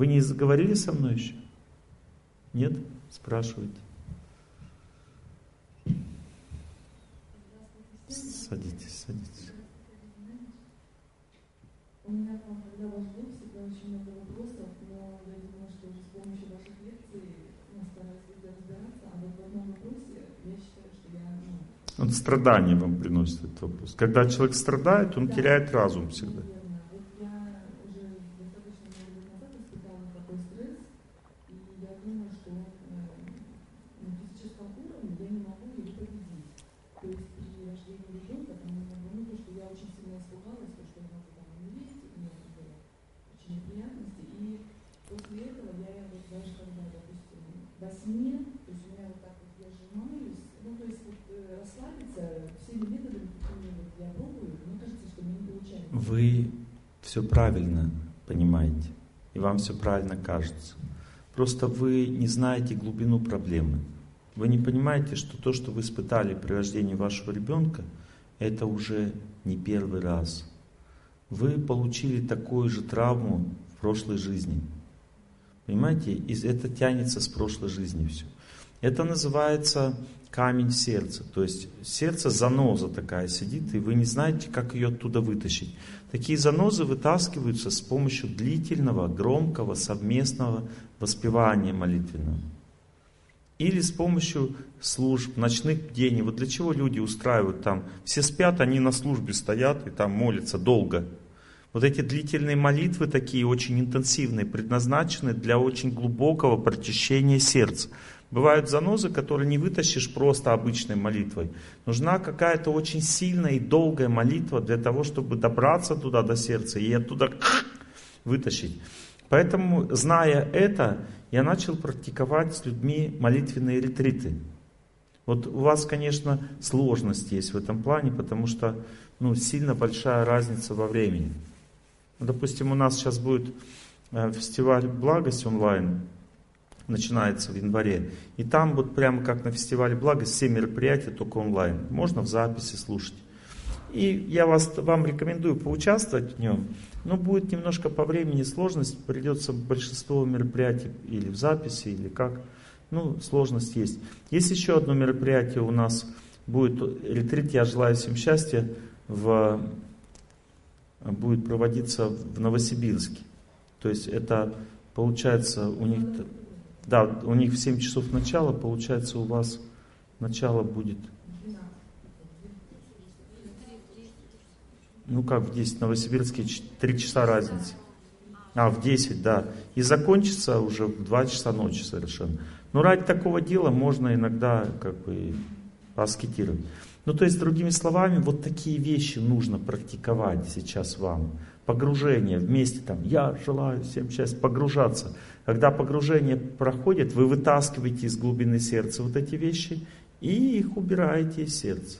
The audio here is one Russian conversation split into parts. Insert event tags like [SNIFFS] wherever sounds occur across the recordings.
Вы не заговорили со мной еще? Нет? Спрашивают. Садитесь, садитесь. У меня там, когда ваш был, всегда очень много вопросов, но я думаю, что уже с помощью ваших лекций ну, стараюсь разбираться, а вот в одном вопросе я считаю, что я... Ну, вот страдание вам приносит этот вопрос. Когда человек страдает, он да, теряет разум всегда. вы все правильно кажется. Просто вы не знаете глубину проблемы. Вы не понимаете, что то, что вы испытали при рождении вашего ребенка, это уже не первый раз. Вы получили такую же травму в прошлой жизни. Понимаете? Это тянется с прошлой жизни все. Это называется камень в сердце. То есть сердце заноза такая сидит, и вы не знаете, как ее оттуда вытащить. Такие занозы вытаскиваются с помощью длительного, громкого, совместного воспевания молитвенного. Или с помощью служб, ночных бдений. Вот для чего люди устраивают там? Все спят, они на службе стоят и там молятся долго. Вот эти длительные молитвы такие очень интенсивные, предназначены для очень глубокого прочищения сердца. Бывают занозы, которые не вытащишь просто обычной молитвой. Нужна какая-то очень сильная и долгая молитва для того, чтобы добраться туда до сердца и оттуда [CLEARS THROAT] вытащить. Поэтому, зная это, я начал практиковать с людьми молитвенные ретриты. Вот у вас, конечно, сложность есть в этом плане, потому что ну, сильно большая разница во времени. Допустим, у нас сейчас будет э, фестиваль «Благость» онлайн, начинается в январе. И там вот прямо как на фестивале благость, все мероприятия только онлайн. Можно в записи слушать. И я вас, вам рекомендую поучаствовать в нем. Но будет немножко по времени сложность. Придется большинство мероприятий или в записи, или как. Ну, сложность есть. Есть еще одно мероприятие у нас. Будет ретрит «Я желаю всем счастья» в, будет проводиться в Новосибирске. То есть это получается у них да, у них в 7 часов начала, получается у вас начало будет. Ну как в 10, Новосибирске 3 часа разницы. А, в 10, да. И закончится уже в 2 часа ночи совершенно. Но ради такого дела можно иногда как бы аскетировать. Ну то есть, другими словами, вот такие вещи нужно практиковать сейчас вам. Погружение вместе там, я желаю всем счастья, погружаться. Когда погружение проходит, вы вытаскиваете из глубины сердца вот эти вещи и их убираете из сердца.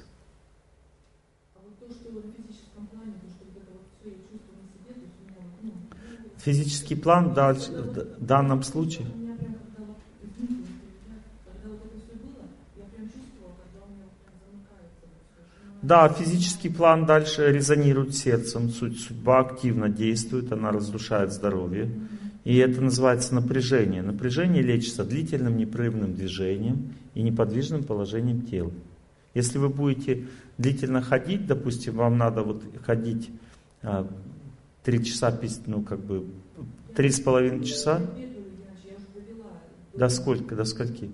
Физический план в данном случае. Да, физический план дальше резонирует сердцем, суть, судьба активно действует, она разрушает здоровье. И это называется напряжение. Напряжение лечится длительным непрерывным движением и неподвижным положением тела. Если вы будете длительно ходить, допустим, вам надо вот ходить а, три часа, ну как бы три с половиной часа. До сколько, до скольки?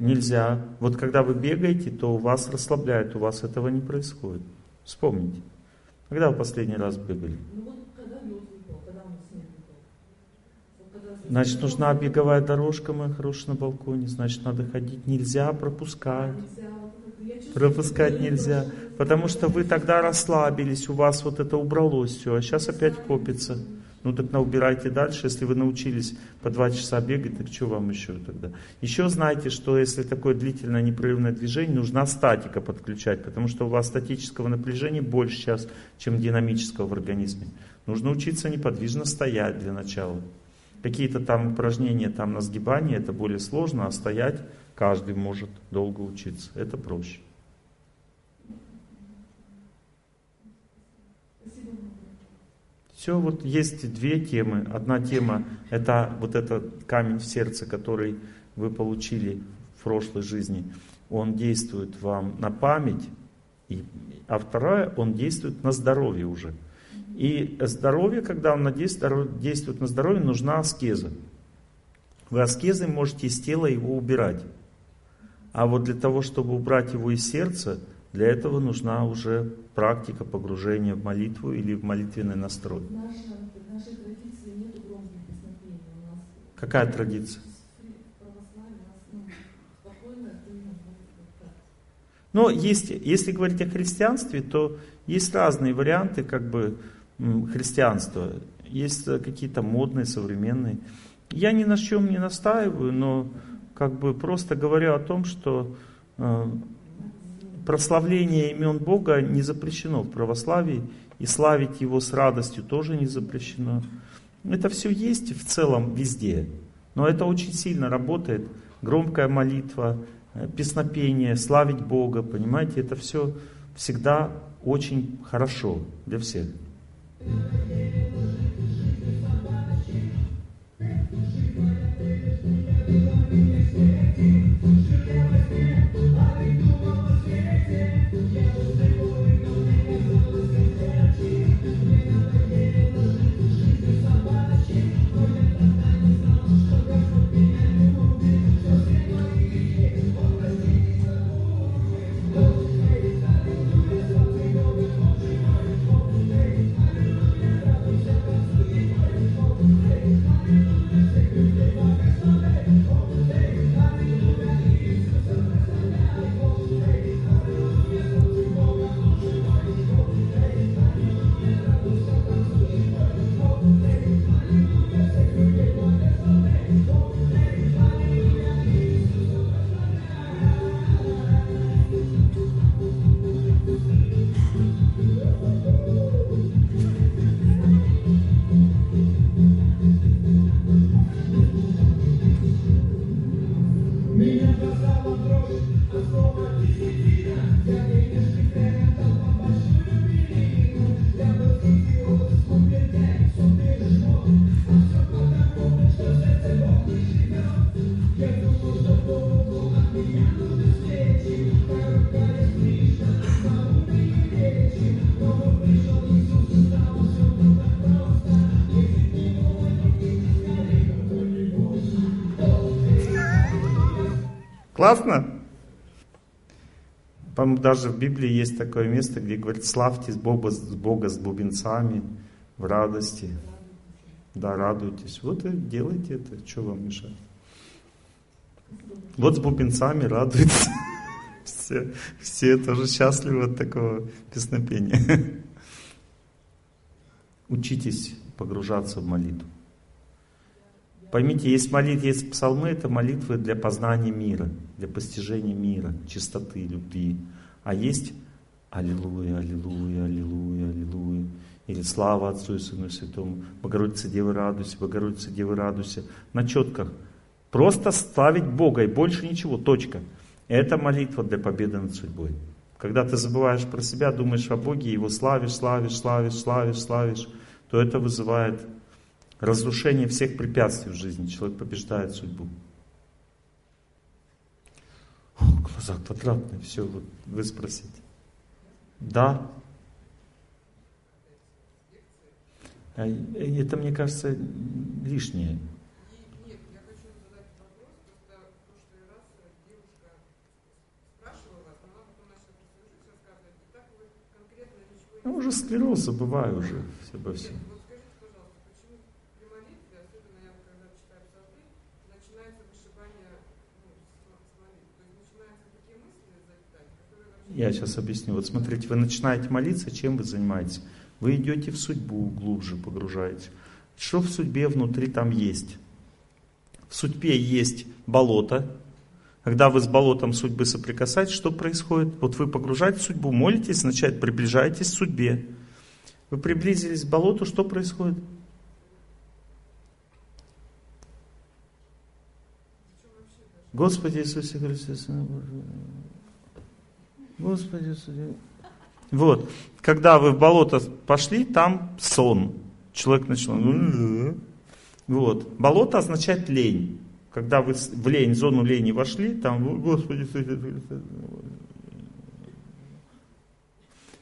Нельзя. Вот когда вы бегаете, то у вас расслабляет, у вас этого не происходит. Вспомните. Когда вы последний раз бегали? Значит, нужна беговая дорожка, моя хорошая, на балконе. Значит, надо ходить. Нельзя пропускать. Пропускать нельзя. Потому что вы тогда расслабились, у вас вот это убралось все, а сейчас опять копится. Ну так убирайте дальше, если вы научились по два часа бегать, так что вам еще тогда? Еще знайте, что если такое длительное непрерывное движение, нужна статика подключать, потому что у вас статического напряжения больше сейчас, чем динамического в организме. Нужно учиться неподвижно стоять для начала. Какие-то там упражнения там на сгибание, это более сложно, а стоять каждый может долго учиться. Это проще. Все, вот есть две темы. Одна тема – это вот этот камень в сердце, который вы получили в прошлой жизни. Он действует вам на память, а вторая, он действует на здоровье уже. И здоровье, когда он действует на здоровье, нужна аскеза. Вы аскезой можете из тела его убирать. А вот для того, чтобы убрать его из сердца, для этого нужна уже практика погружения в молитву или в молитвенный настрой. Какая традиция? Но есть, если говорить о христианстве, то есть разные варианты как бы христианства. Есть какие-то модные, современные. Я ни на чем не настаиваю, но как бы просто говорю о том, что э, прославление имен Бога не запрещено в православии, и славить Его с радостью тоже не запрещено. Это все есть в целом везде, но это очень сильно работает. Громкая молитва, Э, песнопение, славить Бога, понимаете, это все всегда очень хорошо для всех. Классно? По-моему, даже в Библии есть такое место, где говорит, славьте Бога, Бога с бубенцами в радости. Да, радуйтесь. Вот и делайте это, что вам мешает. Вот с бубенцами радуйтесь. [LAUGHS] Все, все тоже счастливы от такого песнопения. [LAUGHS] Учитесь погружаться в молитву. Поймите, есть молитвы, есть псалмы, это молитвы для познания мира, для постижения мира, чистоты, любви. А есть Аллилуйя, Аллилуйя, Аллилуйя, Аллилуйя. Или слава Отцу и Сыну и Святому. Богородица Девы радуйся, Богородица Девы радуйся. На четках. Просто ставить Бога и больше ничего. Точка. Это молитва для победы над судьбой. Когда ты забываешь про себя, думаешь о Боге, Его славишь, славишь, славишь, славишь, славишь, то это вызывает разрушение всех препятствий в жизни. Человек побеждает судьбу. О, глаза квадратные, все, вот вы спросите. Да. А, это, мне кажется, лишнее. Ну, уже склероз, забываю уже все обо всем. Я сейчас объясню. Вот смотрите, вы начинаете молиться, чем вы занимаетесь? Вы идете в судьбу, глубже погружаете. Что в судьбе внутри там есть? В судьбе есть болото. Когда вы с болотом судьбы соприкасаетесь, что происходит? Вот вы погружаетесь в судьбу, молитесь, значит, приближаетесь к судьбе. Вы приблизились к болоту, что происходит? Господи Иисусе Христе, Сын. Господи, суди. Вот, когда вы в болото пошли, там сон. человек начинает... Вот. Болото означает лень. Когда вы в лень, зону лени вошли, там, Господи,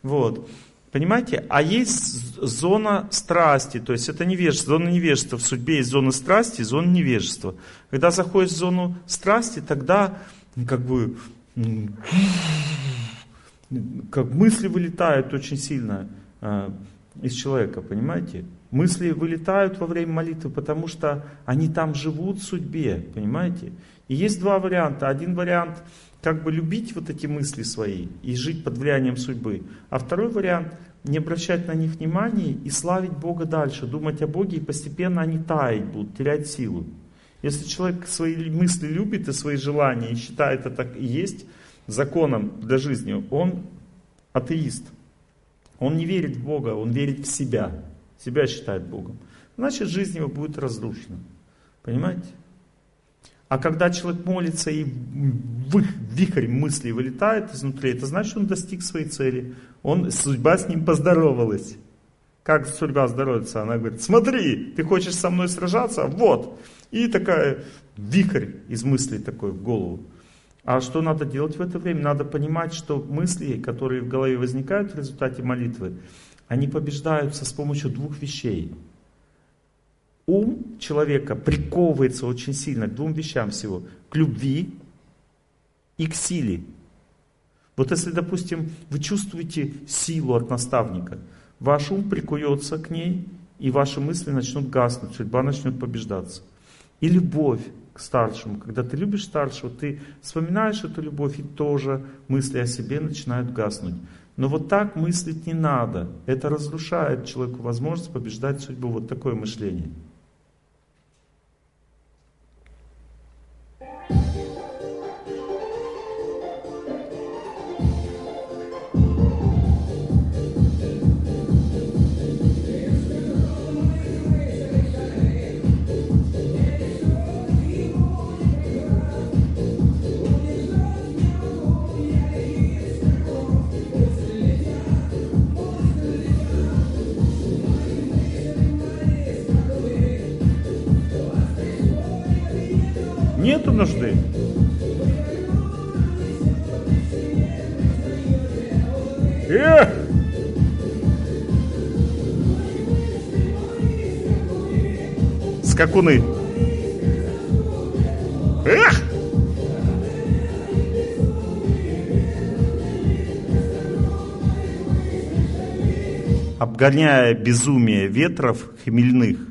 вот. Понимаете? А есть зона страсти, то есть это невежество, зона невежества. В судьбе есть зона страсти, зона невежества. Когда заходишь в зону страсти, тогда как бы как мысли вылетают очень сильно э, из человека, понимаете? Мысли вылетают во время молитвы, потому что они там живут в судьбе, понимаете? И есть два варианта. Один вариант как бы любить вот эти мысли свои и жить под влиянием судьбы. А второй вариант не обращать на них внимания и славить Бога дальше, думать о Боге, и постепенно они таять будут, терять силу. Если человек свои мысли любит и свои желания и считает это и есть законом для жизни, он атеист. Он не верит в Бога, он верит в себя себя считает Богом, значит жизнь его будет разрушена. Понимаете? А когда человек молится и вихрь мыслей вылетает изнутри, это значит, он достиг своей цели. Он, судьба с ним поздоровалась. Как судьба здоровается? Она говорит, смотри, ты хочешь со мной сражаться? Вот. И такая вихрь из мыслей такой в голову. А что надо делать в это время? Надо понимать, что мысли, которые в голове возникают в результате молитвы, они побеждаются с помощью двух вещей. Ум человека приковывается очень сильно к двум вещам всего. К любви и к силе. Вот если, допустим, вы чувствуете силу от наставника, ваш ум прикуется к ней, и ваши мысли начнут гаснуть, судьба начнет побеждаться. И любовь к старшему. Когда ты любишь старшего, ты вспоминаешь эту любовь, и тоже мысли о себе начинают гаснуть. Но вот так мыслить не надо. Это разрушает человеку возможность побеждать судьбу. Вот такое мышление. Нету нужды. Эх! Скакуны. Эх! Обгоняя безумие ветров хмельных,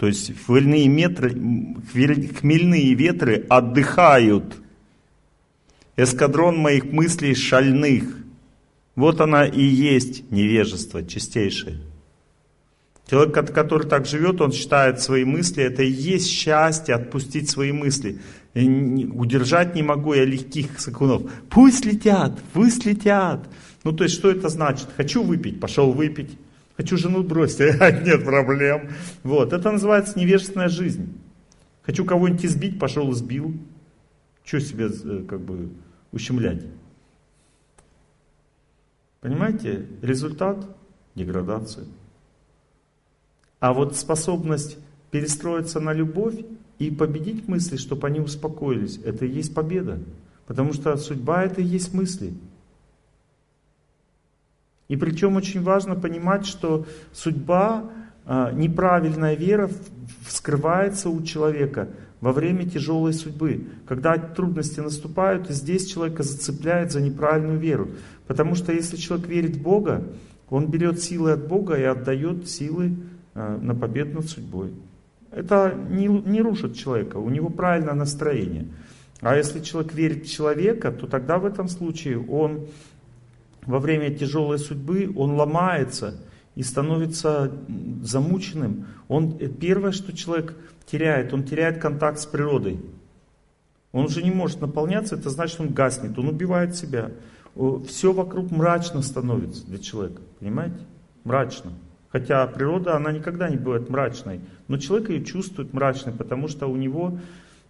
то есть хмельные, метры, хмельные ветры отдыхают. Эскадрон моих мыслей шальных. Вот она и есть невежество чистейшее. Человек, который так живет, он считает свои мысли, это и есть счастье, отпустить свои мысли. И удержать не могу я легких сакунов. Пусть летят, пусть летят. Ну то есть что это значит? Хочу выпить, пошел выпить. Хочу жену бросить, [LAUGHS] нет проблем. Вот, это называется невежественная жизнь. Хочу кого-нибудь избить, пошел избил. Что себе э, как бы ущемлять? Понимаете? Результат – деградация. А вот способность перестроиться на любовь и победить мысли, чтобы они успокоились, это и есть победа. Потому что судьба это и есть мысли. И причем очень важно понимать, что судьба, а, неправильная вера скрывается у человека во время тяжелой судьбы. Когда трудности наступают, здесь человека зацепляет за неправильную веру. Потому что если человек верит в Бога, он берет силы от Бога и отдает силы а, на победу над судьбой. Это не, не рушит человека, у него правильное настроение. А если человек верит в человека, то тогда в этом случае он во время тяжелой судьбы он ломается и становится замученным. Он, первое, что человек теряет, он теряет контакт с природой. Он уже не может наполняться, это значит, он гаснет, он убивает себя. Все вокруг мрачно становится для человека, понимаете? Мрачно. Хотя природа, она никогда не бывает мрачной. Но человек ее чувствует мрачной, потому что у него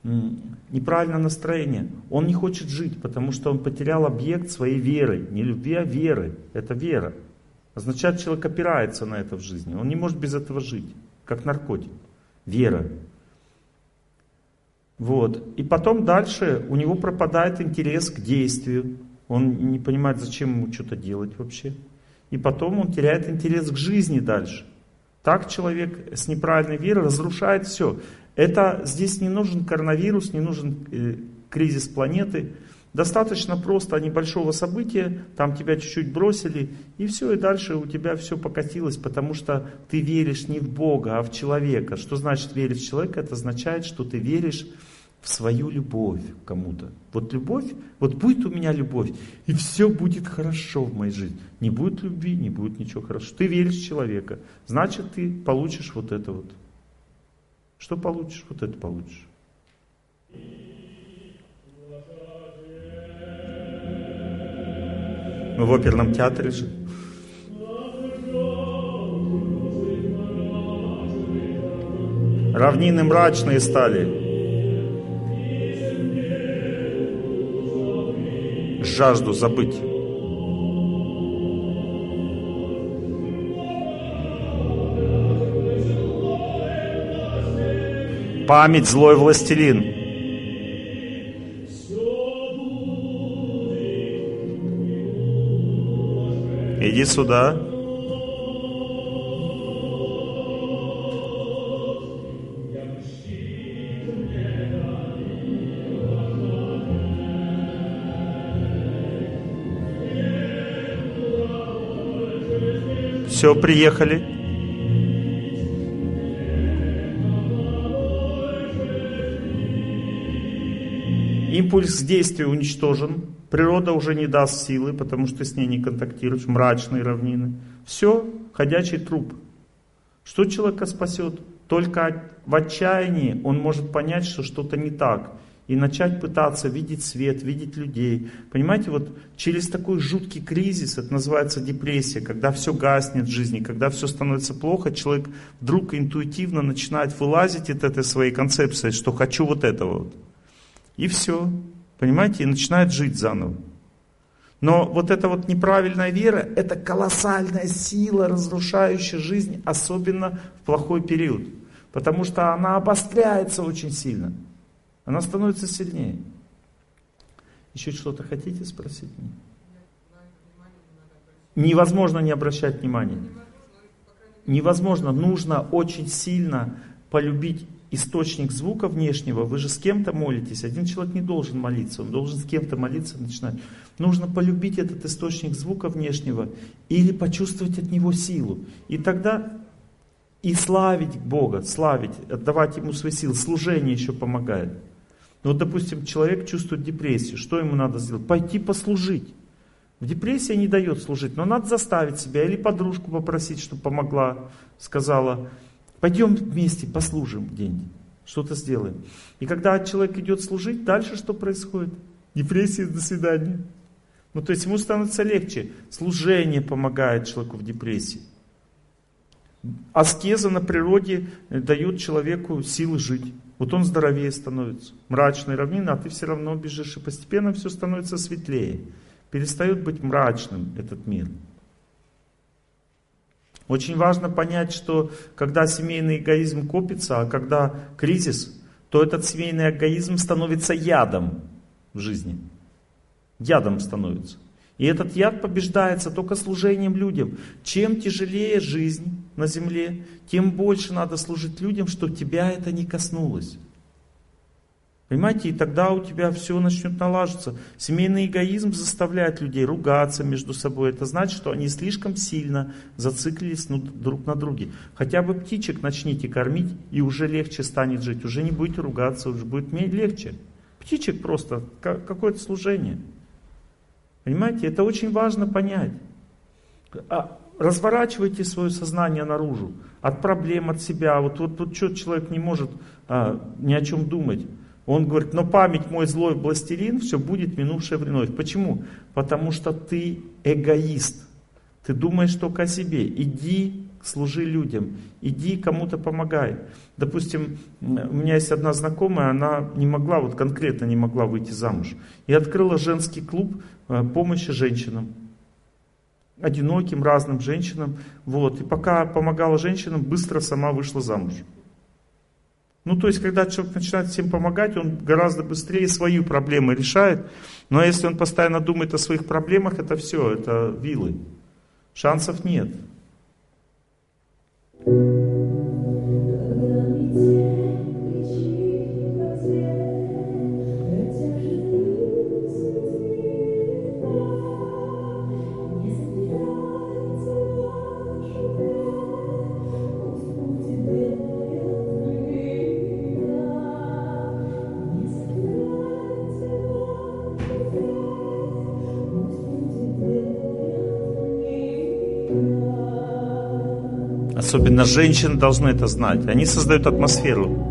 неправильное настроение. Он не хочет жить, потому что он потерял объект своей веры. Не любви, а веры. Это вера. Означает, человек опирается на это в жизни. Он не может без этого жить, как наркотик. Вера. Вот. И потом дальше у него пропадает интерес к действию. Он не понимает, зачем ему что-то делать вообще. И потом он теряет интерес к жизни дальше. Так человек с неправильной верой разрушает все. Это здесь не нужен коронавирус, не нужен э, кризис планеты. Достаточно просто небольшого события, там тебя чуть-чуть бросили, и все, и дальше у тебя все покатилось, потому что ты веришь не в Бога, а в человека. Что значит верить в человека? Это означает, что ты веришь в свою любовь кому-то. Вот любовь, вот будет у меня любовь, и все будет хорошо в моей жизни. Не будет любви, не будет ничего хорошего. Ты веришь в человека, значит ты получишь вот это вот. Что получишь? Вот это получишь. Мы в оперном театре же. Равнины мрачные стали. Жажду забыть. Память злой властелин. Иди сюда. Все, приехали. Импульс действия уничтожен. Природа уже не даст силы, потому что с ней не контактируешь, мрачные равнины. Все, ходячий труп. Что человека спасет? Только в отчаянии он может понять, что что-то не так. И начать пытаться видеть свет, видеть людей. Понимаете, вот через такой жуткий кризис, это называется депрессия, когда все гаснет в жизни, когда все становится плохо, человек вдруг интуитивно начинает вылазить из этой своей концепции, что хочу вот этого вот. И все. Понимаете? И начинает жить заново. Но вот эта вот неправильная вера, это колоссальная сила, разрушающая жизнь, особенно в плохой период. Потому что она обостряется очень сильно. Она становится сильнее. Еще что-то хотите спросить мне? Невозможно не обращать внимания. Невозможно. Нужно очень сильно полюбить источник звука внешнего, вы же с кем-то молитесь. Один человек не должен молиться, он должен с кем-то молиться начинать. Нужно полюбить этот источник звука внешнего или почувствовать от него силу. И тогда и славить Бога, славить, отдавать Ему свои силы. Служение еще помогает. Ну, вот, допустим, человек чувствует депрессию. Что ему надо сделать? Пойти послужить. В депрессии не дает служить, но надо заставить себя или подружку попросить, чтобы помогла, сказала, Пойдем вместе послужим день, что-то сделаем. И когда человек идет служить, дальше что происходит? Депрессия, до свидания. Ну, то есть ему становится легче. Служение помогает человеку в депрессии. Аскеза на природе дает человеку силы жить. Вот он здоровее становится. Мрачные равнины, а ты все равно бежишь. И постепенно все становится светлее. Перестает быть мрачным этот мир. Очень важно понять, что когда семейный эгоизм копится, а когда кризис, то этот семейный эгоизм становится ядом в жизни. Ядом становится. И этот яд побеждается только служением людям. Чем тяжелее жизнь на земле, тем больше надо служить людям, что тебя это не коснулось. Понимаете, и тогда у тебя все начнет налаживаться. Семейный эгоизм заставляет людей ругаться между собой. Это значит, что они слишком сильно зациклились друг на друге. Хотя бы птичек начните кормить, и уже легче станет жить. Уже не будете ругаться, уже будет легче. Птичек просто какое-то служение. Понимаете, это очень важно понять. А разворачивайте свое сознание наружу. От проблем, от себя. Вот, вот тут что человек не может а, ни о чем думать. Он говорит, но память мой злой властелин, все будет минувшее вновь. Почему? Потому что ты эгоист. Ты думаешь только о себе. Иди служи людям, иди кому-то помогай. Допустим, у меня есть одна знакомая, она не могла, вот конкретно не могла выйти замуж. И открыла женский клуб э, помощи женщинам. одиноким, разным женщинам. Вот. И пока помогала женщинам, быстро сама вышла замуж. Ну, то есть, когда человек начинает всем помогать, он гораздо быстрее свои проблемы решает. Но если он постоянно думает о своих проблемах, это все, это вилы. Шансов нет. Особенно женщины должны это знать. Они создают атмосферу.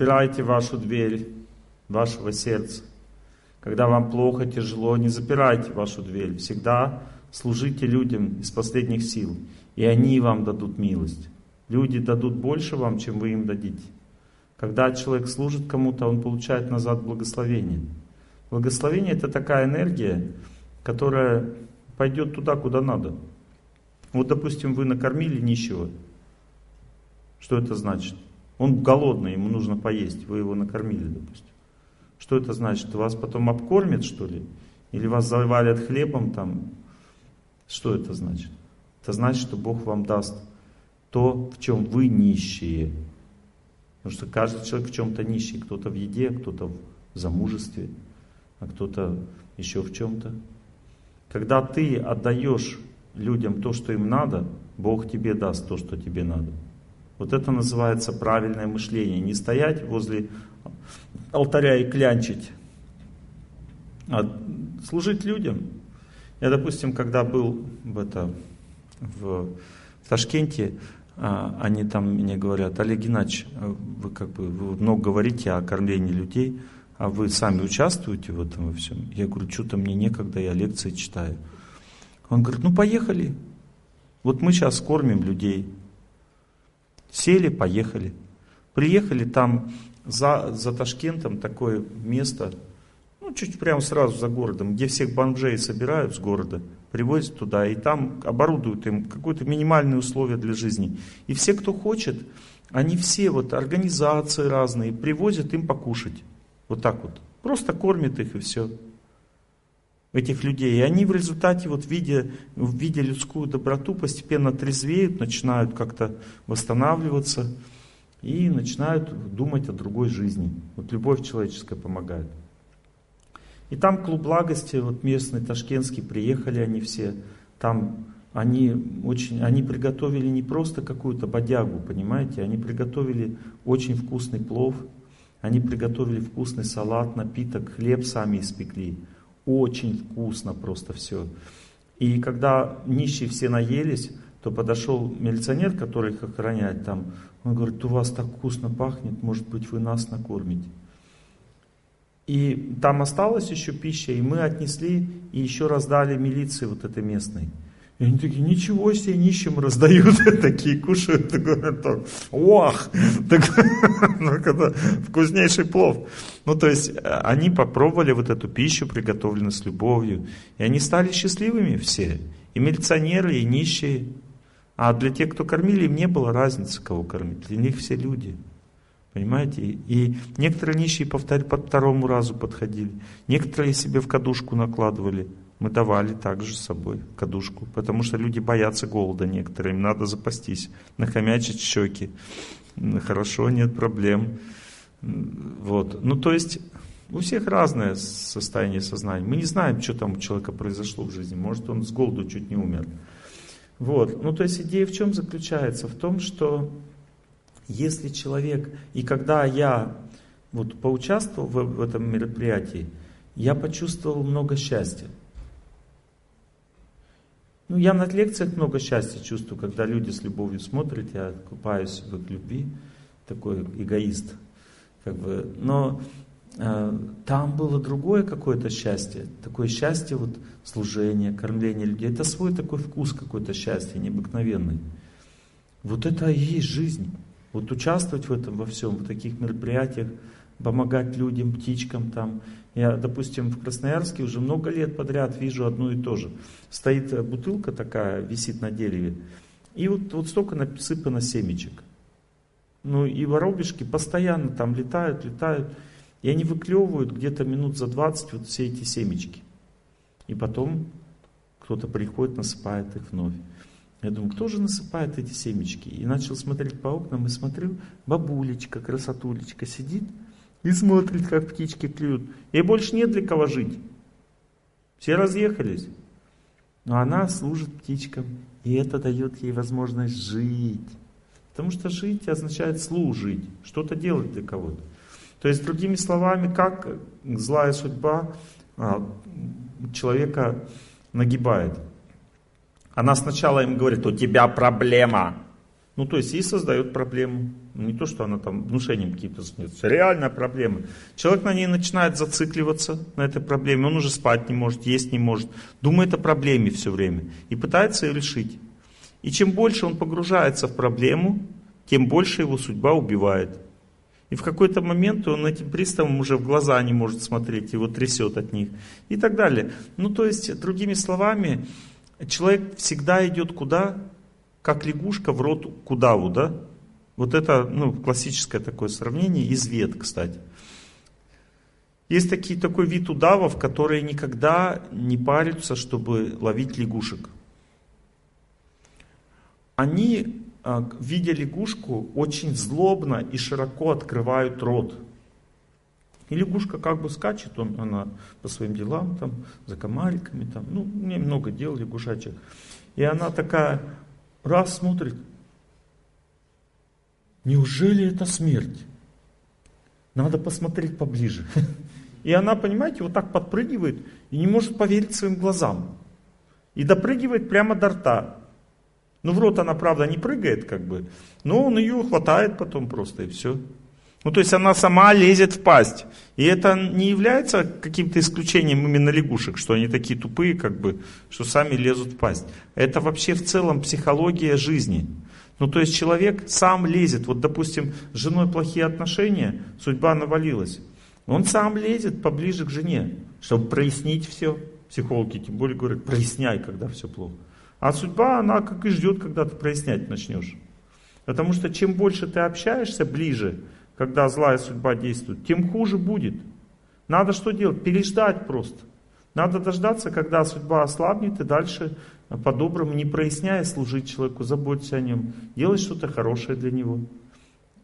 Запирайте вашу дверь вашего сердца. Когда вам плохо, тяжело, не запирайте вашу дверь. Всегда служите людям из последних сил, и они вам дадут милость. Люди дадут больше вам, чем вы им дадите. Когда человек служит кому-то, он получает назад благословение. Благословение это такая энергия, которая пойдет туда, куда надо. Вот, допустим, вы накормили нищего. Что это значит? Он голодный, ему нужно поесть, вы его накормили, допустим. Что это значит? Вас потом обкормят, что ли? Или вас завалят хлебом там? Что это значит? Это значит, что Бог вам даст то, в чем вы нищие. Потому что каждый человек в чем-то нищий. Кто-то в еде, кто-то в замужестве, а кто-то еще в чем-то. Когда ты отдаешь людям то, что им надо, Бог тебе даст то, что тебе надо. Вот это называется правильное мышление. Не стоять возле алтаря и клянчить, а служить людям. Я, допустим, когда был в, это, в, в Ташкенте, а, они там мне говорят, Олег Геннадьевич, вы как бы вы много говорите о кормлении людей, а вы сами участвуете в этом во всем? Я говорю, что-то мне некогда, я лекции читаю. Он говорит, ну поехали. Вот мы сейчас кормим людей. Сели, поехали. Приехали там за, за Ташкентом такое место, ну, чуть прямо сразу за городом, где всех бомжей собирают с города, привозят туда, и там оборудуют им какое-то минимальные условия для жизни. И все, кто хочет, они все, вот организации разные, привозят им покушать. Вот так вот. Просто кормят их и все этих людей. И они в результате, вот видя, видя людскую доброту, постепенно трезвеют, начинают как-то восстанавливаться и начинают думать о другой жизни. Вот любовь человеческая помогает. И там клуб благости, вот местный, ташкентский, приехали они все. Там они очень, они приготовили не просто какую-то бодягу, понимаете, они приготовили очень вкусный плов, они приготовили вкусный салат, напиток, хлеб сами испекли. Очень вкусно просто все. И когда нищие все наелись, то подошел милиционер, который их охраняет там. Он говорит, у вас так вкусно пахнет, может быть, вы нас накормите. И там осталась еще пища, и мы отнесли и еще раздали милиции вот этой местной. И они такие, ничего себе, нищим раздают, [LAUGHS] такие кушают, говорят, так, ох, так, [LAUGHS] ну, это вкуснейший плов. Ну, то есть, э, они попробовали вот эту пищу, приготовленную с любовью, и они стали счастливыми все, и милиционеры, и нищие. А для тех, кто кормили, им не было разницы, кого кормить, для них все люди. Понимаете? И некоторые нищие повтор, по второму разу подходили, некоторые себе в кадушку накладывали, мы давали также с собой кадушку, потому что люди боятся голода некоторые, им надо запастись, нахомячить щеки. Хорошо, нет проблем. Вот. Ну, то есть, у всех разное состояние сознания. Мы не знаем, что там у человека произошло в жизни. Может, он с голоду чуть не умер. Вот. Ну, то есть, идея в чем заключается? В том, что если человек, и когда я вот поучаствовал в, в этом мероприятии, я почувствовал много счастья. Ну, я на лекциях много счастья чувствую, когда люди с любовью смотрят, я купаюсь в их любви, такой эгоист. Как бы. Но э, там было другое какое-то счастье, такое счастье вот служения, кормления людей. Это свой такой вкус какой-то счастья необыкновенный. Вот это и есть жизнь. Вот участвовать в этом во всем, в таких мероприятиях, помогать людям, птичкам там, я, допустим, в Красноярске уже много лет подряд вижу одно и то же. Стоит э, бутылка такая, висит на дереве, и вот, вот столько насыпано семечек. Ну и воробушки постоянно там летают, летают, и они выклевывают где-то минут за 20 вот все эти семечки. И потом кто-то приходит, насыпает их вновь. Я думаю, кто же насыпает эти семечки? И начал смотреть по окнам, и смотрю, бабулечка, красотулечка сидит, и смотрит, как птички клюют. Ей больше нет для кого жить. Все разъехались. Но она служит птичкам, и это дает ей возможность жить. Потому что жить означает служить, что-то делать для кого-то. То есть, другими словами, как злая судьба а, человека нагибает. Она сначала им говорит, у тебя проблема. Ну, то есть, и создает проблему. Не то, что она там внушением каким-то занимается. Реальная проблема. Человек на ней начинает зацикливаться, на этой проблеме. Он уже спать не может, есть не может. Думает о проблеме все время. И пытается ее решить. И чем больше он погружается в проблему, тем больше его судьба убивает. И в какой-то момент он этим приставом уже в глаза не может смотреть, его трясет от них. И так далее. Ну, то есть, другими словами, человек всегда идет куда? Как лягушка в рот кудаву, да? Вот это ну, классическое такое сравнение, извет, кстати. Есть такие, такой вид удавов, которые никогда не парятся, чтобы ловить лягушек. Они, а, видя лягушку, очень злобно и широко открывают рот. И лягушка как бы скачет, он, она по своим делам, там, за комариками, там, ну, мне много дел лягушачек. И она такая, раз смотрит, Неужели это смерть? Надо посмотреть поближе. [LAUGHS] И она, понимаете, вот так подпрыгивает и не может поверить своим глазам. И допрыгивает прямо до рта. Ну, в рот она, правда, не прыгает, как бы, но он ее хватает потом просто, и все. Ну, то есть она сама лезет в пасть. И это не является каким-то исключением именно лягушек, что они такие тупые, как бы, что сами лезут в пасть. Это вообще в целом психология жизни. Ну, то есть человек сам лезет. Вот, допустим, с женой плохие отношения, судьба навалилась. Он сам лезет поближе к жене, чтобы прояснить все. Психологи тем более говорят, проясняй, когда все плохо. А судьба, она как и ждет, когда ты прояснять начнешь. Потому что чем больше ты общаешься ближе, когда злая судьба действует, тем хуже будет. Надо что делать? Переждать просто. Надо дождаться, когда судьба ослабнет, и дальше по-доброму, не проясняя, служить человеку, заботься о нем, делать что-то хорошее для него.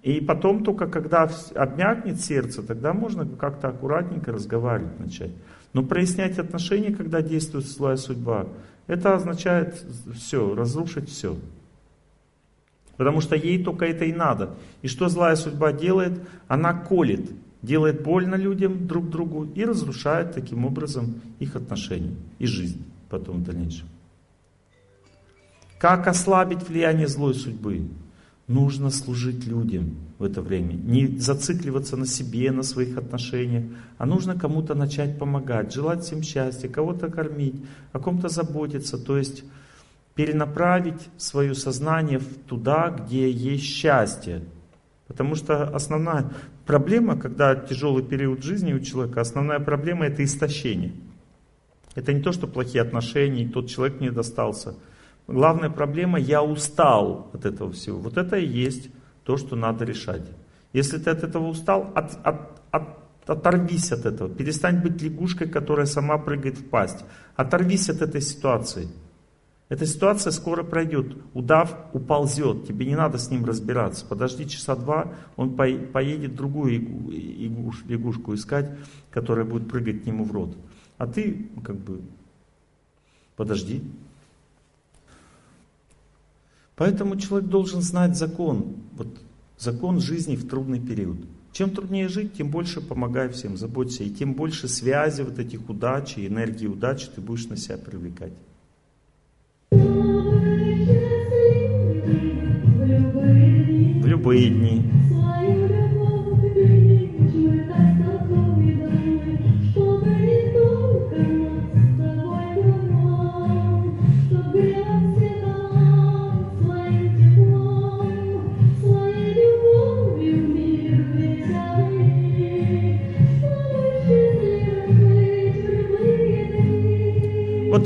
И потом только когда обмякнет сердце, тогда можно как-то аккуратненько разговаривать начать. Но прояснять отношения, когда действует злая судьба, это означает все, разрушить все. Потому что ей только это и надо. И что злая судьба делает? Она колет, делает больно людям друг другу и разрушает таким образом их отношения и жизнь потом в дальнейшем. Как ослабить влияние злой судьбы? нужно служить людям в это время. Не зацикливаться на себе, на своих отношениях, а нужно кому-то начать помогать, желать всем счастья, кого-то кормить, о ком-то заботиться. То есть перенаправить свое сознание туда, где есть счастье. Потому что основная проблема, когда тяжелый период жизни у человека, основная проблема это истощение. Это не то, что плохие отношения, и тот человек мне достался. Главная проблема, я устал от этого всего. Вот это и есть то, что надо решать. Если ты от этого устал, от, от, от, оторвись от этого. Перестань быть лягушкой, которая сама прыгает в пасть. Оторвись от этой ситуации. Эта ситуация скоро пройдет. Удав уползет, тебе не надо с ним разбираться. Подожди часа два, он поедет другую лягушку искать, которая будет прыгать к нему в рот. А ты как бы подожди. Поэтому человек должен знать закон, вот закон жизни в трудный период. Чем труднее жить, тем больше помогай всем, заботься, и тем больше связи вот этих удач и энергии удачи ты будешь на себя привлекать. В любые дни.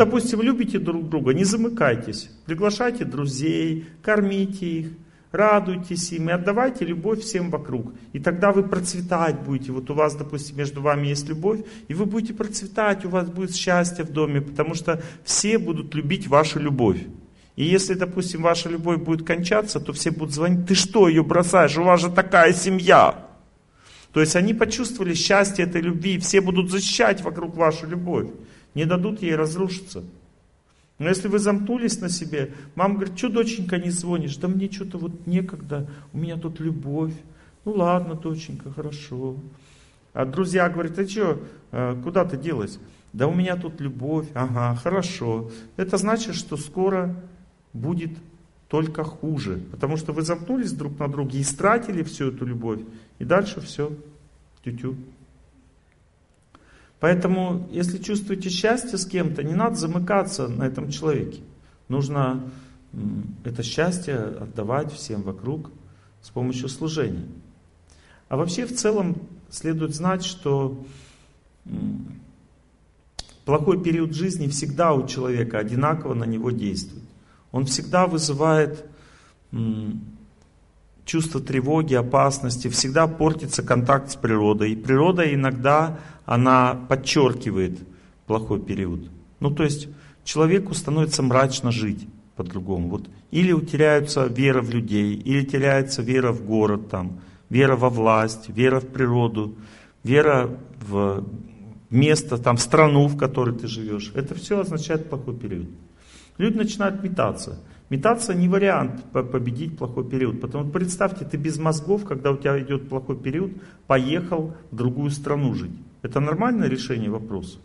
Допустим, любите друг друга, не замыкайтесь. Приглашайте друзей, кормите их, радуйтесь им и отдавайте любовь всем вокруг. И тогда вы процветать будете. Вот у вас, допустим, между вами есть любовь, и вы будете процветать, у вас будет счастье в доме, потому что все будут любить вашу любовь. И если, допустим, ваша любовь будет кончаться, то все будут звонить, ты что ее бросаешь, у вас же такая семья. То есть они почувствовали счастье этой любви, и все будут защищать вокруг вашу любовь не дадут ей разрушиться. Но если вы замкнулись на себе, мама говорит, что, доченька, не звонишь? Да мне что-то вот некогда, у меня тут любовь. Ну ладно, доченька, хорошо. А друзья говорят, ты что, э, куда ты делась? Да у меня тут любовь, ага, хорошо. Это значит, что скоро будет только хуже. Потому что вы замкнулись друг на друге и стратили всю эту любовь. И дальше все, тю-тю. Поэтому, если чувствуете счастье с кем-то, не надо замыкаться на этом человеке. Нужно это счастье отдавать всем вокруг с помощью служения. А вообще в целом следует знать, что плохой период жизни всегда у человека одинаково на него действует. Он всегда вызывает чувство тревоги, опасности, всегда портится контакт с природой. И природа иногда, она подчеркивает плохой период. Ну, то есть человеку становится мрачно жить по-другому. Вот. Или утеряются вера в людей, или теряется вера в город, там, вера во власть, вера в природу, вера в место, там, в страну, в которой ты живешь. Это все означает плохой период. Люди начинают метаться. Метаться не вариант победить плохой период. Потому представьте, ты без мозгов, когда у тебя идет плохой период, поехал в другую страну жить. Это нормальное решение вопроса?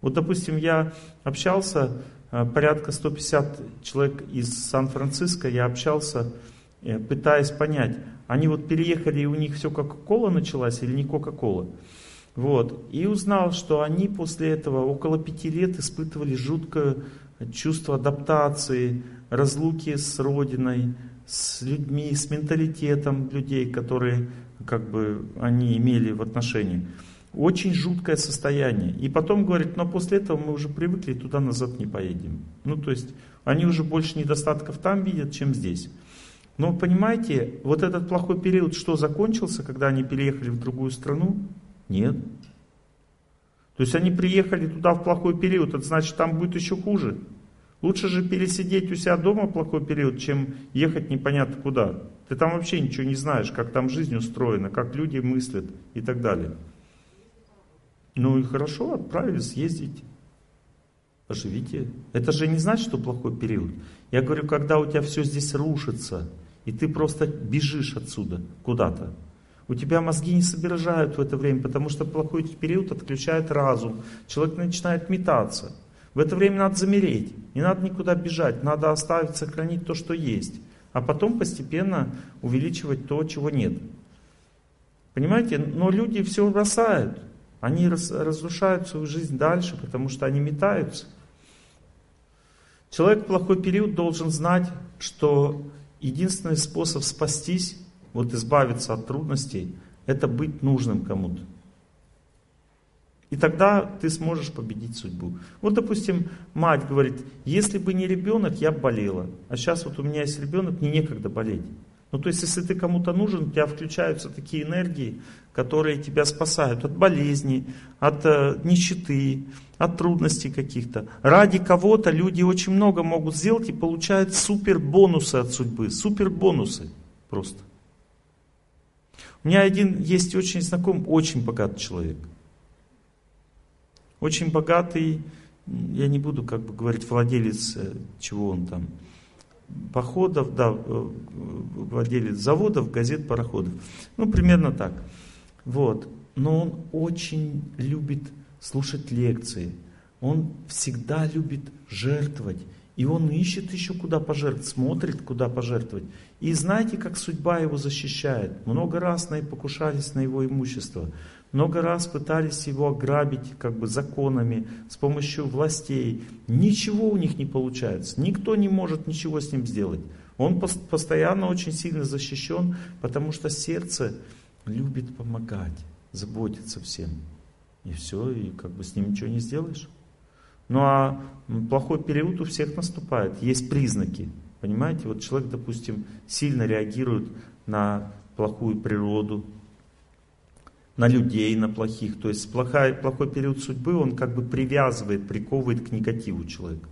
Вот, допустим, я общался, э, порядка 150 человек из Сан-Франциско, я общался, э, пытаясь понять, они вот переехали, и у них все Кока-Кола началась или не Кока-Кола. Вот. И узнал, что они после этого около пяти лет испытывали жуткое чувство адаптации, разлуки с родиной, с людьми, с менталитетом людей, которые как бы они имели в отношении. Очень жуткое состояние. И потом говорит, но после этого мы уже привыкли, туда назад не поедем. Ну, то есть, они уже больше недостатков там видят, чем здесь. Но понимаете, вот этот плохой период, что закончился, когда они переехали в другую страну? Нет. То есть они приехали туда в плохой период, это значит там будет еще хуже. Лучше же пересидеть у себя дома плохой период, чем ехать непонятно куда. Ты там вообще ничего не знаешь, как там жизнь устроена, как люди мыслят и так далее. Ну и хорошо, отправились, съездить. Поживите. Это же не значит, что плохой период. Я говорю, когда у тебя все здесь рушится, и ты просто бежишь отсюда куда-то. У тебя мозги не соображают в это время, потому что плохой период отключает разум. Человек начинает метаться. В это время надо замереть. Не надо никуда бежать. Надо оставить, сохранить то, что есть. а потом постепенно увеличивать то, чего нет. Понимаете? Но люди все бросают. Они разрушают свою жизнь дальше, потому что они метаются. Человек в плохой период должен знать, что единственный способ спастись, вот избавиться от трудностей, это быть нужным кому-то. И тогда ты сможешь победить судьбу. Вот, допустим, мать говорит, если бы не ребенок, я болела. А сейчас вот у меня есть ребенок, мне некогда болеть. Ну, то есть, если ты кому-то нужен, у тебя включаются такие энергии, которые тебя спасают от болезней, от э, нищеты, от трудностей каких-то. Ради кого-то люди очень много могут сделать и получают супер бонусы от судьбы. Супер бонусы просто. У меня один есть очень знакомый, очень богатый человек. Очень богатый, я не буду как бы говорить владелец, э, чего он там, походов, да, э, владелец заводов, газет, пароходов. Ну, примерно так. Вот. Но он очень любит слушать лекции. Он всегда любит жертвовать. И он ищет еще куда пожертвовать, смотрит, куда пожертвовать. И знаете, как судьба его защищает? Много раз на покушались на его имущество. Много раз пытались его ограбить как бы законами, с помощью властей. Ничего у них не получается. Никто не может ничего с ним сделать. Он постоянно очень сильно защищен, потому что сердце любит помогать, заботиться всем. И все, и как бы с ним ничего не сделаешь. Ну а плохой период у всех наступает. Есть признаки. Понимаете, вот человек, допустим, сильно реагирует на плохую природу, на людей, на плохих. То есть плохой, плохой период судьбы, он как бы привязывает, приковывает к негативу человека.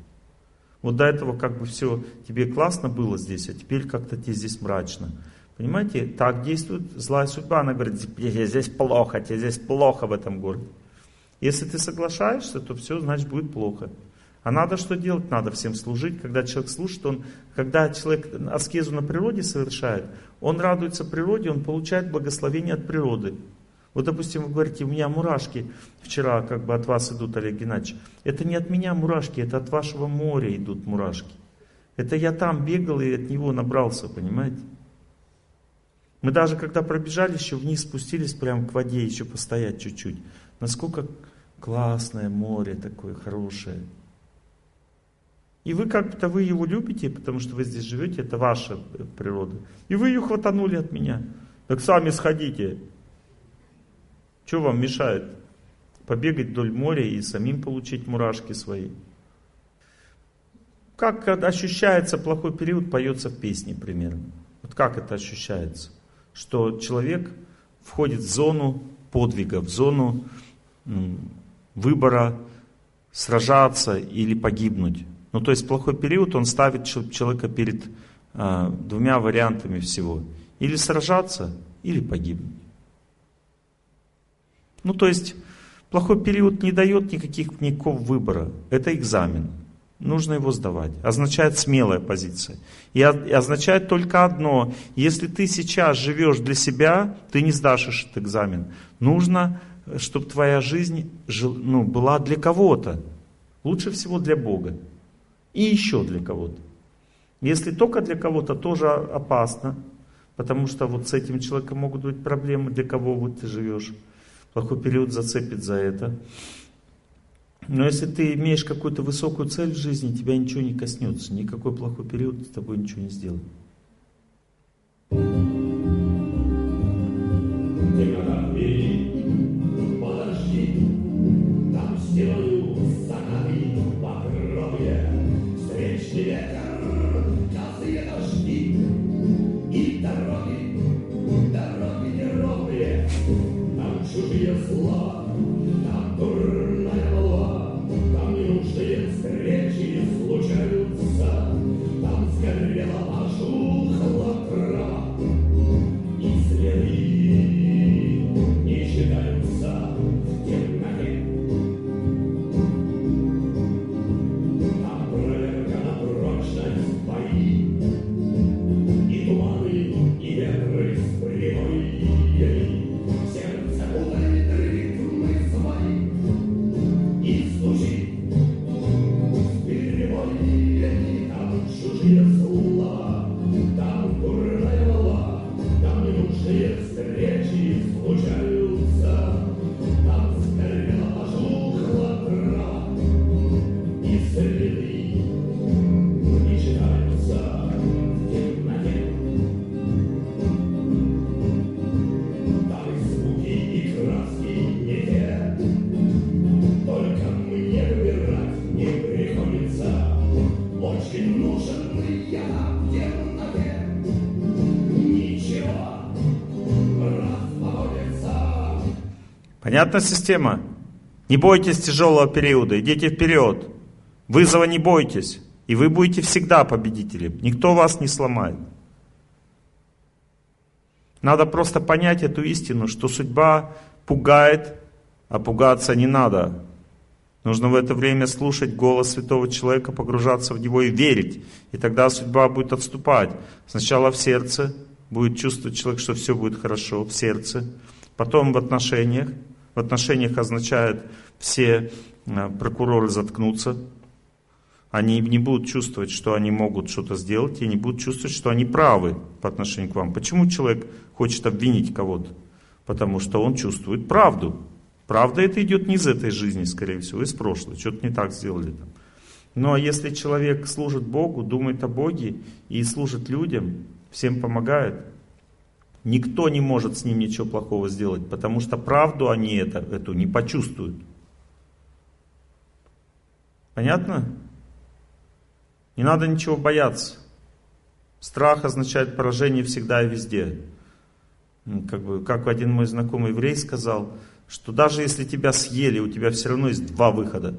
Вот до этого как бы все, тебе классно было здесь, а теперь как-то тебе здесь мрачно. Понимаете, так действует злая судьба. Она говорит, тебе здесь плохо, тебе здесь плохо в этом городе. Если ты соглашаешься, то все, значит, будет плохо. А надо что делать? Надо всем служить. Когда человек служит, он, когда человек аскезу на природе совершает, он радуется природе, он получает благословение от природы. Вот, допустим, вы говорите, у меня мурашки вчера как бы от вас идут, Олег Геннадьевич. Это не от меня мурашки, это от вашего моря идут мурашки. Это я там бегал и от него набрался, понимаете? Мы даже когда пробежали, еще вниз спустились прямо к воде, еще постоять чуть-чуть. Насколько классное море такое, хорошее. И вы как-то вы его любите, потому что вы здесь живете, это ваша природа. И вы ее хватанули от меня. Так сами сходите. Что вам мешает? Побегать вдоль моря и самим получить мурашки свои. Как ощущается плохой период, поется в песне примерно. Вот как это ощущается? Что человек входит в зону подвига, в зону выбора сражаться или погибнуть. Ну, то есть плохой период, он ставит человека перед э, двумя вариантами всего. Или сражаться, или погибнуть. Ну, то есть, плохой период не дает никаких, никакого выбора. Это экзамен. Нужно его сдавать. Означает смелая позиция. И означает только одно. Если ты сейчас живешь для себя, ты не сдашь этот экзамен. Нужно, чтобы твоя жизнь ну, была для кого-то. Лучше всего для Бога. И еще для кого-то. Если только для кого-то, тоже опасно. Потому что вот с этим человеком могут быть проблемы, для кого вот ты живешь плохой период зацепит за это. Но если ты имеешь какую-то высокую цель в жизни, тебя ничего не коснется. Никакой плохой период с тобой ничего не сделает. Понятна система? Не бойтесь тяжелого периода, идите вперед. Вызова не бойтесь. И вы будете всегда победителем. Никто вас не сломает. Надо просто понять эту истину, что судьба пугает, а пугаться не надо. Нужно в это время слушать голос святого человека, погружаться в него и верить. И тогда судьба будет отступать. Сначала в сердце, будет чувствовать человек, что все будет хорошо в сердце. Потом в отношениях. В отношениях означает все э, прокуроры заткнутся. Они не будут чувствовать, что они могут что-то сделать, и не будут чувствовать, что они правы по отношению к вам. Почему человек хочет обвинить кого-то? Потому что он чувствует правду. Правда это идет не из этой жизни, скорее всего, из прошлой. Что-то не так сделали там. Ну а если человек служит Богу, думает о Боге и служит людям, всем помогает, никто не может с ним ничего плохого сделать, потому что правду они это, эту не почувствуют. Понятно? Не надо ничего бояться. Страх означает поражение всегда и везде. Как, бы, как один мой знакомый еврей сказал, что даже если тебя съели, у тебя все равно есть два выхода.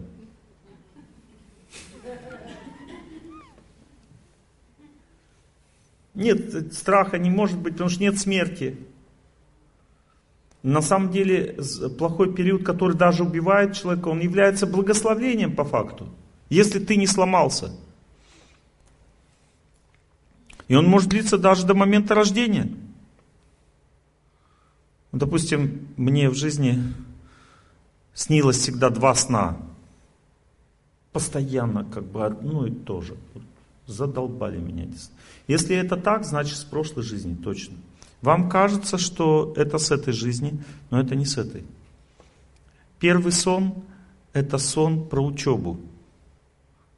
Нет, страха не может быть, потому что нет смерти. На самом деле, плохой период, который даже убивает человека, он является благословением по факту. Если ты не сломался. И он может длиться даже до момента рождения. Допустим, мне в жизни снилось всегда два сна. Постоянно как бы одно и то же. Задолбали меня эти сны. Если это так, значит с прошлой жизни точно. Вам кажется, что это с этой жизни, но это не с этой. Первый сон – это сон про учебу.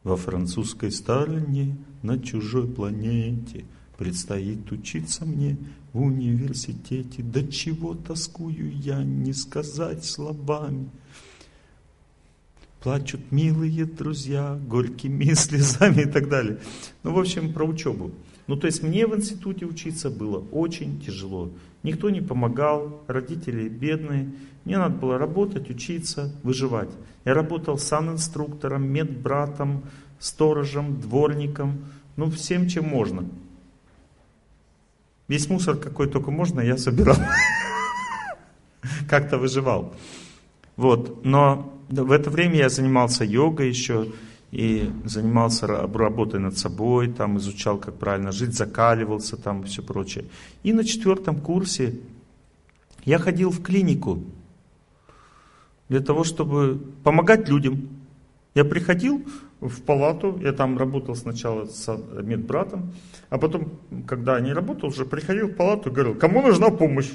Во французской стороне, на чужой планете, предстоит учиться мне в университете. До чего тоскую я, не сказать словами. Плачут милые друзья, горькими [LAUGHS] слезами и так далее. Ну, в общем, про учебу. Ну, то есть мне в институте учиться было очень тяжело. Никто не помогал, родители бедные. Мне надо было работать, учиться, выживать. Я работал санинструктором, медбратом, сторожем, дворником, ну, всем, чем можно. Весь мусор, какой только можно, я собирал. [LAUGHS] Как-то выживал. Вот. Но в это время я занимался йогой еще, и занимался работой над собой, там изучал, как правильно жить, закаливался там и все прочее. И на четвертом курсе я ходил в клинику для того, чтобы помогать людям. Я приходил в палату, я там работал сначала с медбратом, а потом, когда не работал, уже приходил в палату и говорил, кому нужна помощь?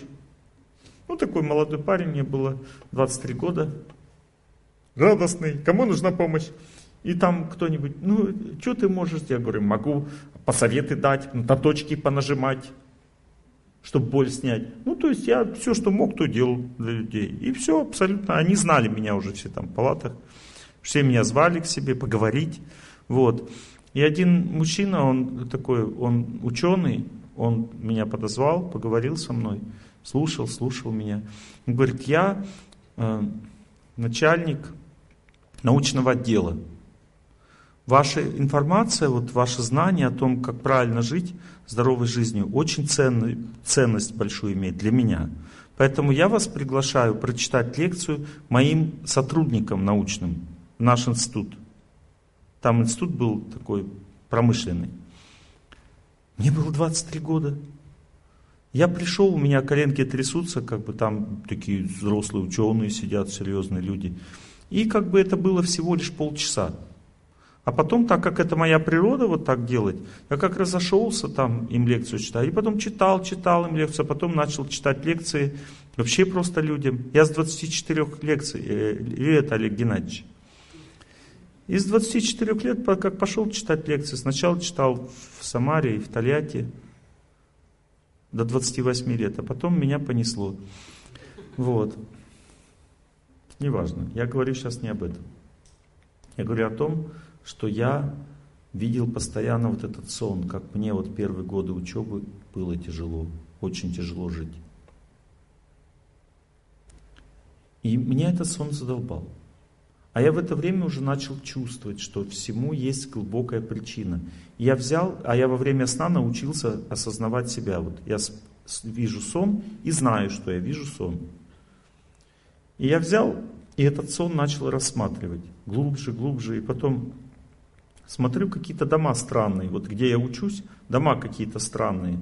Ну, такой молодой парень, мне было 23 года, радостный, кому нужна помощь? И там кто-нибудь, ну, что ты можешь? Я говорю, могу посоветы дать, на точки понажимать, чтобы боль снять. Ну, то есть я все, что мог, то делал для людей. И все абсолютно. Они знали меня уже все там в палатах. Все меня звали к себе поговорить. Вот. И один мужчина, он такой, он ученый, он меня подозвал, поговорил со мной, слушал, слушал меня. Он говорит, я э, начальник научного отдела. Ваша информация, вот ваше знание о том, как правильно жить здоровой жизнью, очень ценную, ценность большую имеет для меня. Поэтому я вас приглашаю прочитать лекцию моим сотрудникам научным наш институт. Там институт был такой промышленный. Мне было 23 года. Я пришел, у меня коленки трясутся, как бы там такие взрослые ученые сидят, серьезные люди. И как бы это было всего лишь полчаса. А потом, так как это моя природа вот так делать, я как разошелся там им лекцию читать. И потом читал, читал им лекцию, а потом начал читать лекции вообще просто людям. Я с 24 лекций, э, лет Олег Геннадьевич. Из 24 лет, как пошел читать лекции, сначала читал в Самаре и в Тольятти до 28 лет, а потом меня понесло. Вот. Неважно. Я говорю сейчас не об этом. Я говорю о том, что я видел постоянно вот этот сон, как мне вот первые годы учебы было тяжело, очень тяжело жить. И меня этот сон задолбал. А я в это время уже начал чувствовать, что всему есть глубокая причина. Я взял, а я во время сна научился осознавать себя. Вот я вижу сон и знаю, что я вижу сон. И я взял и этот сон начал рассматривать глубже, глубже. И потом смотрю какие-то дома странные. Вот где я учусь, дома какие-то странные.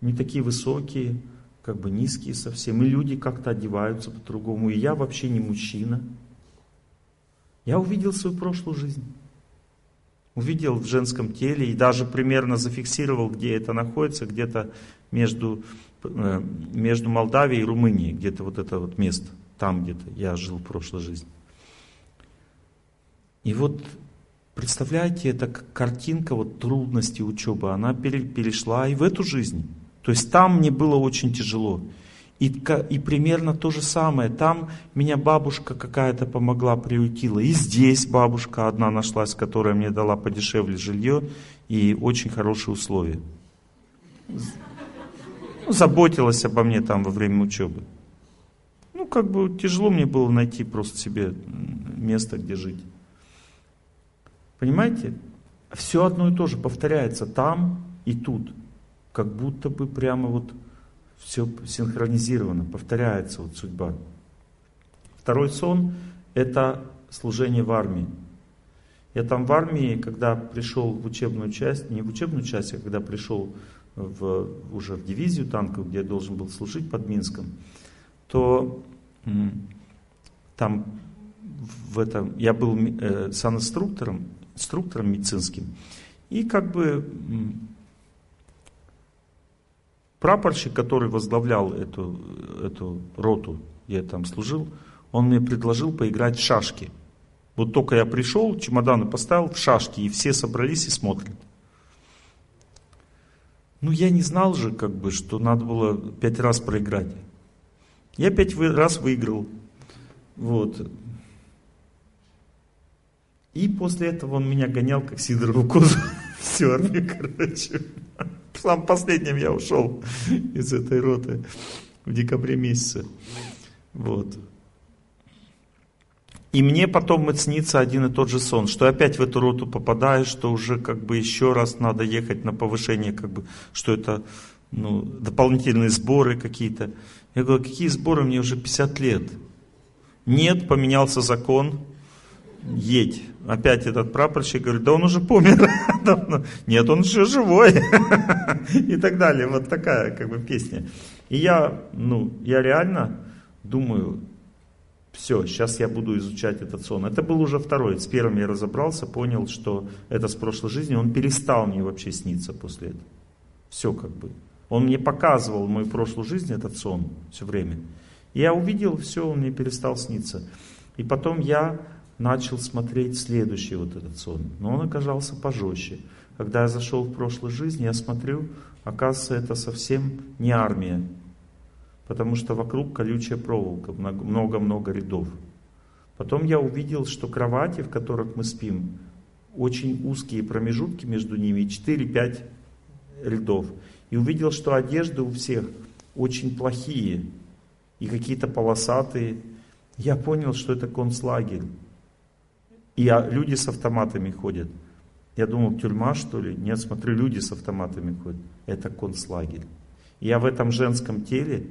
Не такие высокие, как бы низкие совсем. И люди как-то одеваются по-другому. И я вообще не мужчина. Я увидел свою прошлую жизнь. Увидел в женском теле и даже примерно зафиксировал, где это находится, где-то между, э, между Молдавией и Румынией, где-то вот это вот место, там где-то я жил в прошлой жизни. И вот представляете, эта картинка вот трудности учебы, она перешла и в эту жизнь. То есть там мне было очень тяжело. И, и примерно то же самое. Там меня бабушка какая-то помогла, приютила. И здесь бабушка одна нашлась, которая мне дала подешевле жилье и очень хорошие условия. Ну, заботилась обо мне там во время учебы. Ну, как бы тяжело мне было найти просто себе место, где жить. Понимаете? Все одно и то же повторяется там и тут. Как будто бы прямо вот все синхронизировано, повторяется вот судьба. Второй сон – это служение в армии. Я там в армии, когда пришел в учебную часть, не в учебную часть, а когда пришел в, уже в дивизию танков, где я должен был служить под Минском, то там в этом, я был э, санинструктором, инструктором медицинским, и как бы Прапорщик, который возглавлял эту, эту роту, я там служил, он мне предложил поиграть в шашки. Вот только я пришел, чемоданы поставил в шашки, и все собрались и смотрят. Ну, я не знал же, как бы, что надо было пять раз проиграть. Я пять раз выиграл. Вот. И после этого он меня гонял, как Сидорову козу. [LAUGHS] Всю армию, короче. Сам последним я ушел из этой роты в декабре месяце. Вот. И мне потом снится один и тот же сон, что опять в эту роту попадаешь, что уже как бы еще раз надо ехать на повышение, как бы, что это ну, дополнительные сборы какие-то. Я говорю, какие сборы, мне уже 50 лет. Нет, поменялся закон, едь. Опять этот прапорщик говорит, да он уже помер. [LAUGHS] Нет, он еще живой. [LAUGHS] И так далее. Вот такая как бы песня. И я, ну, я реально думаю, все, сейчас я буду изучать этот сон. Это был уже второй. С первым я разобрался, понял, что это с прошлой жизни. Он перестал мне вообще сниться после этого. Все как бы. Он мне показывал мою прошлую жизнь, этот сон, все время. Я увидел, все, он мне перестал сниться. И потом я начал смотреть следующий вот этот сон. Но он оказался пожестче. Когда я зашел в прошлую жизнь, я смотрю, оказывается, это совсем не армия. Потому что вокруг колючая проволока, много-много рядов. Потом я увидел, что кровати, в которых мы спим, очень узкие промежутки между ними, 4-5 рядов. И увидел, что одежды у всех очень плохие и какие-то полосатые. Я понял, что это концлагерь. И люди с автоматами ходят. Я думал, тюрьма что ли? Нет, смотрю, люди с автоматами ходят. Это концлагерь. Я в этом женском теле,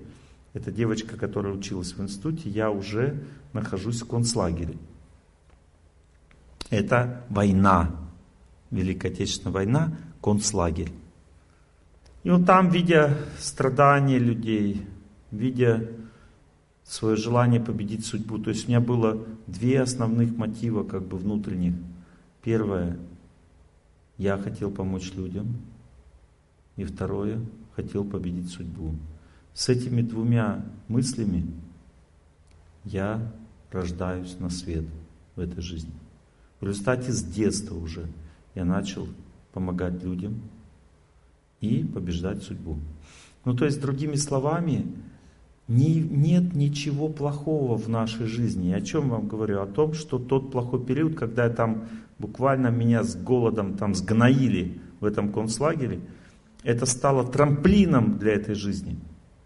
эта девочка, которая училась в институте, я уже нахожусь в концлагере. Это война, Великая Отечественная война, концлагерь. И вот там, видя страдания людей, видя свое желание победить судьбу. То есть у меня было две основных мотива как бы внутренних. Первое, я хотел помочь людям. И второе, хотел победить судьбу. С этими двумя мыслями я рождаюсь на свет в этой жизни. В результате с детства уже я начал помогать людям и побеждать судьбу. Ну то есть, другими словами, не, нет ничего плохого в нашей жизни. О чем вам говорю? О том, что тот плохой период, когда я там буквально меня с голодом там сгноили в этом концлагере, это стало трамплином для этой жизни.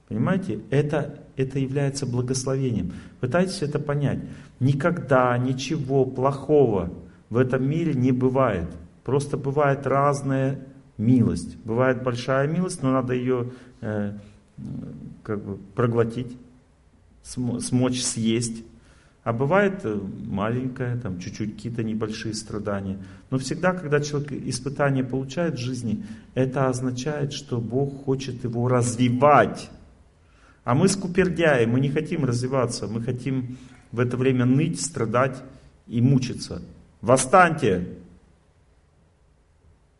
Понимаете? Это, это является благословением. Пытайтесь это понять. Никогда ничего плохого в этом мире не бывает. Просто бывает разная милость. Бывает большая милость, но надо ее э, как бы проглотить, смочь съесть. А бывает э, маленькое, там чуть-чуть какие-то небольшие страдания. Но всегда, когда человек испытание получает в жизни, это означает, что Бог хочет его развивать. А мы скупердяи, мы не хотим развиваться, мы хотим в это время ныть, страдать и мучиться. Восстаньте!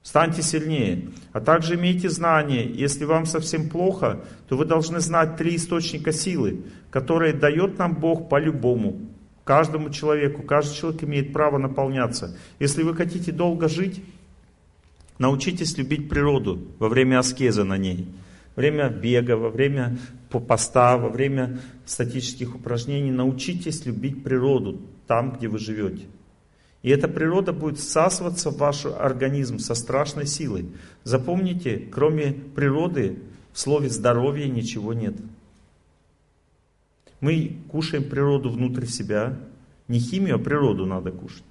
Станьте сильнее. А также имейте знание, если вам совсем плохо, то вы должны знать три источника силы, которые дает нам Бог по-любому. Каждому человеку, каждый человек имеет право наполняться. Если вы хотите долго жить, научитесь любить природу во время аскеза на ней время бега, во время поста, во время статических упражнений научитесь любить природу там, где вы живете. И эта природа будет всасываться в ваш организм со страшной силой. Запомните, кроме природы в слове здоровье ничего нет. Мы кушаем природу внутрь себя, не химию, а природу надо кушать.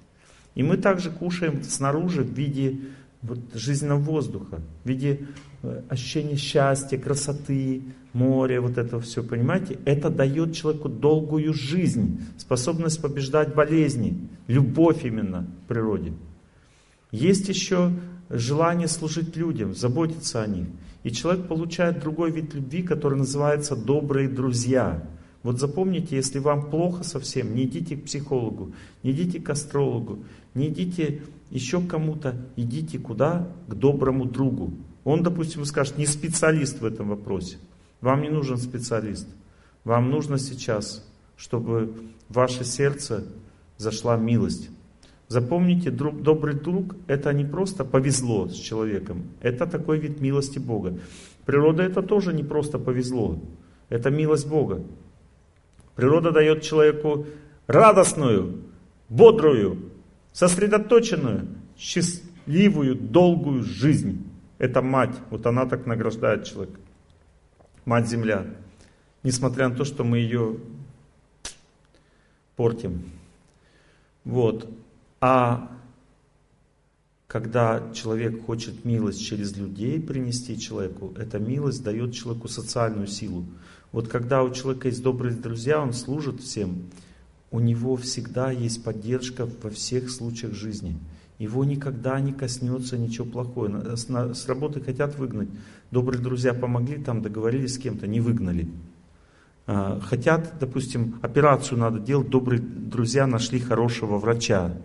И мы также кушаем снаружи в виде вот, жизненного воздуха, в виде э, ощущения счастья, красоты, моря, вот это все, понимаете? Это дает человеку долгую жизнь, способность побеждать болезни, любовь именно к природе. Есть еще желание служить людям, заботиться о них. И человек получает другой вид любви, который называется добрые друзья. Вот запомните, если вам плохо совсем, не идите к психологу, не идите к астрологу, не идите еще кому-то, идите куда? К доброму другу. Он, допустим, скажет, не специалист в этом вопросе. Вам не нужен специалист. Вам нужно сейчас, чтобы в ваше сердце зашла милость. Запомните, друг, добрый друг – это не просто повезло с человеком, это такой вид милости Бога. Природа это тоже не просто повезло, это милость Бога. Природа дает человеку радостную, бодрую, сосредоточенную, счастливую, долгую жизнь. Это мать, вот она так награждает человека. Мать Земля. Несмотря на то, что мы ее портим. Вот. А когда человек хочет милость через людей принести человеку, эта милость дает человеку социальную силу. Вот когда у человека есть добрые друзья, он служит всем, у него всегда есть поддержка во всех случаях жизни. Его никогда не коснется ничего плохого. С, работы хотят выгнать. Добрые друзья помогли, там договорились с кем-то, не выгнали. А, хотят, допустим, операцию надо делать, добрые друзья нашли хорошего врача.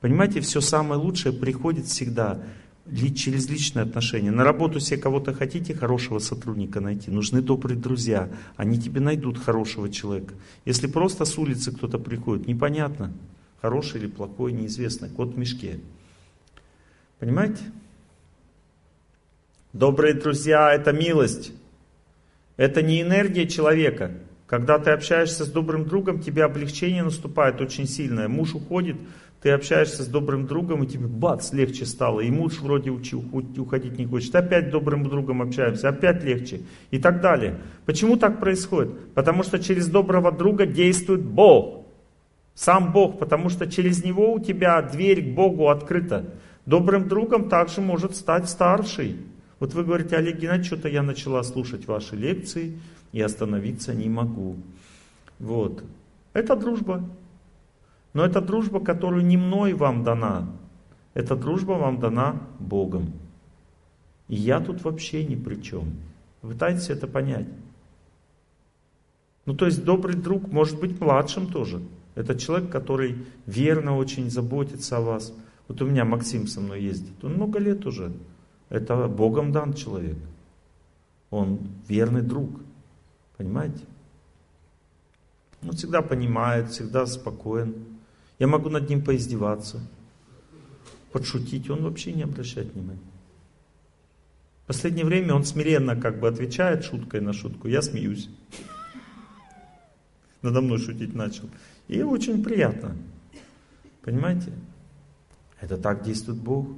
Понимаете, все самое лучшее приходит всегда через личные отношения. На работу себе кого-то хотите, хорошего сотрудника найти, нужны добрые друзья. Они тебе найдут хорошего человека. Если просто с улицы кто-то приходит, непонятно, хороший или плохой, неизвестно, кот в мешке. Понимаете? Добрые друзья – это милость. Это не энергия человека. Когда ты общаешься с добрым другом, тебе облегчение наступает очень сильное. Муж уходит, ты общаешься с добрым другом, и тебе бац, легче стало. И муж вроде учи, уходить не хочет. Опять добрым другом общаемся, опять легче. И так далее. Почему так происходит? Потому что через доброго друга действует Бог. Сам Бог, потому что через него у тебя дверь к Богу открыта. Добрым другом также может стать старший. Вот вы говорите, Олег Геннадьевич, что-то я начала слушать ваши лекции и остановиться не могу. Вот. Это дружба. Но это дружба, которую не мной вам дана. Эта дружба вам дана Богом. И я тут вообще ни при чем. Пытайтесь это понять. Ну то есть добрый друг может быть младшим тоже. Это человек, который верно очень заботится о вас. Вот у меня Максим со мной ездит. Он много лет уже. Это Богом дан человек. Он верный друг. Понимаете? Он всегда понимает, всегда спокоен. Я могу над ним поиздеваться, подшутить, он вообще не обращает внимания. В последнее время он смиренно как бы отвечает шуткой на шутку, я смеюсь. Надо мной шутить начал. И очень приятно. Понимаете? Это так действует Бог.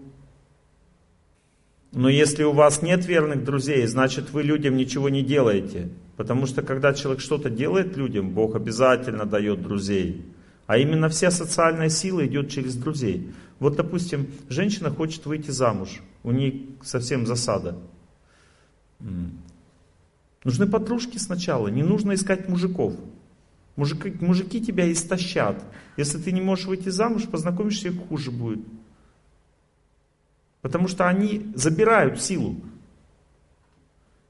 Но если у вас нет верных друзей, значит вы людям ничего не делаете. Потому что когда человек что-то делает людям, Бог обязательно дает друзей. А именно вся социальная сила идет через друзей. Вот, допустим, женщина хочет выйти замуж, у нее совсем засада. Нужны подружки сначала, не нужно искать мужиков. Мужики, мужики тебя истощат. Если ты не можешь выйти замуж, познакомишься, их хуже будет. Потому что они забирают силу.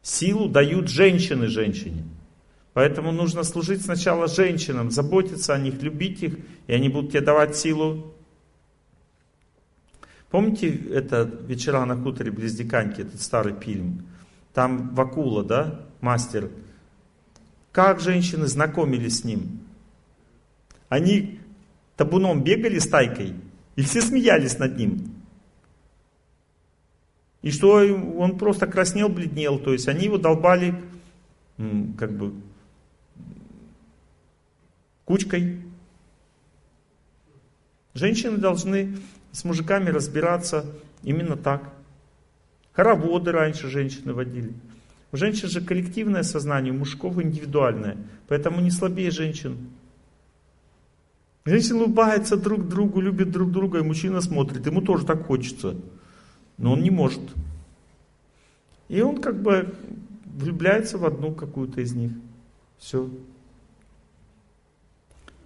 Силу дают женщины женщине. Поэтому нужно служить сначала женщинам, заботиться о них, любить их, и они будут тебе давать силу. Помните это «Вечера на хуторе близ Диканьки», этот старый фильм? Там Вакула, да, мастер. Как женщины знакомились с ним? Они табуном бегали с тайкой, и все смеялись над ним. И что он просто краснел, бледнел. То есть они его долбали как бы кучкой. Женщины должны с мужиками разбираться именно так. Хороводы раньше женщины водили. У женщин же коллективное сознание, у мужиков индивидуальное. Поэтому не слабее женщин. Женщины улыбаются друг другу, любят друг друга, и мужчина смотрит, ему тоже так хочется но он не может. И он как бы влюбляется в одну какую-то из них. Все.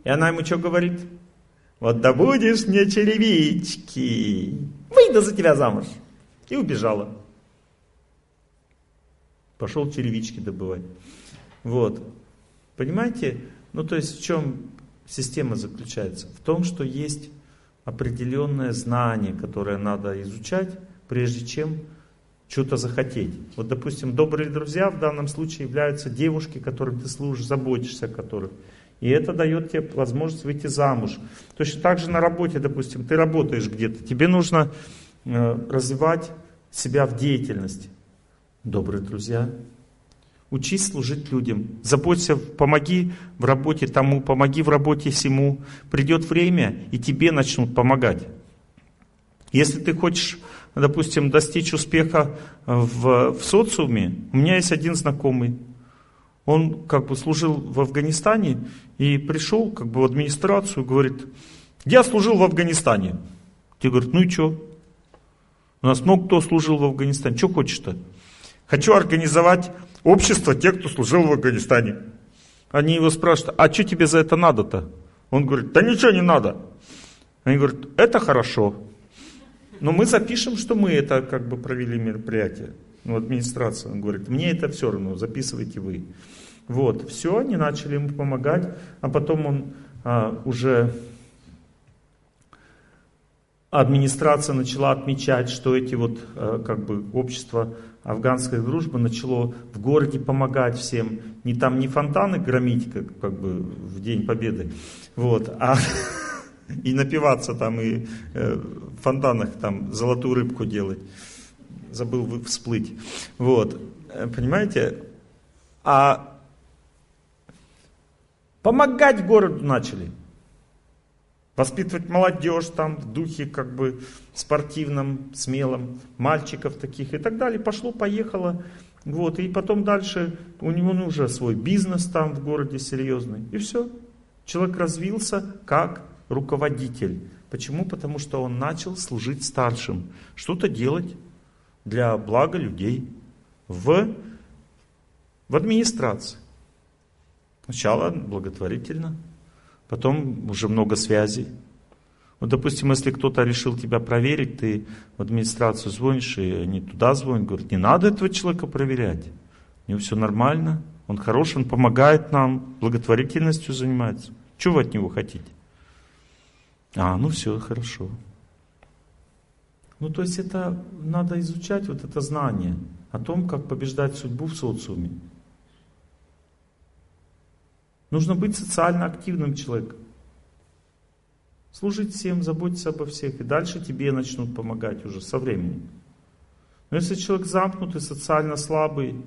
И она ему что говорит? Вот да будешь мне черевички, выйду за тебя замуж. И убежала. Пошел черевички добывать. Вот. Понимаете? Ну то есть в чем система заключается? В том, что есть определенное знание, которое надо изучать, прежде чем что-то захотеть. Вот, допустим, добрые друзья в данном случае являются девушки, которым ты служишь, заботишься о которых. И это дает тебе возможность выйти замуж. Точно так же на работе, допустим, ты работаешь где-то, тебе нужно э, развивать себя в деятельности. Добрые друзья, учись служить людям, заботься, помоги в работе тому, помоги в работе всему. Придет время, и тебе начнут помогать. Если ты хочешь допустим, достичь успеха в, в социуме, у меня есть один знакомый. Он как бы служил в Афганистане и пришел как бы в администрацию, говорит, я служил в Афганистане. Те говорят, ну и что? У нас много кто служил в Афганистане. Что хочешь-то? Хочу организовать общество тех, кто служил в Афганистане. Они его спрашивают, а что тебе за это надо-то? Он говорит, да ничего не надо. Они говорят, это хорошо. Но мы запишем, что мы это как бы провели мероприятие. Ну, администрация он говорит, мне это все равно, записывайте вы. Вот, все, они начали ему помогать, а потом он а, уже администрация начала отмечать, что эти вот а, как бы общества афганской дружбы начало в городе помогать всем, не там не фонтаны громить как, как бы в День Победы, вот, а [LAUGHS] и напиваться там, и э, фонтанах там золотую рыбку делать. Забыл всплыть. Вот. Э, понимаете? А помогать городу начали. Воспитывать молодежь там в духе как бы спортивном, смелом, мальчиков таких и так далее. Пошло, поехало. Вот, и потом дальше у него ну, уже свой бизнес там в городе серьезный. И все. Человек развился как руководитель. Почему? Потому что он начал служить старшим. Что-то делать для блага людей в, в администрации. Сначала благотворительно, потом уже много связей. Вот, допустим, если кто-то решил тебя проверить, ты в администрацию звонишь, и они туда звонят, говорят, не надо этого человека проверять. У него все нормально, он хороший, он помогает нам, благотворительностью занимается. Чего вы от него хотите? А, ну все, хорошо. Ну, то есть это надо изучать вот это знание о том, как побеждать судьбу в социуме. Нужно быть социально активным человеком. Служить всем, заботиться обо всех. И дальше тебе начнут помогать уже со временем. Но если человек замкнутый, социально слабый,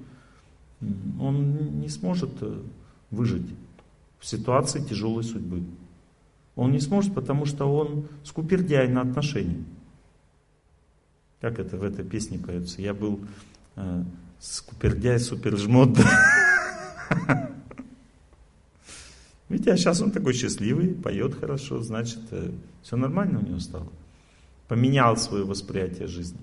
он не сможет э, выжить в ситуации тяжелой судьбы. Он не сможет, потому что он скупердяй на отношения. Как это в этой песне поется, я был э, скупердяй, супержмот. [LAUGHS] Видите, а сейчас он такой счастливый, поет хорошо, значит, э, все нормально у него стало. Поменял свое восприятие жизни.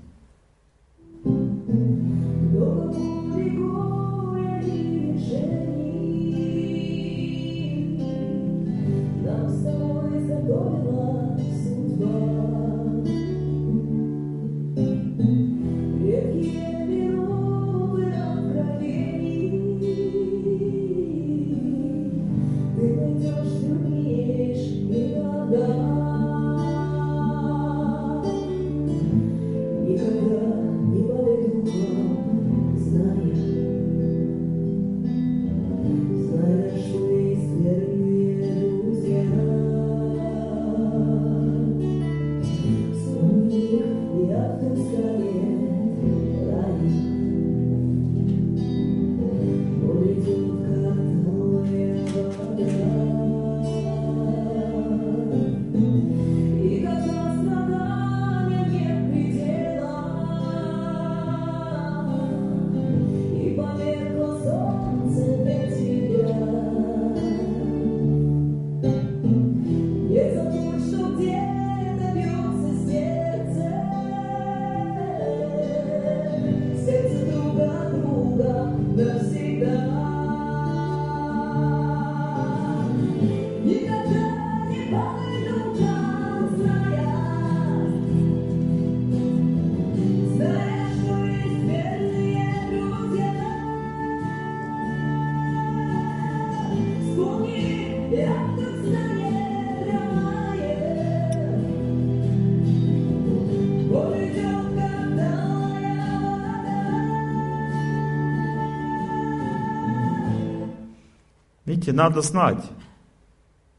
Видите, надо знать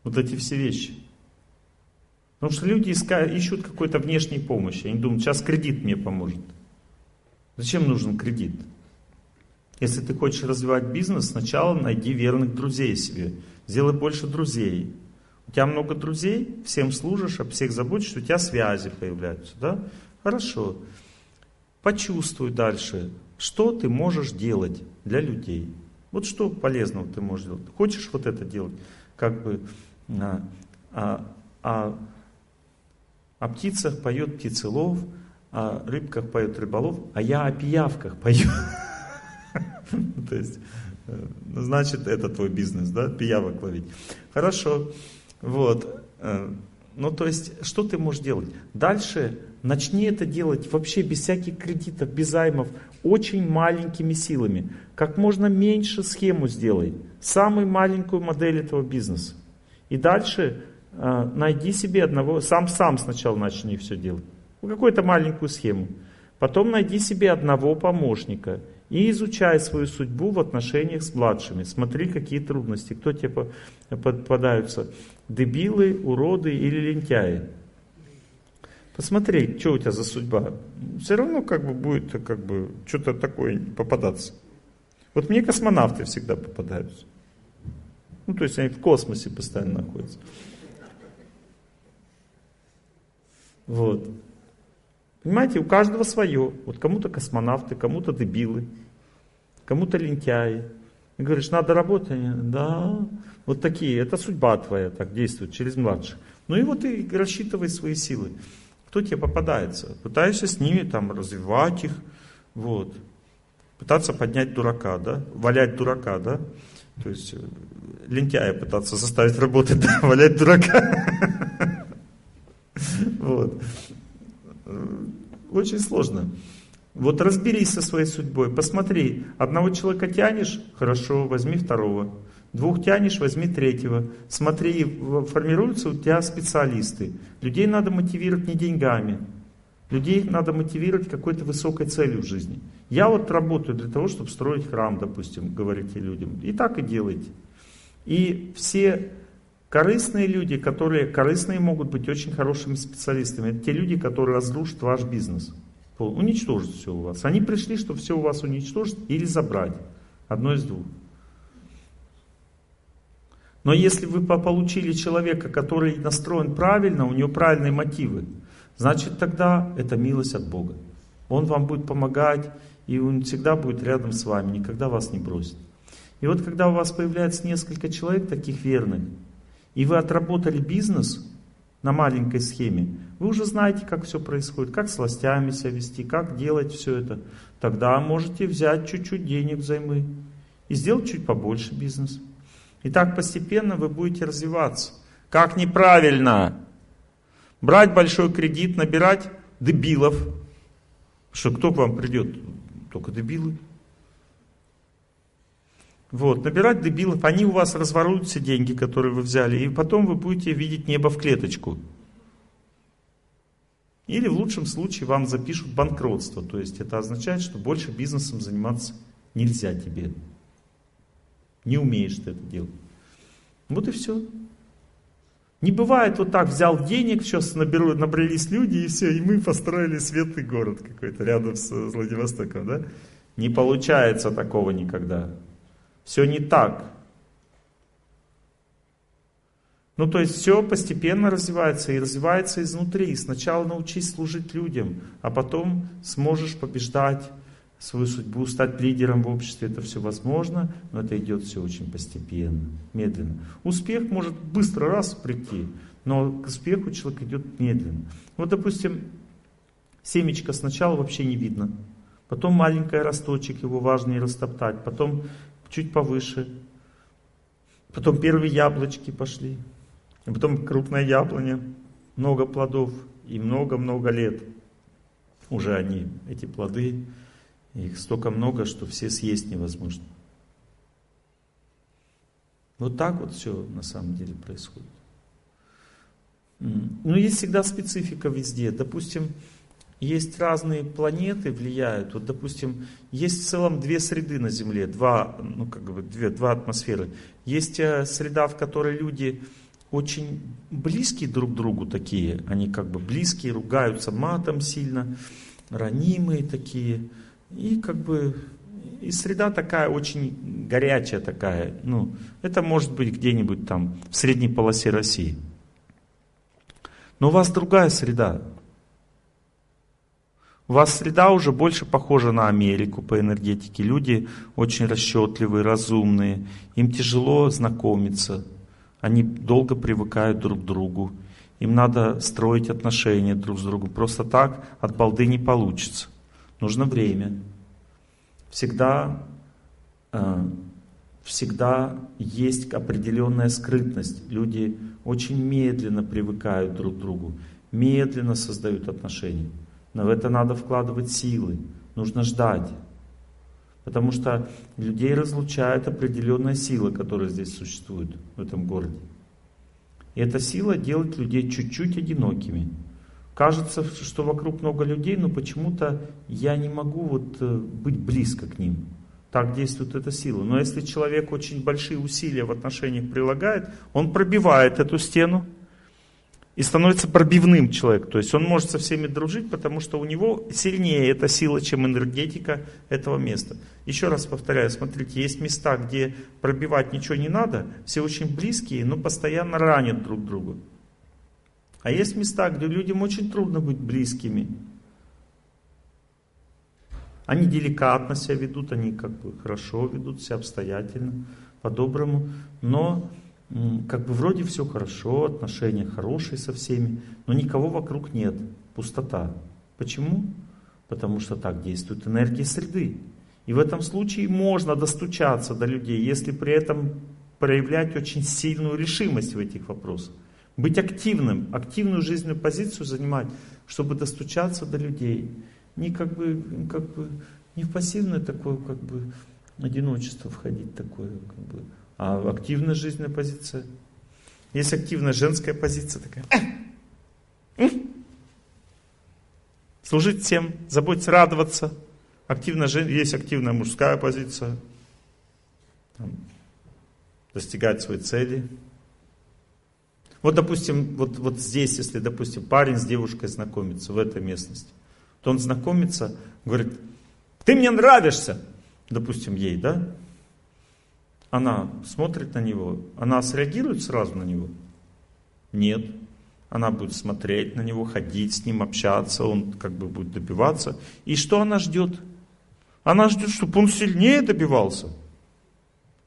вот эти все вещи. Потому что люди ищут какой-то внешней помощи. Они думают, сейчас кредит мне поможет. Зачем нужен кредит? Если ты хочешь развивать бизнес, сначала найди верных друзей себе. Сделай больше друзей. У тебя много друзей, всем служишь, об всех заботишься, у тебя связи появляются. Да? Хорошо. Почувствуй дальше, что ты можешь делать для людей. Вот что полезного ты можешь делать? Хочешь вот это делать? Как бы а, а, а, о птицах поет птицелов, о рыбках поет рыболов, а я о пиявках пою. [LAUGHS] То есть, э, значит, это твой бизнес, да, пиявок ловить. Хорошо, вот. Э, ну, то есть, что ты можешь делать? Дальше начни это делать вообще без всяких кредитов, без займов, очень маленькими силами. Как можно меньше схему сделай. Самую маленькую модель этого бизнеса. И дальше э, найди себе одного, сам-сам сначала начни все делать. Какую-то маленькую схему. Потом найди себе одного помощника и изучай свою судьбу в отношениях с младшими. Смотри, какие трудности, кто тебе попадаются. Дебилы, уроды или лентяи. Посмотри, что у тебя за судьба. Все равно как бы будет как бы что-то такое попадаться. Вот мне космонавты всегда попадаются. Ну, то есть они в космосе постоянно находятся. Вот. Понимаете, у каждого свое. Вот кому-то космонавты, кому-то дебилы, кому-то лентяи. И говоришь, надо работать? Да. Вот такие, это судьба твоя так действует через младших. Ну и вот и рассчитывай свои силы. Кто тебе попадается? Пытаешься с ними там развивать их, вот. Пытаться поднять дурака, да? Валять дурака, да? То есть э, лентяя пытаться заставить работать, [LAUGHS] да? валять дурака. [LAUGHS] Вот. Очень сложно. Вот разберись со своей судьбой, посмотри, одного человека тянешь, хорошо, возьми второго. Двух тянешь, возьми третьего. Смотри, формируются у тебя специалисты. Людей надо мотивировать не деньгами. Людей надо мотивировать какой-то высокой целью в жизни. Я вот работаю для того, чтобы строить храм, допустим, говорите людям. И так и делайте. И все корыстные люди, которые корыстные могут быть очень хорошими специалистами, это те люди, которые разрушат ваш бизнес. Уничтожат все у вас. Они пришли, чтобы все у вас уничтожить или забрать. Одно из двух. Но если вы получили человека, который настроен правильно, у него правильные мотивы, значит тогда это милость от Бога. Он вам будет помогать, и Он всегда будет рядом с вами, никогда вас не бросит. И вот когда у вас появляется несколько человек таких верных, и вы отработали бизнес на маленькой схеме, вы уже знаете, как все происходит, как с властями себя вести, как делать все это. Тогда можете взять чуть-чуть денег взаймы и сделать чуть побольше бизнес. И так постепенно вы будете развиваться. Как неправильно брать большой кредит, набирать дебилов. Что кто к вам придет? Только дебилы. Вот, набирать дебилов, они у вас разворуют все деньги, которые вы взяли, и потом вы будете видеть небо в клеточку. Или в лучшем случае вам запишут банкротство. То есть это означает, что больше бизнесом заниматься нельзя тебе. Не умеешь ты это делать. Вот и все. Не бывает вот так, взял денег, сейчас наберу, набрались люди, и все, и мы построили светлый город какой-то рядом с Владивостоком, да? Не получается такого никогда. Все не так. Ну, то есть все постепенно развивается и развивается изнутри. Сначала научись служить людям, а потом сможешь побеждать свою судьбу, стать лидером в обществе, это все возможно, но это идет все очень постепенно, медленно. Успех может быстро раз прийти, но к успеху человек идет медленно. Вот, допустим, семечко сначала вообще не видно, потом маленький росточек, его важно не растоптать, потом чуть повыше, потом первые яблочки пошли, потом крупная яблоня, много плодов и много-много лет уже они, эти плоды, их столько много, что все съесть невозможно. Вот так вот все на самом деле происходит. Но есть всегда специфика везде. Допустим, есть разные планеты влияют. Вот, допустим, есть в целом две среды на Земле, два, ну, как бы, две, два атмосферы. Есть э, среда, в которой люди очень близкие друг к другу такие, они как бы близкие, ругаются матом сильно, ранимые такие, и как бы и среда такая очень горячая такая. Ну, это может быть где-нибудь там в средней полосе России. Но у вас другая среда. У вас среда уже больше похожа на Америку по энергетике. Люди очень расчетливые, разумные. Им тяжело знакомиться. Они долго привыкают друг к другу. Им надо строить отношения друг с другом. Просто так от балды не получится. Нужно время. Всегда, э, всегда есть определенная скрытность. Люди очень медленно привыкают друг к другу, медленно создают отношения. Но в это надо вкладывать силы. Нужно ждать. Потому что людей разлучает определенная сила, которая здесь существует, в этом городе. И эта сила делает людей чуть-чуть одинокими. Кажется, что вокруг много людей, но почему-то я не могу вот э, быть близко к ним. Так действует эта сила. Но если человек очень большие усилия в отношениях прилагает, он пробивает эту стену, и становится пробивным человек. То есть он может со всеми дружить, потому что у него сильнее эта сила, чем энергетика этого места. Еще раз повторяю, смотрите, есть места, где пробивать ничего не надо, все очень близкие, но постоянно ранят друг друга. А есть места, где людям очень трудно быть близкими. Они деликатно себя ведут, они как бы хорошо ведут себя, обстоятельно, по-доброму, но как бы вроде все хорошо, отношения хорошие со всеми, но никого вокруг нет, пустота. Почему? Потому что так действует энергия среды. И в этом случае можно достучаться до людей, если при этом проявлять очень сильную решимость в этих вопросах. Быть активным, активную жизненную позицию занимать, чтобы достучаться до людей. Не как бы, как бы, не в пассивное такое, как бы, одиночество входить такое, как бы, а активная жизненная позиция. Есть активная женская позиция такая. [CLEARS THROAT] Служить всем, заботиться, радоваться. Активная, есть активная мужская позиция. Там, достигать своей цели. Вот, допустим, вот, вот здесь, если, допустим, парень с девушкой знакомится в этой местности, то он знакомится, говорит, ты мне нравишься, допустим, ей, да? она смотрит на него, она среагирует сразу на него? Нет. Она будет смотреть на него, ходить с ним, общаться, он как бы будет добиваться. И что она ждет? Она ждет, чтобы он сильнее добивался.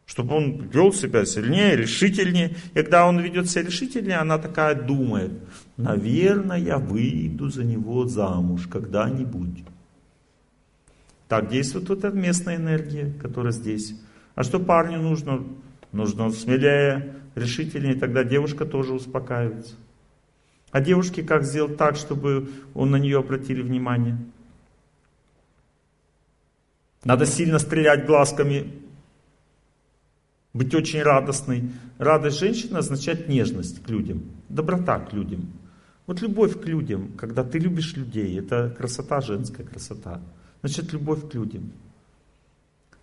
Чтобы он вел себя сильнее, решительнее. И когда он ведет себя решительнее, она такая думает, наверное, я выйду за него замуж когда-нибудь. Так действует вот эта местная энергия, которая здесь. А что парню нужно? Нужно смелее, решительнее, тогда девушка тоже успокаивается. А девушке как сделать так, чтобы он на нее обратили внимание? Надо сильно стрелять глазками, быть очень радостной. Радость женщины означает нежность к людям, доброта к людям. Вот любовь к людям, когда ты любишь людей, это красота, женская красота. Значит, любовь к людям.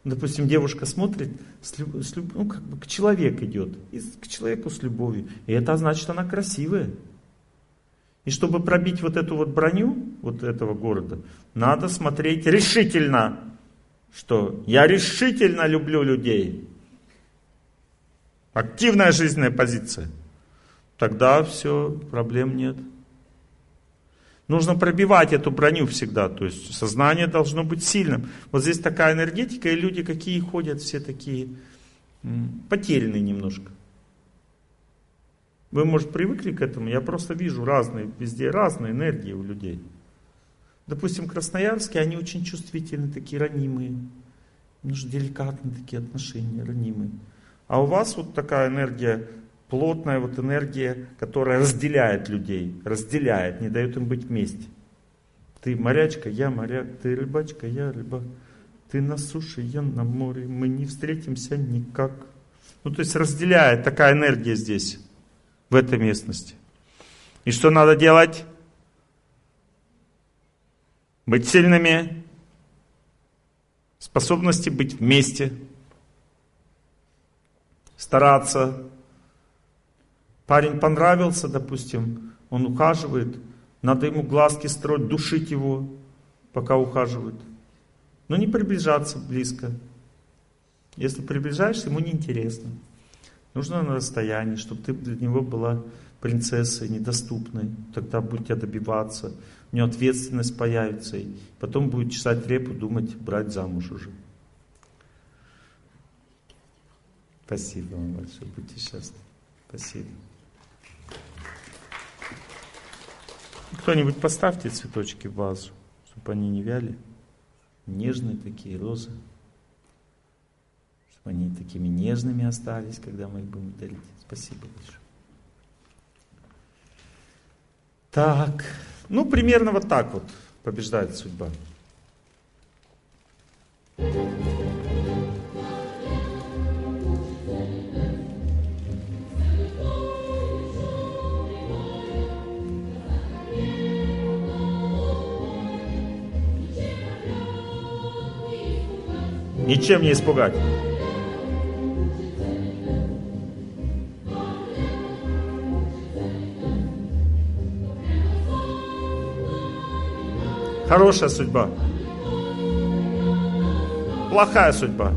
Допустим, девушка смотрит, с, с, ну, как бы к человеку идет, и к человеку с любовью. И это значит, она красивая. И чтобы пробить вот эту вот броню, вот этого города, надо смотреть решительно, что я решительно люблю людей. Активная жизненная позиция. Тогда все, проблем нет. Нужно пробивать эту броню всегда, то есть сознание должно быть сильным. Вот здесь такая энергетика, и люди какие ходят, все такие потерянные немножко. Вы, может, привыкли к этому, я просто вижу разные, везде разные энергии у людей. Допустим, красноярские, они очень чувствительны, такие ранимые. Нужно деликатные такие отношения, ранимые. А у вас вот такая энергия плотная вот энергия, которая разделяет людей, разделяет, не дает им быть вместе. Ты морячка, я моряк, ты рыбачка, я рыбак. Ты на суше, я на море, мы не встретимся никак. Ну, то есть разделяет такая энергия здесь, в этой местности. И что надо делать? Быть сильными, способности быть вместе, стараться Парень понравился, допустим, он ухаживает, надо ему глазки строить, душить его, пока ухаживает. Но не приближаться близко. Если приближаешься, ему неинтересно. Нужно на расстоянии, чтобы ты для него была принцессой, недоступной. Тогда будет тебя добиваться. У него ответственность появится. И потом будет чесать репу, думать, брать замуж уже. Спасибо вам большое. Будьте счастливы. Спасибо. Кто-нибудь поставьте цветочки в вазу, чтобы они не вяли. Нежные такие розы. Чтобы они такими нежными остались, когда мы их будем дарить. Спасибо большое. Так, ну примерно вот так вот побеждает судьба. Ничем не испугать. Хорошая судьба. Плохая судьба.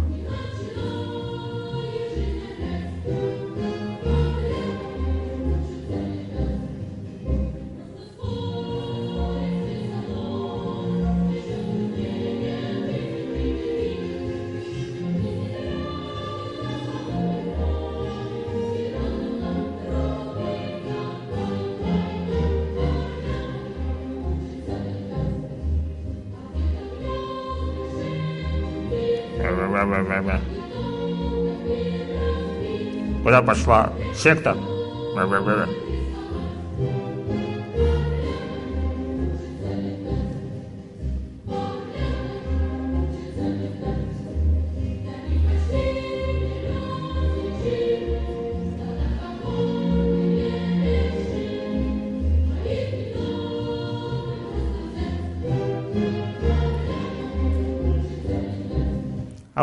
Куда пошла? Секта?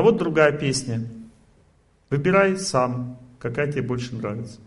А вот другая песня. Выбирай сам, какая тебе больше нравится.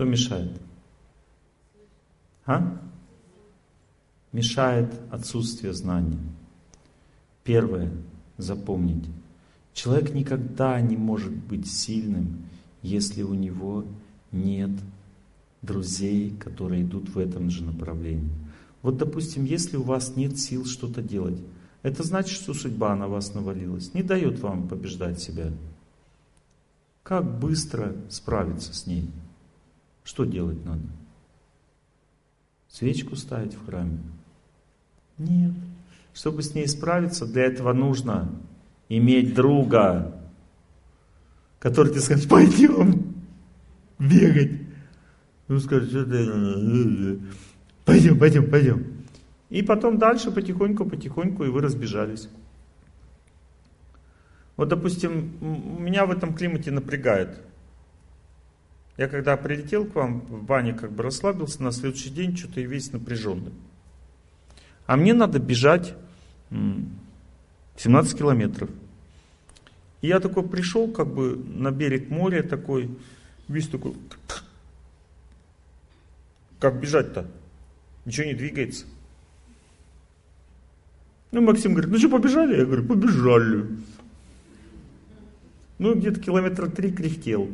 Что мешает? А? Мешает отсутствие знаний. Первое, запомните. Человек никогда не может быть сильным, если у него нет друзей, которые идут в этом же направлении. Вот, допустим, если у вас нет сил что-то делать, это значит, что судьба на вас навалилась, не дает вам побеждать себя. Как быстро справиться с ней? Что делать надо? Свечку ставить в храме? Нет. Чтобы с ней справиться, для этого нужно иметь друга, который тебе скажет, пойдем бегать. Ну скажет, что ты... Пойдем, пойдем, пойдем. И потом дальше потихоньку, потихоньку, и вы разбежались. Вот, допустим, меня в этом климате напрягает. Я когда прилетел к вам в бане, как бы расслабился, на следующий день что-то и весь напряженный. А мне надо бежать 17 километров. И я такой пришел как бы на берег моря такой, весь такой, как бежать-то? Ничего не двигается. Ну, Максим говорит, ну что, побежали? Я говорю, побежали. Ну, где-то километра три кряхтел.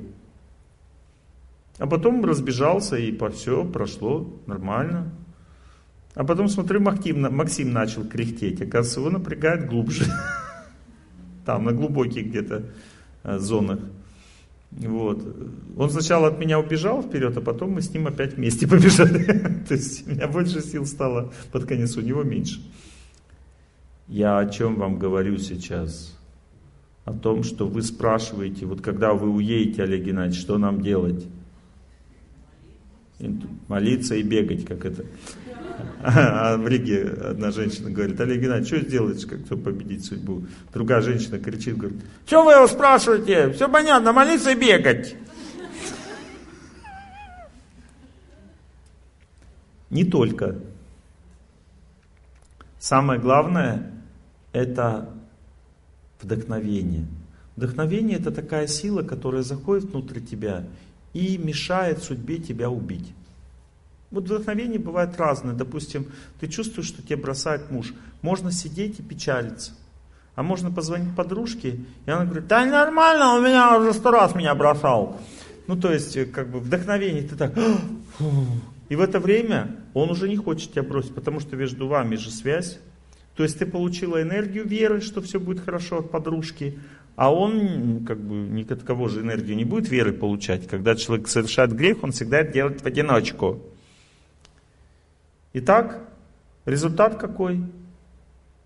А потом разбежался, и по все прошло нормально. А потом смотрю, Максим, Максим начал кряхтеть. Оказывается, его напрягает глубже. [LAUGHS] Там, на глубоких где-то э, зонах. Вот. Он сначала от меня убежал вперед, а потом мы с ним опять вместе [LAUGHS] побежали. То есть у меня больше сил стало под конец, у него меньше. Я о чем вам говорю сейчас? О том, что вы спрашиваете, вот когда вы уедете, Олег Геннадьевич, что нам делать? Молиться и бегать, как это. [LAUGHS] А в Риге одна женщина говорит, Олег Геннадьевич, что сделаешь, как кто победить судьбу? Другая женщина кричит, говорит, что вы его спрашиваете? Все понятно, молиться и бегать. Не только. Самое главное – это вдохновение. Вдохновение – это такая сила, которая заходит внутрь тебя и мешает судьбе тебя убить. Вот вдохновение бывает разное. Допустим, ты чувствуешь, что тебя бросает муж. Можно сидеть и печалиться. А можно позвонить подружке, и она говорит, да нормально, он меня уже сто раз меня бросал. Ну, то есть, э, как бы вдохновение, ты так, и в это время он уже не хочет тебя бросить, потому что между вами же связь. То есть ты получила энергию веры, что все будет хорошо от подружки, а он как бы ни от кого же энергию не будет веры получать. Когда человек совершает грех, он всегда это делает в одиночку. Итак, результат какой?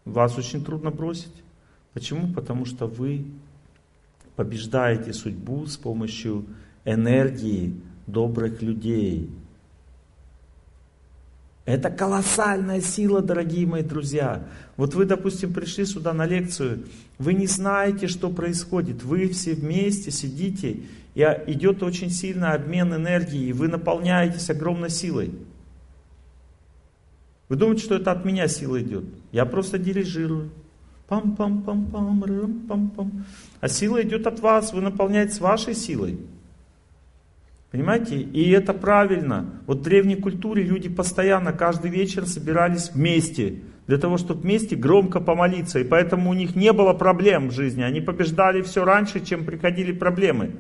Вас очень трудно бросить. Почему? Потому что вы побеждаете судьбу с помощью энергии добрых людей. Это колоссальная сила, дорогие мои друзья. Вот вы, допустим, пришли сюда на лекцию, вы не знаете, что происходит. Вы все вместе сидите, и идет очень сильный обмен энергии, и вы наполняетесь огромной силой. Вы думаете, что это от меня сила идет? Я просто дирижирую. Пам-пам-пам-пам, пам-пам. А сила идет от вас, вы наполняетесь вашей силой. Понимаете? И это правильно. Вот в древней культуре люди постоянно, каждый вечер собирались вместе. Для того, чтобы вместе громко помолиться. И поэтому у них не было проблем в жизни. Они побеждали все раньше, чем приходили проблемы.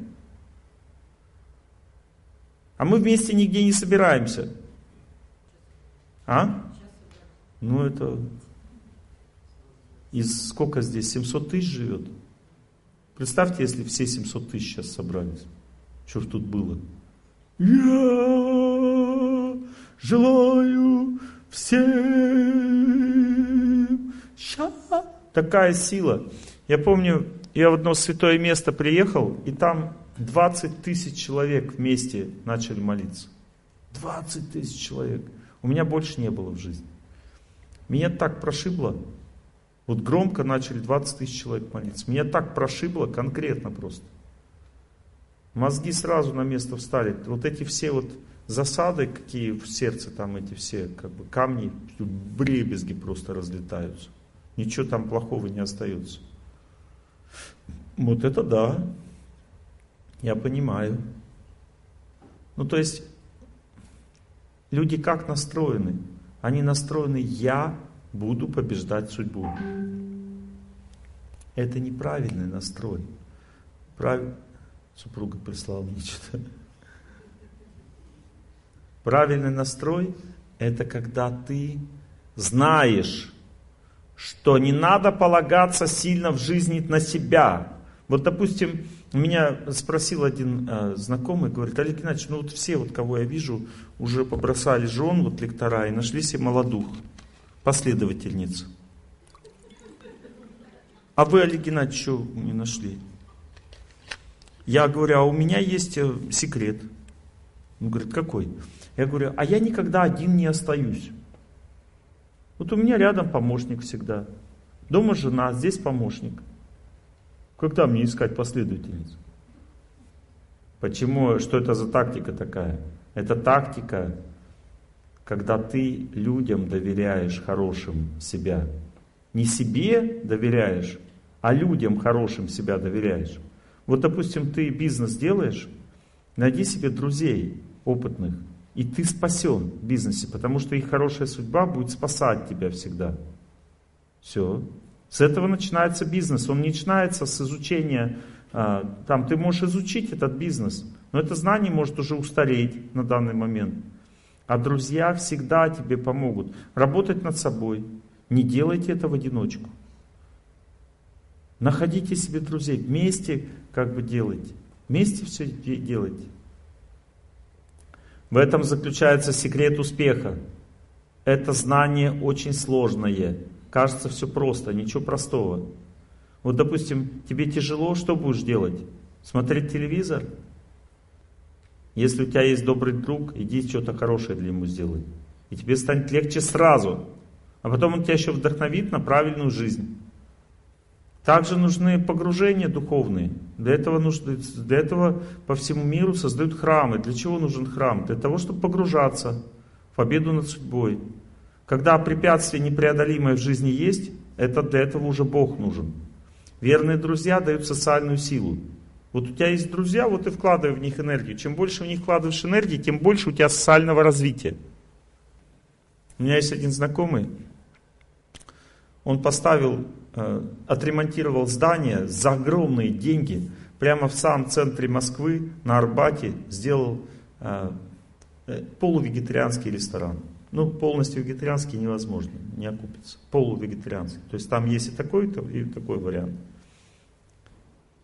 А мы вместе нигде не собираемся. А? Ну это... Из сколько здесь? 700 тысяч живет? Представьте, если все 700 тысяч сейчас собрались. Что ж тут было? Я желаю всем счастья. Такая сила. Я помню, я в одно святое место приехал, и там 20 тысяч человек вместе начали молиться. 20 тысяч человек. У меня больше не было в жизни. Меня так прошибло, вот громко начали 20 тысяч человек молиться. Меня так прошибло конкретно просто. Мозги сразу на место встали. Вот эти все вот засады, какие в сердце там эти все как бы камни, бребезги просто разлетаются. Ничего там плохого не остается. Вот это да. Я понимаю. Ну то есть люди как настроены? Они настроены «я буду побеждать судьбу». Это неправильный настрой. Прав... Супруга прислала мне что-то. Правильный настрой – это когда ты знаешь, что не надо полагаться сильно в жизни на себя. Вот, допустим, меня спросил один э, знакомый, говорит, Олег Геннадьевич, ну вот все, вот кого я вижу, уже побросали жен, вот лектора, и нашли себе молодух, последовательницу. А вы, Олег Геннадьевич, не нашли? Я говорю, а у меня есть э, секрет. Он говорит, какой? Я говорю, а я никогда один не остаюсь. Вот у меня рядом помощник всегда. Дома жена, здесь помощник. Когда мне искать последовательницу? Почему? Что это за тактика такая? Это тактика, когда ты людям доверяешь хорошим себя. Не себе доверяешь, а людям хорошим себя доверяешь. Вот, допустим, ты бизнес делаешь, найди себе друзей опытных, и ты спасен в бизнесе, потому что их хорошая судьба будет спасать тебя всегда. Все. С этого начинается бизнес. Он начинается с изучения. А, там ты можешь изучить этот бизнес, но это знание может уже устареть на данный момент. А друзья всегда тебе помогут. Работать над собой. Не делайте это в одиночку. Находите себе друзей. Вместе как бы делайте. Вместе все делайте. В этом заключается секрет успеха. Это знание очень сложное. Кажется все просто, ничего простого. Вот, допустим, тебе тяжело, что будешь делать? Смотреть телевизор? Если у тебя есть добрый друг, иди что-то хорошее для него сделай. И тебе станет легче сразу. А потом он тебя еще вдохновит на правильную жизнь. Также нужны погружения духовные. Для этого, нужны, для этого по всему миру создают храмы. Для чего нужен храм? Для того, чтобы погружаться в победу над судьбой. Когда препятствие непреодолимое в жизни есть, это для этого уже Бог нужен. Верные друзья дают социальную силу. Вот у тебя есть друзья, вот и вкладывай в них энергию. Чем больше в них вкладываешь энергии, тем больше у тебя социального развития. У меня есть один знакомый, он поставил отремонтировал здание за огромные деньги, прямо в самом центре Москвы, на Арбате, сделал э, э, полувегетарианский ресторан. Ну, полностью вегетарианский невозможно, не окупится. Полувегетарианский. То есть там есть и такой, и такой вариант.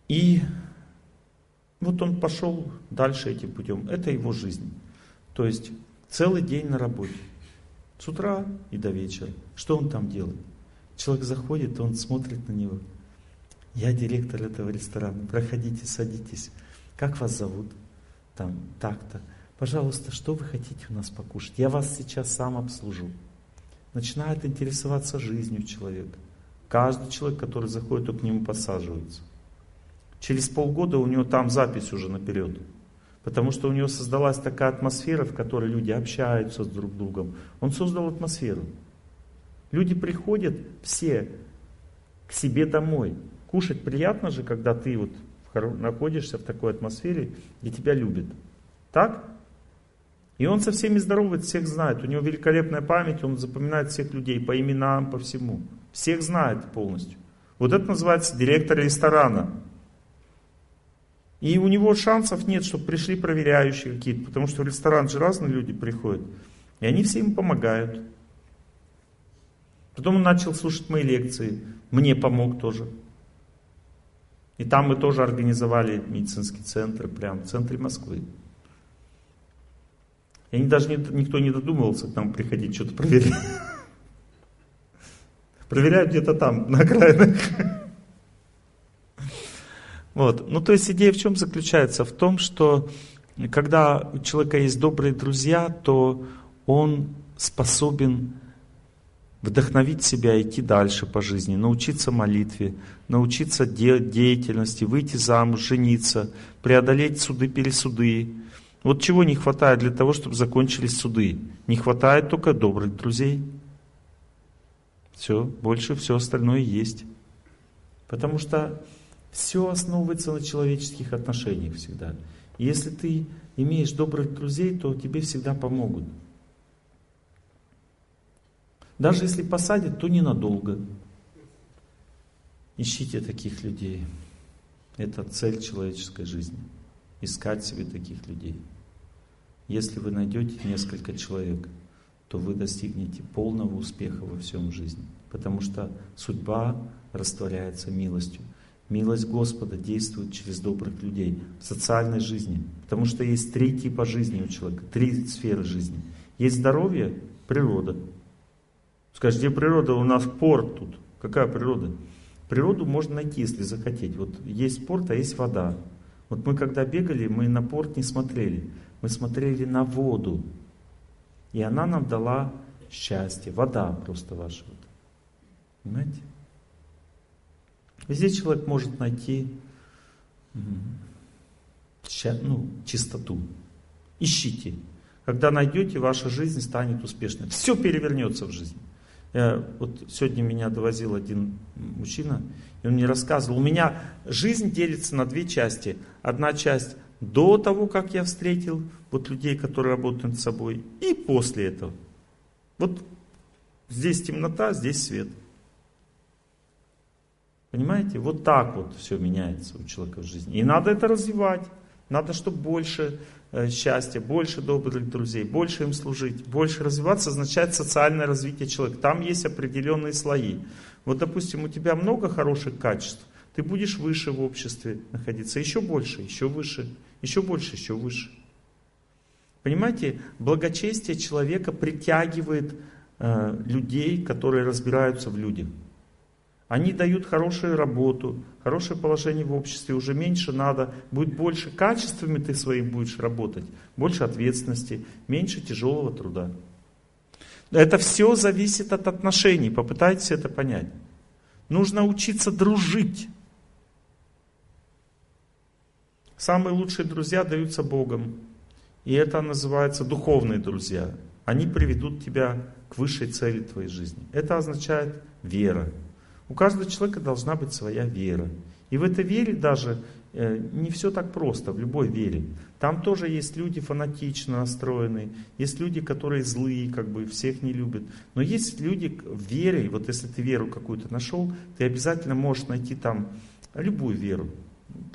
И вот он пошел дальше этим путем. Это его жизнь. То есть целый день на работе. С утра и до вечера. Что он там делает? Человек заходит, он смотрит на него. Я директор этого ресторана. Проходите, садитесь. Как вас зовут? Там, так-то. Пожалуйста, что вы хотите у нас покушать? Я вас сейчас сам обслужу. Начинает интересоваться жизнью человека. Каждый человек, который заходит, то к нему посаживается. Через полгода у него там запись уже наперед. Потому что у него создалась такая атмосфера, в которой люди общаются с друг другом. Он создал атмосферу. Люди приходят все к себе домой. Кушать приятно же, когда ты вот находишься в такой атмосфере, где тебя любят. Так? И он со всеми здоровается, всех знает. У него великолепная память, он запоминает всех людей по именам, по всему. Всех знает полностью. Вот это называется директор ресторана. И у него шансов нет, чтобы пришли проверяющие какие-то, потому что в ресторан же разные люди приходят. И они все им помогают. Потом он начал слушать мои лекции. Мне помог тоже. И там мы тоже организовали медицинский центр, прямо в центре Москвы. И даже не, никто не додумывался к нам приходить, что-то проверять. [LAUGHS] Проверяют где-то там, на окраинах. [LAUGHS] Вот. Ну, то есть идея в чем заключается? В том, что когда у человека есть добрые друзья, то он способен вдохновить себя идти дальше по жизни, научиться молитве, научиться де- деятельности, выйти замуж, жениться, преодолеть суды-пересуды. Вот чего не хватает для того, чтобы закончились суды? Не хватает только добрых друзей. Все, больше все остальное есть. Потому что все основывается на человеческих отношениях всегда. Если ты имеешь добрых друзей, то тебе всегда помогут. Даже если посадят, то ненадолго. Ищите таких людей. Это цель человеческой жизни. Искать себе таких людей. Если вы найдете несколько человек, то вы достигнете полного успеха во всем жизни. Потому что судьба растворяется милостью. Милость Господа действует через добрых людей в социальной жизни. Потому что есть три типа жизни у человека, три сферы жизни. Есть здоровье, природа. Скажите, природа? У нас порт тут. Какая природа? Природу можно найти, если захотеть. Вот есть порт, а есть вода. Вот мы когда бегали, мы на порт не смотрели. Мы смотрели на воду. И она нам дала счастье. Вода просто ваша. Вот. Понимаете? Здесь человек может найти ну, чистоту. Ищите. Когда найдете, ваша жизнь станет успешной. Все перевернется в жизни. Я, вот сегодня меня довозил один мужчина, и он мне рассказывал, у меня жизнь делится на две части. Одна часть до того, как я встретил вот людей, которые работают над собой, и после этого. Вот здесь темнота, здесь свет. Понимаете? Вот так вот все меняется у человека в жизни. И надо это развивать. Надо, чтобы больше э, счастья, больше добрых друзей, больше им служить, больше развиваться означает социальное развитие человека. Там есть определенные слои. Вот, допустим, у тебя много хороших качеств, ты будешь выше в обществе находиться, еще больше, еще выше, еще больше, еще выше. Понимаете, благочестие человека притягивает э, людей, которые разбираются в людях. Они дают хорошую работу, хорошее положение в обществе, уже меньше надо, будет больше качествами ты своим будешь работать, больше ответственности, меньше тяжелого труда. Это все зависит от отношений, попытайтесь это понять. Нужно учиться дружить. Самые лучшие друзья даются Богом. И это называется духовные друзья. Они приведут тебя к высшей цели твоей жизни. Это означает вера. У каждого человека должна быть своя вера. И в этой вере даже э, не все так просто, в любой вере. Там тоже есть люди фанатично настроенные, есть люди, которые злые, как бы всех не любят. Но есть люди в вере, вот если ты веру какую-то нашел, ты обязательно можешь найти там любую веру.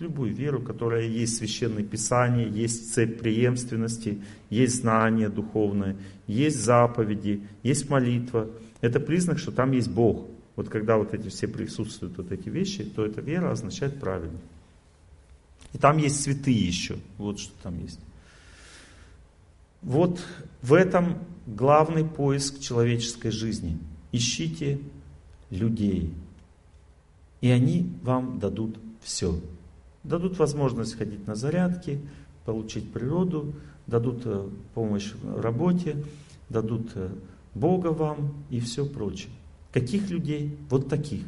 Любую веру, которая есть священное писание, есть цепь преемственности, есть знание духовное, есть заповеди, есть молитва. Это признак, что там есть Бог. Вот когда вот эти все присутствуют, вот эти вещи, то эта вера означает правильно. И там есть святые еще. Вот что там есть. Вот в этом главный поиск человеческой жизни. Ищите людей. И они вам дадут все. Дадут возможность ходить на зарядки, получить природу, дадут э, помощь в работе, дадут э, Бога вам и все прочее. Каких людей? Вот таких.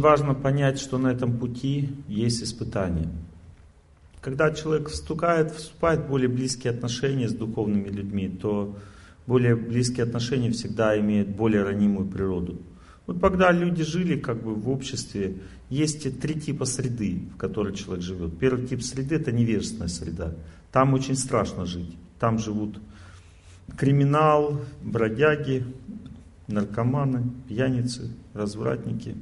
Очень важно понять, что на этом пути есть испытания. Когда человек вступает, вступает в более близкие отношения с духовными людьми, то более близкие отношения всегда имеют более ранимую природу. Вот когда люди жили как бы в обществе, есть три типа среды, в которой человек живет. Первый тип среды это невежественная среда. Там очень страшно жить. Там живут криминал, бродяги, наркоманы, пьяницы, развратники,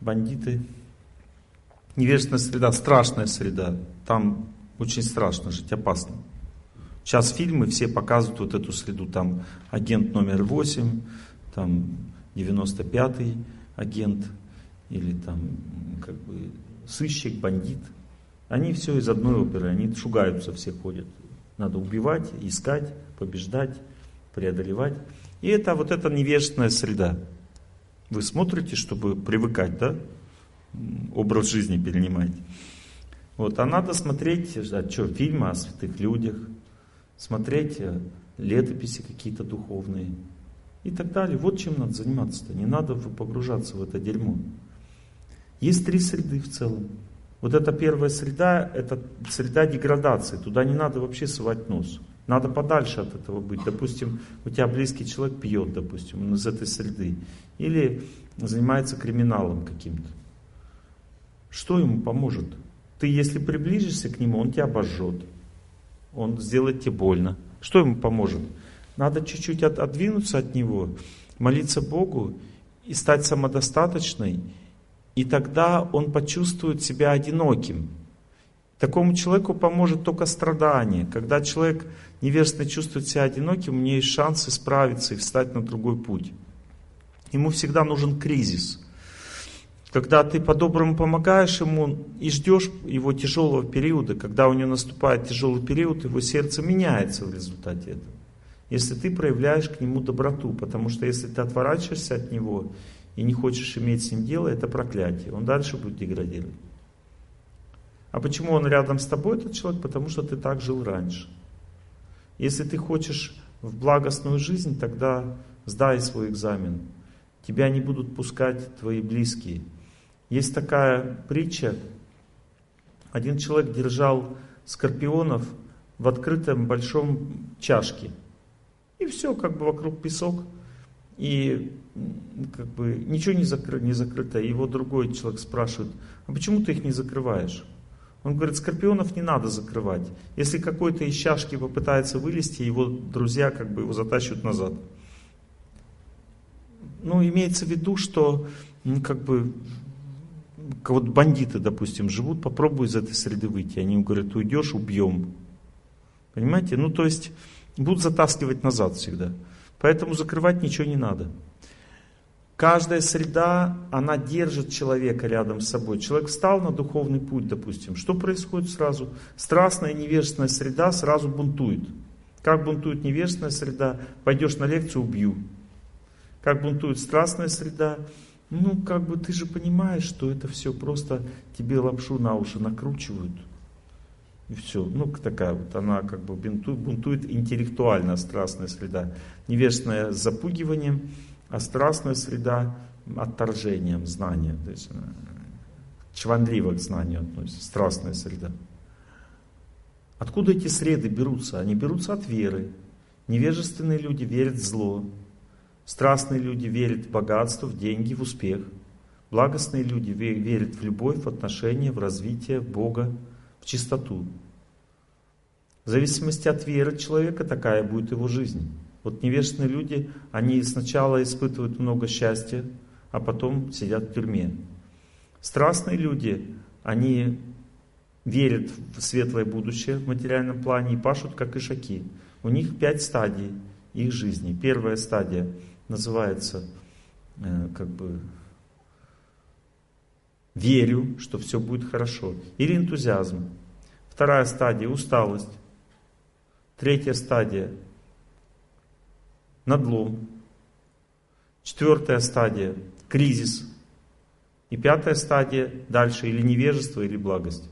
бандиты. Невежественная среда, страшная среда. Там очень страшно жить, опасно. Сейчас фильмы все показывают вот эту среду. Там агент номер 8, там 95-й агент, или там как бы сыщик, бандит. Они все из одной оперы, они шугаются все ходят. Надо убивать, искать, побеждать, преодолевать. И это вот эта невежественная среда. Вы смотрите, чтобы привыкать, да? Образ жизни перенимаете. Вот, а надо смотреть, а что, фильмы о святых людях, смотреть э, летописи какие-то духовные и так далее. Вот чем надо заниматься-то. Не надо погружаться в это дерьмо. Есть три среды в целом. Вот эта первая среда, это среда деградации. Туда не надо вообще совать нос. Надо подальше от этого быть. Допустим, у тебя близкий человек пьет, допустим, из этой среды. Или занимается криминалом каким-то. Что ему поможет? Ты, если приближишься к нему, он тебя обожжет. Он сделает тебе больно. Что ему поможет? Надо чуть-чуть от, отдвинуться от него, молиться Богу и стать самодостаточной. И тогда он почувствует себя одиноким. Такому человеку поможет только страдание. Когда человек невежественно чувствует себя одиноким, у него есть шанс исправиться и встать на другой путь. Ему всегда нужен кризис. Когда ты по-доброму помогаешь ему и ждешь его тяжелого периода, когда у него наступает тяжелый период, его сердце меняется в результате этого. Если ты проявляешь к нему доброту, потому что если ты отворачиваешься от него и не хочешь иметь с ним дело, это проклятие. Он дальше будет деградировать. А почему он рядом с тобой, этот человек? Потому что ты так жил раньше. Если ты хочешь в благостную жизнь, тогда сдай свой экзамен. Тебя не будут пускать твои близкие. Есть такая притча. Один человек держал скорпионов в открытом большом чашке. И все, как бы вокруг песок. И как бы ничего не, закры, не закрыто. Его другой человек спрашивает, а почему ты их не закрываешь? Он говорит, скорпионов не надо закрывать. Если какой-то из чашки попытается вылезти, его друзья как бы его затащат назад. Ну, имеется в виду, что ну, как бы вот бандиты, допустим, живут, попробуй из этой среды выйти. Они говорят, уйдешь, убьем. Понимаете? Ну, то есть, будут затаскивать назад всегда. Поэтому закрывать ничего не надо. Каждая среда, она держит человека рядом с собой. Человек встал на духовный путь, допустим. Что происходит сразу? Страстная невежественная среда сразу бунтует. Как бунтует невежественная среда? Пойдешь на лекцию, убью. Как бунтует страстная среда? Ну, как бы ты же понимаешь, что это все просто тебе лапшу на уши накручивают. И все. Ну, такая вот она как бы бунтует, бунтует интеллектуально страстная среда. Невежественная с запугиванием, а страстная среда отторжением знания. То есть чванливо к знанию относится, страстная среда. Откуда эти среды берутся? Они берутся от веры. Невежественные люди верят в зло. Страстные люди верят в богатство, в деньги, в успех. Благостные люди верят в любовь, в отношения, в развитие, в Бога, в чистоту. В зависимости от веры человека такая будет его жизнь. Вот невежественные люди, они сначала испытывают много счастья, а потом сидят в тюрьме. Страстные люди, они верят в светлое будущее в материальном плане и пашут как ишаки. У них пять стадий их жизни. Первая стадия называется э, как бы верю, что все будет хорошо. Или энтузиазм. Вторая стадия усталость. Третья стадия надлом. Четвертая стадия – кризис. И пятая стадия дальше или невежество, или благость.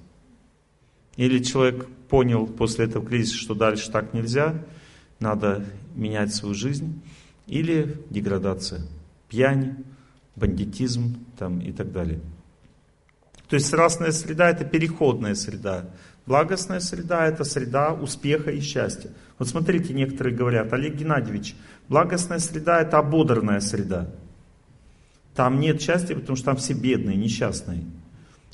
Или человек понял после этого кризиса, что дальше так нельзя, надо менять свою жизнь. Или деградация, пьянь, бандитизм там, и так далее. То есть страстная среда это переходная среда. Благостная среда это среда успеха и счастья. Вот смотрите, некоторые говорят, Олег Геннадьевич, благостная среда это ободранная среда. Там нет счастья, потому что там все бедные, несчастные.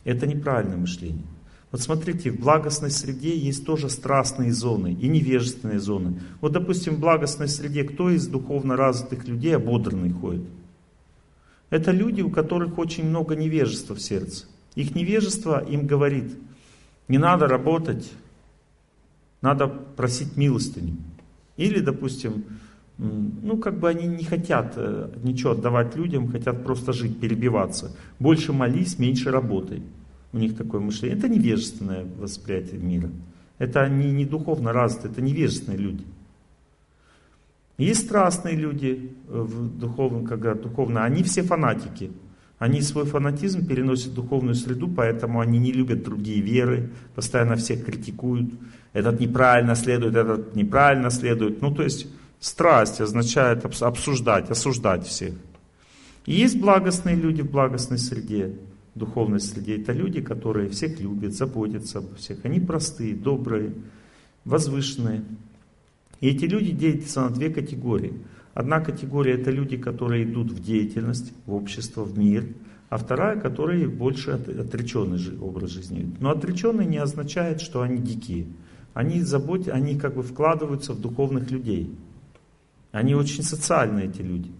Это неправильное мышление. Вот смотрите, в благостной среде есть тоже страстные зоны и невежественные зоны. Вот, допустим, в благостной среде кто из духовно развитых людей ободранный ходит? Это люди, у которых очень много невежества в сердце. Их невежество им говорит, не надо работать, надо просить милостыню. Или, допустим, ну, как бы они не хотят э, ничего отдавать людям, хотят просто жить, перебиваться. Больше молись, меньше работай. У них такое мышление. Это невежественное восприятие мира. Это они не духовно развиты, это невежественные люди. Есть страстные люди, э, в духовном, когда духовно, они все фанатики. Они свой фанатизм переносят в духовную среду, поэтому они не любят другие веры, постоянно всех критикуют. Этот неправильно следует, этот неправильно следует. Ну, то есть Страсть означает обсуждать, осуждать всех. И есть благостные люди в благостной среде, в духовной среде. Это люди, которые всех любят, заботятся обо всех. Они простые, добрые, возвышенные. И эти люди делятся на две категории. Одна категория это люди, которые идут в деятельность, в общество, в мир. А вторая, которые больше отреченный образ жизни. Но отреченный не означает, что они дикие. Они, заботятся, они как бы вкладываются в духовных людей. Они очень социальные, эти люди.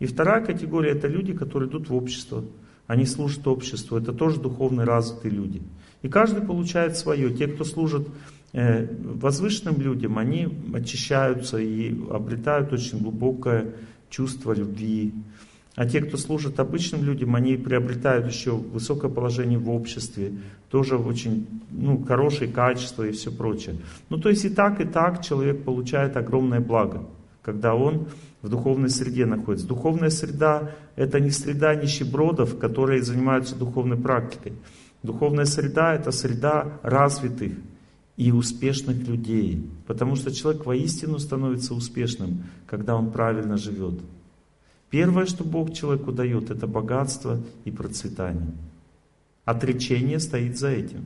И вторая категория это люди, которые идут в общество. Они служат обществу. Это тоже духовно развитые люди. И каждый получает свое. Те, кто служит возвышенным людям, они очищаются и обретают очень глубокое чувство любви. А те, кто служит обычным людям, они приобретают еще высокое положение в обществе, тоже очень ну, хорошие качества и все прочее. Ну то есть и так, и так человек получает огромное благо когда он в духовной среде находится. Духовная среда – это не среда нищебродов, которые занимаются духовной практикой. Духовная среда – это среда развитых и успешных людей. Потому что человек воистину становится успешным, когда он правильно живет. Первое, что Бог человеку дает, это богатство и процветание. Отречение стоит за этим.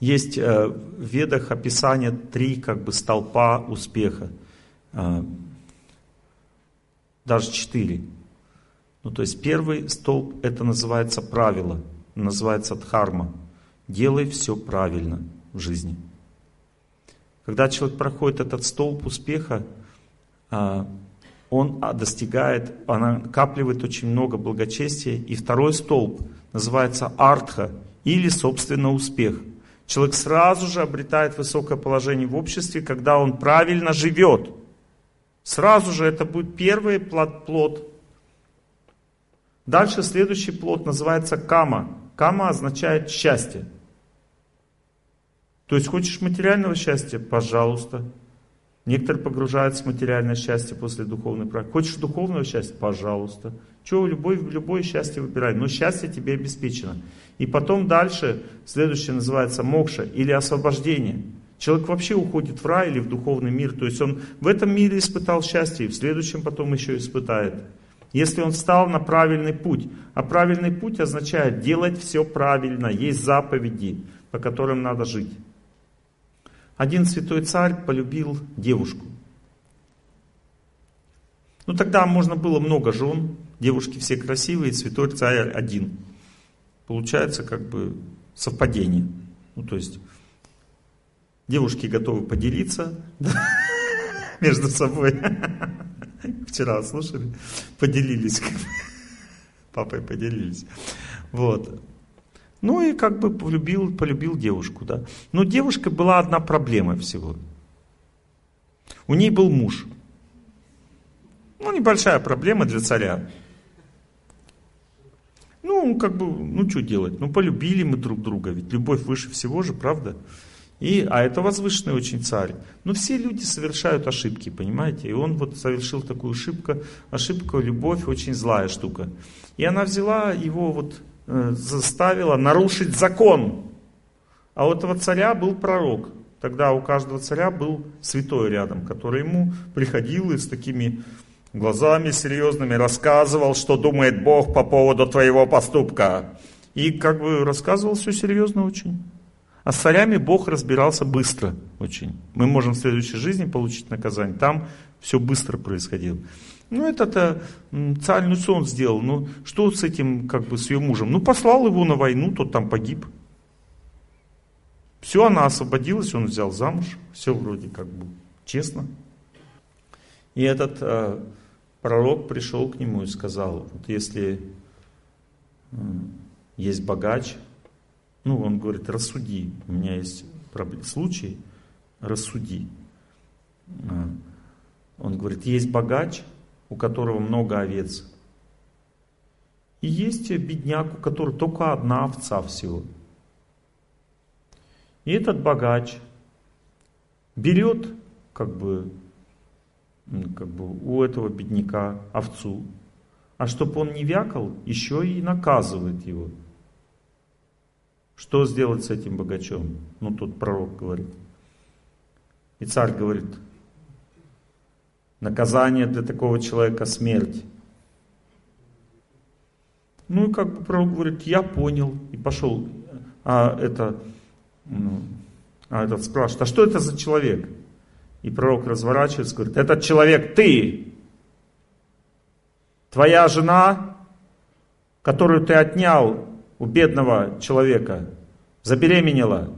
Есть э, в ведах описание три как бы столпа успеха – а, даже четыре. Ну, то есть первый столб, это называется правило, называется дхарма. Делай все правильно в жизни. Когда человек проходит этот столб успеха, а, он достигает, он накапливает очень много благочестия. И второй столб называется артха или, собственно, успех. Человек сразу же обретает высокое положение в обществе, когда он правильно живет. Сразу же это будет первый плод. Дальше следующий плод называется кама. Кама означает счастье. То есть хочешь материального счастья? Пожалуйста. Некоторые погружаются в материальное счастье после духовной практики. Хочешь духовного счастья? Пожалуйста. Чего, любой, любое счастье выбирай. Но счастье тебе обеспечено. И потом дальше, следующее называется мокша или освобождение. Человек вообще уходит в рай или в духовный мир. То есть он в этом мире испытал счастье, и в следующем потом еще испытает. Если он встал на правильный путь. А правильный путь означает делать все правильно. Есть заповеди, по которым надо жить. Один святой царь полюбил девушку. Ну тогда можно было много жен, девушки все красивые, святой царь один. Получается как бы совпадение. Ну то есть Девушки готовы поделиться [LAUGHS] между собой. [LAUGHS] Вчера слушали, поделились. [LAUGHS] Папой поделились. Вот. Ну и как бы полюбил, полюбил девушку, да. Но девушка была одна проблема всего. У ней был муж. Ну, небольшая проблема для царя. Ну, как бы, ну, что делать? Ну, полюбили мы друг друга, ведь любовь выше всего же, правда? И, а это возвышенный очень царь. Но все люди совершают ошибки, понимаете? И он вот совершил такую ошибку. Ошибка, любовь, очень злая штука. И она взяла его, вот заставила нарушить закон. А у этого царя был пророк. Тогда у каждого царя был святой рядом, который ему приходил и с такими глазами серьезными рассказывал, что думает Бог по поводу твоего поступка. И как бы рассказывал все серьезно очень. А с царями Бог разбирался быстро очень. Мы можем в следующей жизни получить наказание. Там все быстро происходило. Ну, это-то царь, ну что он сделал? Ну, что с этим, как бы, с ее мужем? Ну, послал его на войну, тот там погиб. Все, она освободилась, он взял замуж. Все вроде как бы честно. И этот э, пророк пришел к нему и сказал, вот если э, есть богач, ну, он говорит, рассуди, у меня есть случай, рассуди. А, он говорит, есть богач, у которого много овец. И есть бедняк, у которого только одна овца всего. И этот богач берет как бы, как бы у этого бедняка овцу, а чтобы он не вякал, еще и наказывает его. Что сделать с этим богачом? Ну, тут пророк говорит. И царь говорит, наказание для такого человека смерть. Ну и как бы пророк говорит, я понял, и пошел. А это, ну, а этот спрашивает, а что это за человек? И пророк разворачивается, говорит, этот человек ты, твоя жена, которую ты отнял у бедного человека, забеременела,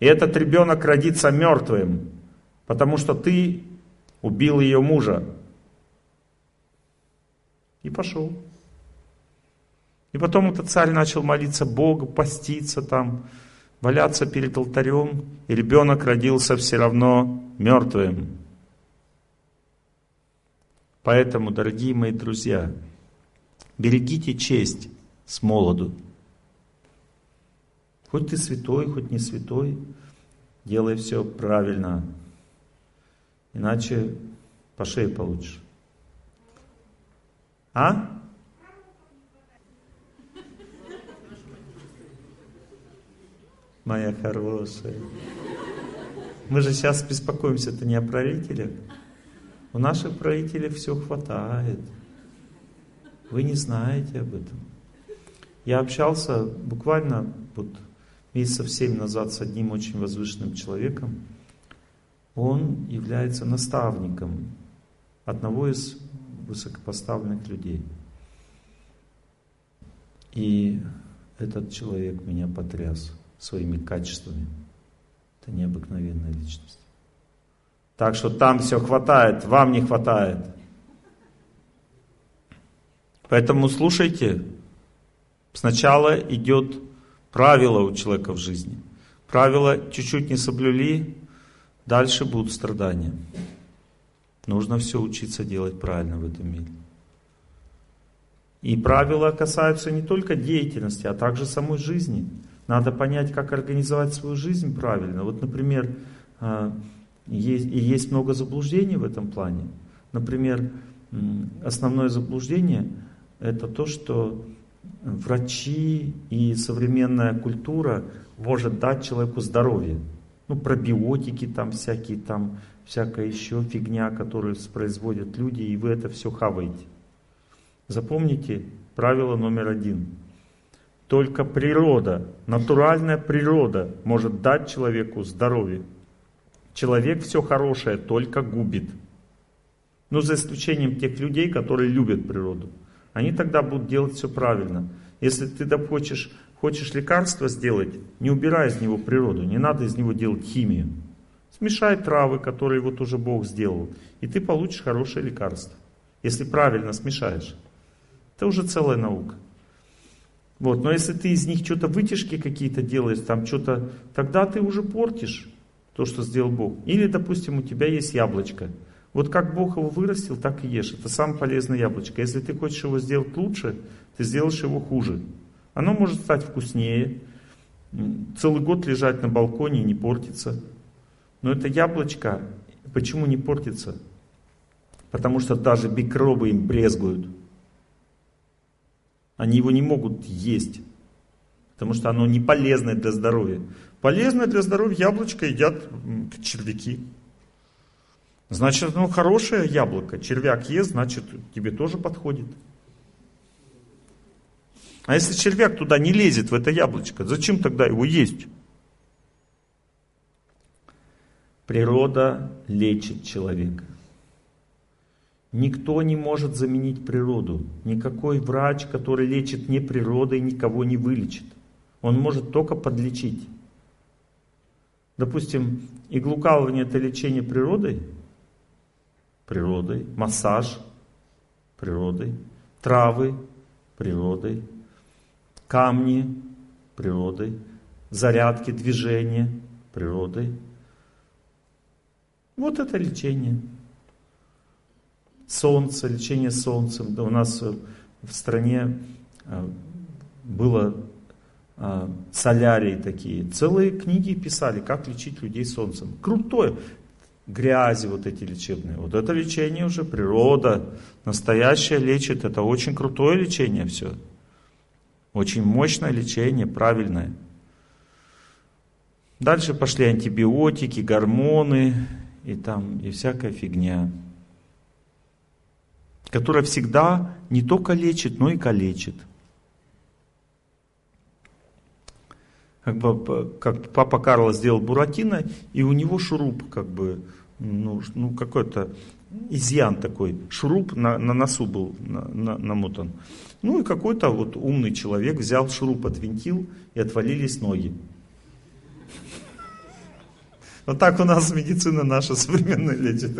и этот ребенок родится мертвым, потому что ты убил ее мужа. И пошел. И потом этот царь начал молиться Богу, поститься там, валяться перед алтарем, и ребенок родился все равно мертвым. Поэтому, дорогие мои друзья, берегите честь с молоду. Хоть ты святой, хоть не святой, делай все правильно. Иначе по шее получишь. А? Моя хорошая. Мы же сейчас беспокоимся это не о правителях. У наших правителей все хватает. Вы не знаете об этом. Я общался буквально вот месяцев семь назад с одним очень возвышенным человеком. Он является наставником одного из высокопоставленных людей. И этот человек меня потряс своими качествами. Это необыкновенная личность. Так что там все хватает, вам не хватает. Поэтому слушайте, сначала идет правила у человека в жизни. Правила чуть-чуть не соблюли, дальше будут страдания. Нужно все учиться делать правильно в этом мире. И правила касаются не только деятельности, а также самой жизни. Надо понять, как организовать свою жизнь правильно. Вот, например, а, есть, есть много заблуждений в этом плане. Например, основное заблуждение – это то, что врачи и современная культура может дать человеку здоровье. Ну, пробиотики там всякие, там всякая еще фигня, которую производят люди, и вы это все хаваете. Запомните правило номер один. Только природа, натуральная природа может дать человеку здоровье. Человек все хорошее только губит. Но за исключением тех людей, которые любят природу. Они тогда будут делать все правильно. Если ты хочешь, хочешь лекарство сделать, не убирай из него природу, не надо из него делать химию. Смешай травы, которые вот уже Бог сделал, и ты получишь хорошее лекарство. Если правильно смешаешь. Это уже целая наука. Вот, но если ты из них что-то вытяжки какие-то делаешь, там что-то, тогда ты уже портишь то, что сделал Бог. Или, допустим, у тебя есть яблочко – вот как Бог его вырастил, так и ешь. Это самое полезное яблочко. Если ты хочешь его сделать лучше, ты сделаешь его хуже. Оно может стать вкуснее, целый год лежать на балконе и не портиться. Но это яблочко, почему не портится? Потому что даже микробы им брезгуют. Они его не могут есть, потому что оно не полезное для здоровья. Полезное для здоровья яблочко едят червяки. Значит, ну хорошее яблоко. Червяк ест, значит, тебе тоже подходит. А если червяк туда не лезет, в это яблочко, зачем тогда его есть? Природа лечит человека. Никто не может заменить природу. Никакой врач, который лечит не природой, никого не вылечит. Он может только подлечить. Допустим, иглукалывание это лечение природой, природой, массаж природой, травы природой, камни природой, зарядки, движения природой. Вот это лечение. Солнце, лечение солнцем. Да у нас в стране э, было э, солярии такие. Целые книги писали, как лечить людей солнцем. Крутое. Грязи вот эти лечебные. Вот это лечение уже природа. Настоящее лечит. Это очень крутое лечение все. Очень мощное лечение, правильное. Дальше пошли антибиотики, гормоны и там и всякая фигня которая всегда не только лечит, но и калечит. Как, бы, как папа Карло сделал Буратино, и у него шуруп, как бы, ну, ну какой-то изъян такой, шуруп на, на носу был на, на, намотан. Ну и какой-то вот умный человек взял шуруп, отвинтил, и отвалились ноги. Вот так у нас медицина наша современная лечит.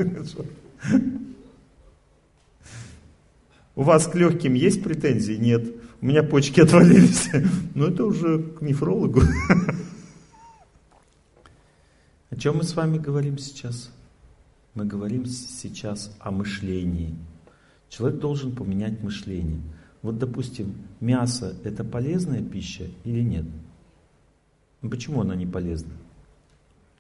У вас к легким есть претензии? Нет. У меня почки отвалились. Но это уже к нефрологу. О чем мы с вами говорим сейчас? Мы говорим сейчас о мышлении. Человек должен поменять мышление. Вот, допустим, мясо – это полезная пища или нет? Ну, почему она не полезна?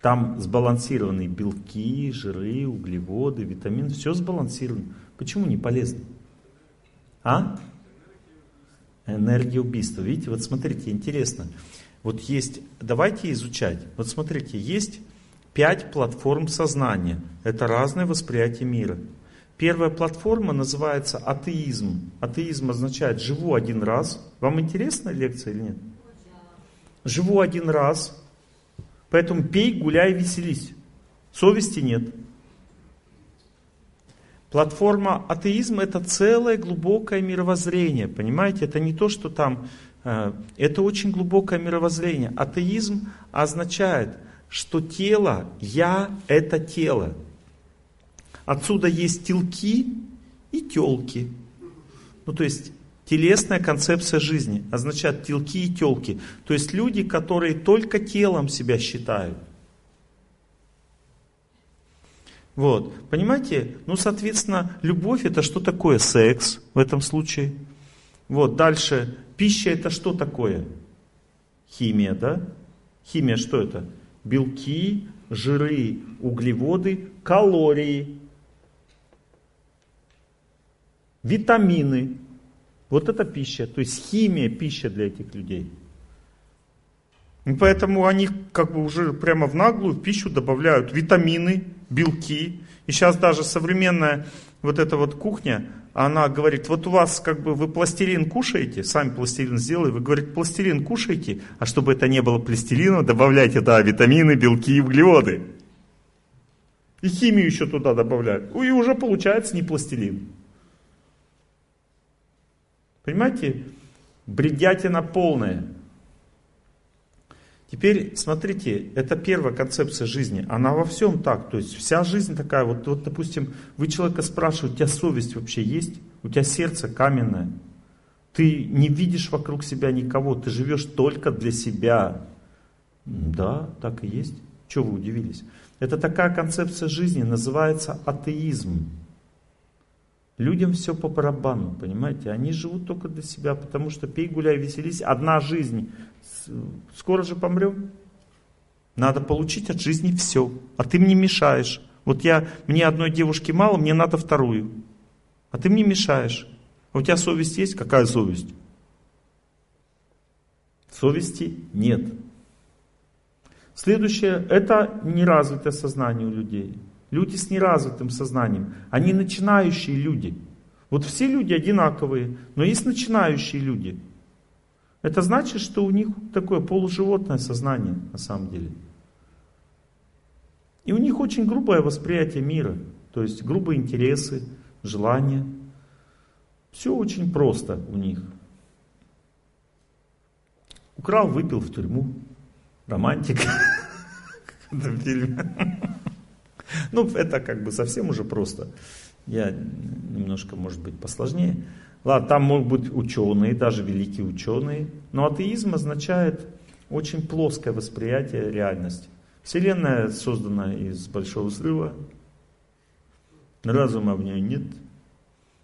Там сбалансированы белки, жиры, углеводы, витамины, все сбалансировано. Почему не полезно? А? Энергия убийства. Видите, вот смотрите, интересно. Вот есть, давайте изучать. Вот смотрите, есть пять платформ сознания. Это разное восприятие мира. Первая платформа называется атеизм. Атеизм означает «живу один раз». Вам интересна лекция или нет? Живу один раз. Поэтому пей, гуляй, веселись. Совести нет. Платформа атеизма это целое глубокое мировоззрение. Понимаете, это не то, что там... Э, это очень глубокое мировоззрение. Атеизм означает, что тело, я это тело. Отсюда есть телки и телки. Ну то есть телесная концепция жизни означает телки и телки. То есть люди, которые только телом себя считают. Вот, понимаете? Ну, соответственно, любовь это что такое? Секс в этом случае. Вот, дальше, пища это что такое? Химия, да? Химия что это? Белки, жиры, углеводы, калории, витамины. Вот это пища, то есть химия пища для этих людей. И поэтому они как бы уже прямо в наглую в пищу добавляют витамины, белки. И сейчас даже современная вот эта вот кухня, она говорит, вот у вас как бы вы пластилин кушаете, сами пластилин сделали, вы говорите, пластилин кушаете, а чтобы это не было пластилина, добавляйте, да, витамины, белки и углеводы. И химию еще туда добавляют. И уже получается не пластилин. Понимаете? Бредятина полная. Теперь, смотрите, это первая концепция жизни. Она во всем так. То есть вся жизнь такая. Вот, вот допустим, вы человека спрашиваете, у тебя совесть вообще есть? У тебя сердце каменное. Ты не видишь вокруг себя никого. Ты живешь только для себя. Да, так и есть. Чего вы удивились? Это такая концепция жизни, называется атеизм. Людям все по барабану, понимаете? Они живут только для себя, потому что пей, гуляй, веселись. Одна жизнь скоро же помрем. Надо получить от жизни все. А ты мне мешаешь. Вот я, мне одной девушки мало, мне надо вторую. А ты мне мешаешь. А у тебя совесть есть? Какая совесть? Совести нет. Следующее, это неразвитое сознание у людей. Люди с неразвитым сознанием, они начинающие люди. Вот все люди одинаковые, но есть начинающие люди. Это значит, что у них такое полуживотное сознание на самом деле. И у них очень грубое восприятие мира, то есть грубые интересы, желания. Все очень просто у них. Украл, выпил в тюрьму. Романтик. [LAUGHS] В фильме. [LAUGHS] Ну, это как бы совсем уже просто. Я немножко, может быть, посложнее. Ладно, там могут быть ученые, даже великие ученые. Но атеизм означает очень плоское восприятие реальности. Вселенная создана из большого взрыва. Разума в ней нет.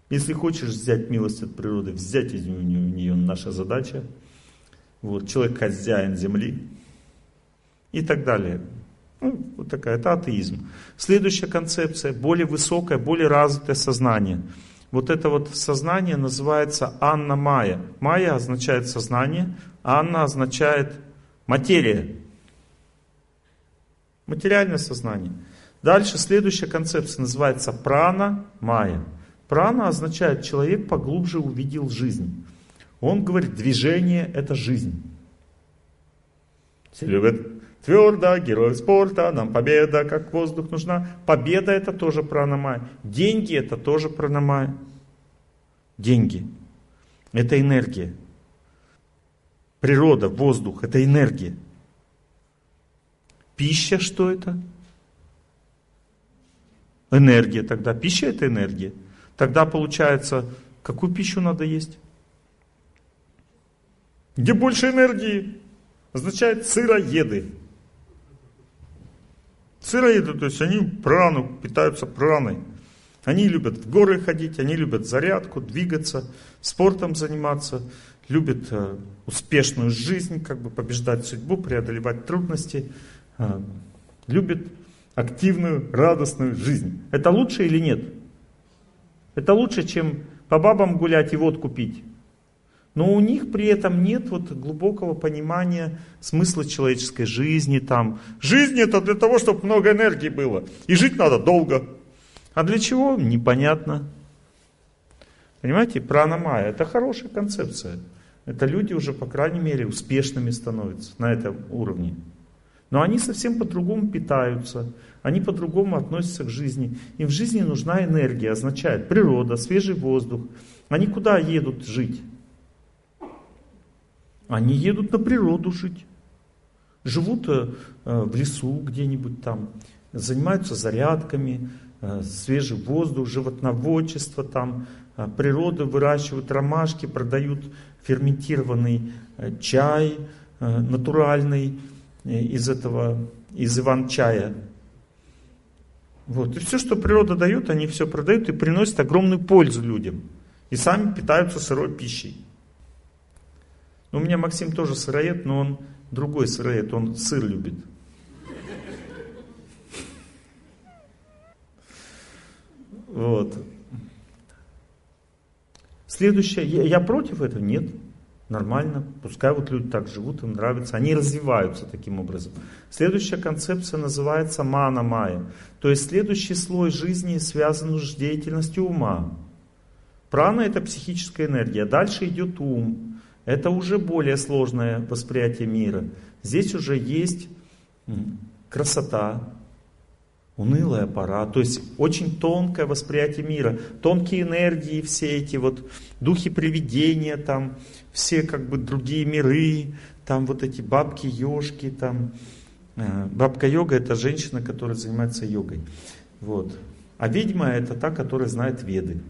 Если хочешь взять милость от природы, взять из нее, нее наша задача. Вот, человек хозяин земли и так далее. Ну, вот такая, это атеизм. Следующая концепция, более высокое, более развитое сознание. Вот это вот сознание называется Анна Майя. Майя означает сознание, Анна означает материя. Материальное сознание. Дальше следующая концепция называется прана майя. Прана означает человек поглубже увидел жизнь. Он говорит, движение это жизнь. Все любят твердо, герой спорта, нам победа, как воздух нужна. Победа это тоже пранамай. Деньги это тоже пранамай. Деньги. Это энергия. Природа, воздух, это энергия. Пища что это? Энергия тогда. Пища это энергия. Тогда получается, какую пищу надо есть? Где больше энергии? Означает сыроеды. Сыроеды, то есть они прану, питаются праной. Они любят в горы ходить, они любят зарядку, двигаться, спортом заниматься, любят э, успешную жизнь, как бы побеждать судьбу, преодолевать трудности, э, любят активную, радостную жизнь. Это лучше или нет? Это лучше, чем по бабам гулять и водку пить. Но у них при этом нет вот глубокого понимания смысла человеческой жизни. Там. Жизнь это для того, чтобы много энергии было. И жить надо долго. А для чего? Непонятно. Понимаете, пранамая это хорошая концепция. Это люди уже, по крайней мере, успешными становятся на этом уровне. Но они совсем по-другому питаются, они по-другому относятся к жизни. Им в жизни нужна энергия, означает природа, свежий воздух. Они куда едут жить? Они едут на природу жить. Живут э, в лесу где-нибудь там, занимаются зарядками, э, свежий воздух, животноводчество там, э, природу выращивают ромашки, продают ферментированный чай натуральный из этого, из иван-чая. Вот. И все, что природа дает, они все продают и приносят огромную пользу людям. И сами питаются сырой пищей. Ну, у меня Максим тоже сыроед, но он другой сыроед, он сыр любит. Вот. Следующее, я, я против этого? Нет. Нормально. Пускай вот люди так живут, им нравится. Они развиваются таким образом. Следующая концепция называется мана майя. То есть следующий слой жизни связан с деятельностью ума. Прана это психическая энергия. Дальше идет ум. Это уже более сложное восприятие мира. Здесь уже есть красота, унылая пора, то есть очень тонкое восприятие мира, тонкие энергии, все эти вот духи привидения, там все как бы другие миры, там вот эти бабки-ешки, там э, бабка-йога это женщина, которая занимается йогой, вот. А ведьма это та, которая знает веды.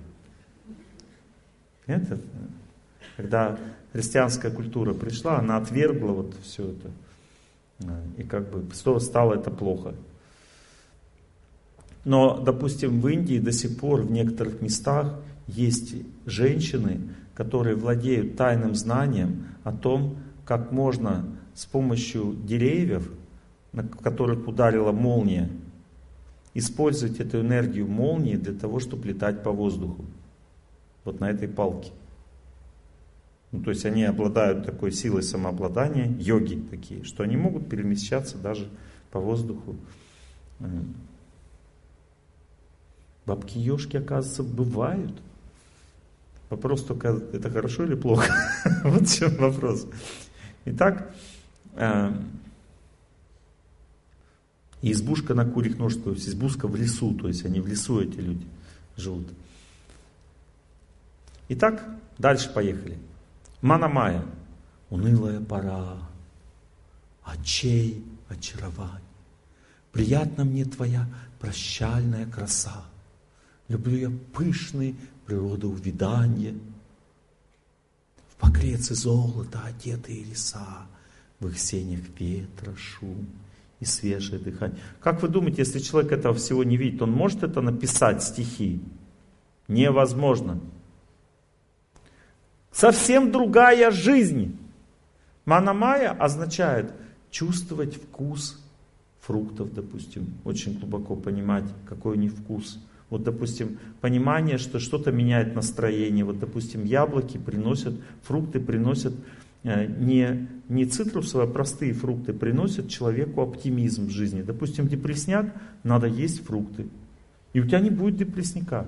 Это, когда христианская культура пришла, она отвергла вот все это. И как бы стало это плохо. Но, допустим, в Индии до сих пор в некоторых местах есть женщины, которые владеют тайным знанием о том, как можно с помощью деревьев, на которых ударила молния, использовать эту энергию молнии для того, чтобы летать по воздуху. Вот на этой палке. Ну, то есть они обладают такой силой самообладания, йоги такие, что они могут перемещаться даже по воздуху. Бабки-ешки, оказывается, бывают. Вопрос только, это хорошо или плохо? [LAUGHS] вот в чем вопрос. Итак, э, избушка на курих нож, то есть избушка в лесу, то есть они в лесу эти люди живут. Итак, дальше поехали. Манамая. Унылая пора, очей очарование. Приятна мне твоя прощальная краса. Люблю я пышные природоувидания. В покреце золота одетые леса, В их сенях ветра шум и свежее дыхание. Как вы думаете, если человек этого всего не видит, он может это написать стихи? Невозможно. Совсем другая жизнь. Манамая означает чувствовать вкус фруктов, допустим, очень глубоко понимать, какой у них вкус. Вот, допустим, понимание, что что-то меняет настроение. Вот, допустим, яблоки приносят, фрукты приносят э, не, не цитрусовые, а простые фрукты приносят человеку оптимизм в жизни. Допустим, депрессняк, надо есть фрукты. И у тебя не будет депрессника.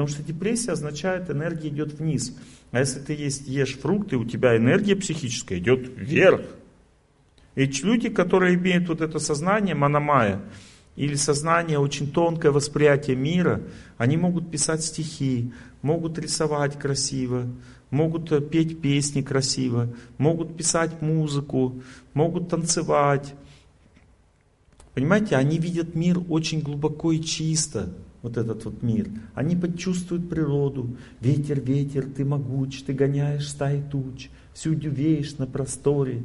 Потому что депрессия означает, энергия идет вниз. А если ты есть, ешь фрукты, у тебя энергия психическая идет вверх. И люди, которые имеют вот это сознание манамая, или сознание, очень тонкое восприятие мира, они могут писать стихи, могут рисовать красиво, могут э, петь песни красиво, могут писать музыку, могут танцевать. Понимаете, они видят мир очень глубоко и чисто, вот этот вот мир. Они почувствуют природу. Ветер, ветер, ты могуч, ты гоняешь стаи туч, всюду веешь на просторе.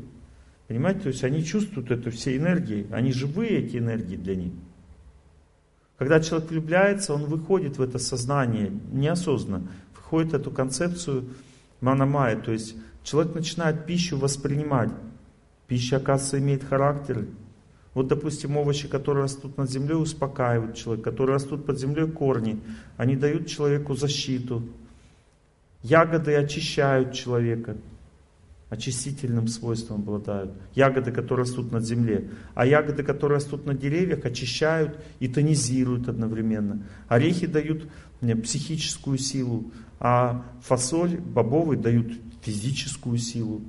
Понимаете, то есть они чувствуют эту все энергии, они живые эти энергии для них. Когда человек влюбляется, он выходит в это сознание неосознанно, входит в эту концепцию манамая, то есть человек начинает пищу воспринимать. Пища, оказывается, имеет характер. Вот, допустим, овощи, которые растут над землей, успокаивают человека, которые растут под землей корни, они дают человеку защиту. Ягоды очищают человека очистительным свойством обладают. Ягоды, которые растут над земле. А ягоды, которые растут на деревьях, очищают и тонизируют одновременно. Орехи дают психическую силу, а фасоль, бобовый дают физическую силу.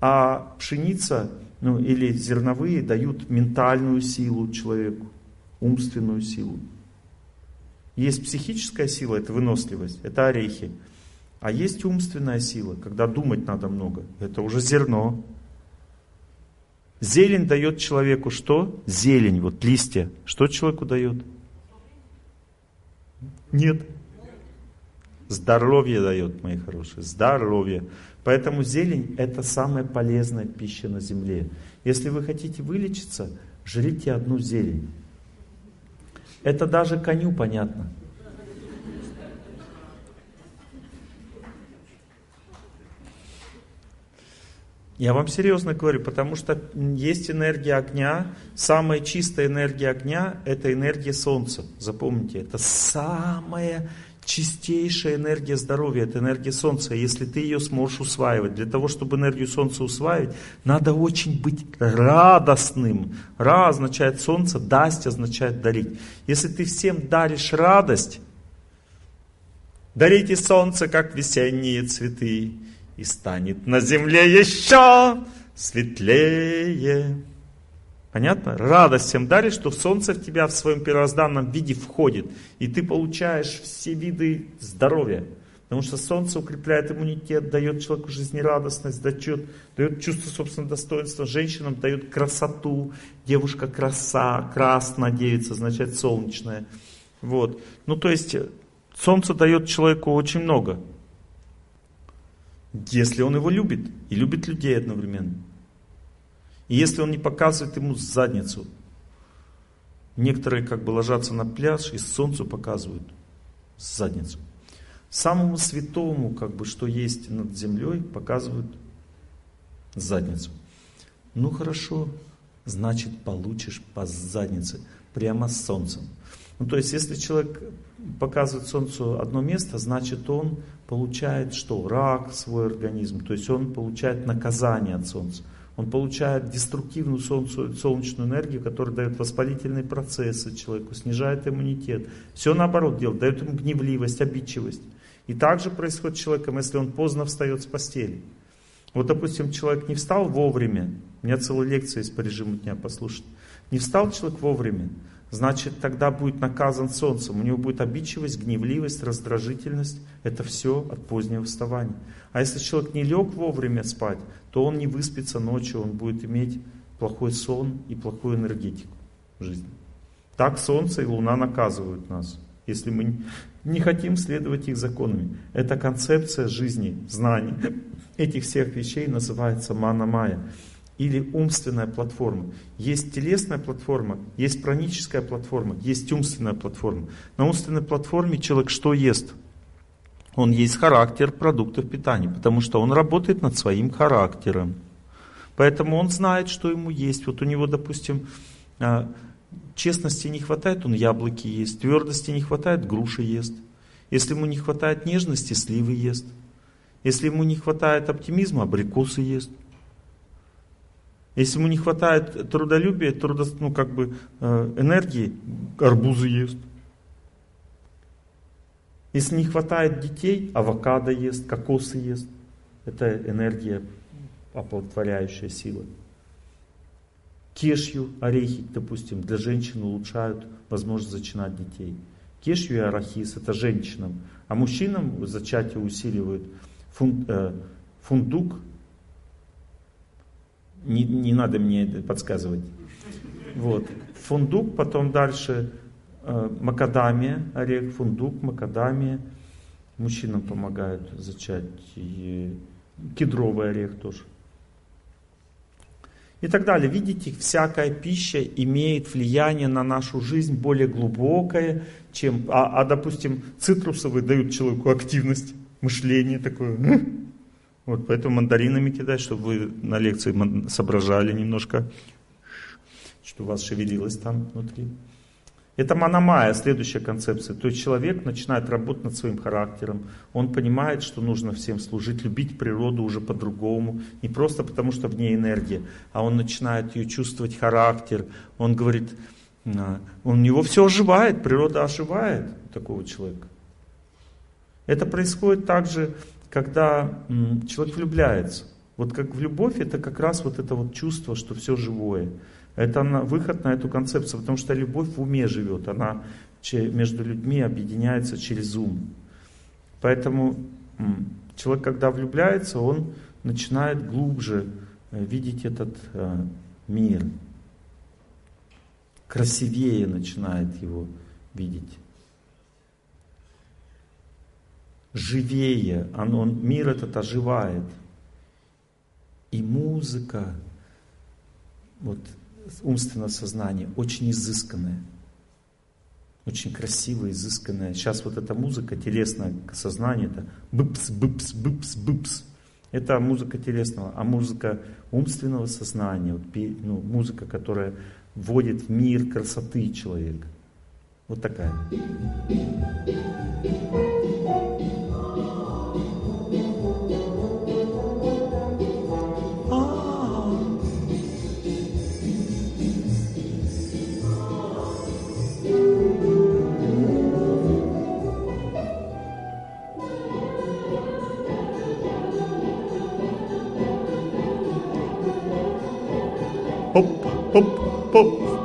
А пшеница ну, или зерновые дают ментальную силу человеку, умственную силу. Есть психическая сила, это выносливость, это орехи. А есть умственная сила, когда думать надо много. Это уже зерно. Зелень дает человеку что? Зелень, вот листья. Что человеку дает? Нет. Здоровье дает, мои хорошие. Здоровье. Поэтому зелень это самая полезная пища на земле. Если вы хотите вылечиться, жрите одну зелень. Это даже коню понятно. Я вам серьезно говорю, потому что есть энергия огня. Самая чистая энергия огня – это энергия солнца. Запомните, это самая чистейшая энергия здоровья, это энергия солнца. Если ты ее сможешь усваивать, для того, чтобы энергию солнца усваивать, надо очень быть радостным. Ра означает солнце, дасть означает дарить. Если ты всем даришь радость, дарите солнце, как весенние цветы и станет на земле еще светлее. Понятно? Радость всем дарит, что солнце в тебя в своем первозданном виде входит, и ты получаешь все виды здоровья. Потому что солнце укрепляет иммунитет, дает человеку жизнерадостность, дает, дает чувство собственного достоинства, женщинам дает красоту, девушка краса, красная девица, означает солнечная. Вот. Ну то есть солнце дает человеку очень много. Если он его любит и любит людей одновременно. И если он не показывает ему задницу. Некоторые как бы ложатся на пляж и солнцу показывают задницу. Самому святому, как бы, что есть над землей, показывают задницу. Ну хорошо, значит получишь по заднице, прямо с солнцем. Ну то есть, если человек показывает солнцу одно место, значит он получает что? Рак свой организм. То есть он получает наказание от солнца. Он получает деструктивную солнечную энергию, которая дает воспалительные процессы человеку, снижает иммунитет. Все наоборот делает, дает ему гневливость, обидчивость. И также происходит с человеком, если он поздно встает с постели. Вот, допустим, человек не встал вовремя, у меня целая лекция есть по режиму дня, послушать. Не встал человек вовремя, значит, тогда будет наказан солнцем. У него будет обидчивость, гневливость, раздражительность. Это все от позднего вставания. А если человек не лег вовремя спать, то он не выспится ночью, он будет иметь плохой сон и плохую энергетику в жизни. Так солнце и луна наказывают нас, если мы не хотим следовать их законами. Эта концепция жизни, знаний, [LAUGHS] этих всех вещей называется мана-майя или умственная платформа. Есть телесная платформа, есть праническая платформа, есть умственная платформа. На умственной платформе человек что ест? Он есть характер продуктов питания, потому что он работает над своим характером. Поэтому он знает, что ему есть. Вот у него, допустим, а, честности не хватает, он яблоки ест. Твердости не хватает, груши ест. Если ему не хватает нежности, сливы ест. Если ему не хватает оптимизма, абрикосы ест. Если ему не хватает трудолюбия, трудо, ну, как бы, э, энергии, арбузы ест. Если не хватает детей, авокадо ест, кокосы ест. Это энергия, оплодотворяющая сила. Кешью, орехи, допустим, для женщин улучшают возможность зачинать детей. Кешью и арахис это женщинам, а мужчинам зачатие усиливают фун, э, фундук, не, не надо мне это подсказывать. Вот. Фундук, потом дальше э, макадамия, орех, фундук, макадамия. Мужчинам помогают зачать. И кедровый орех тоже. И так далее. Видите, всякая пища имеет влияние на нашу жизнь более глубокое, чем, а, а допустим, цитрусовые дают человеку активность, мышление такое. Вот поэтому мандаринами кидать, чтобы вы на лекции соображали немножко, что у вас шевелилось там внутри. Это манамая, следующая концепция. То есть человек начинает работать над своим характером. Он понимает, что нужно всем служить, любить природу уже по-другому. Не просто потому, что в ней энергия, а он начинает ее чувствовать характер. Он говорит, а, у него все оживает, природа оживает такого человека. Это происходит также когда человек влюбляется. Вот как в любовь, это как раз вот это вот чувство, что все живое. Это выход на эту концепцию, потому что любовь в уме живет, она между людьми объединяется через ум. Поэтому человек, когда влюбляется, он начинает глубже э, видеть этот э, мир, красивее начинает его видеть живее, оно, мир этот оживает. И музыка, вот умственное сознание, очень изысканное, очень красивое, изысканное. Сейчас вот эта музыка, телесное сознание, это быпс, быпс, быпс, быпс. Это музыка телесного, а музыка умственного сознания, вот, ну, музыка, которая вводит в мир красоты человека. Вот такая. Стройные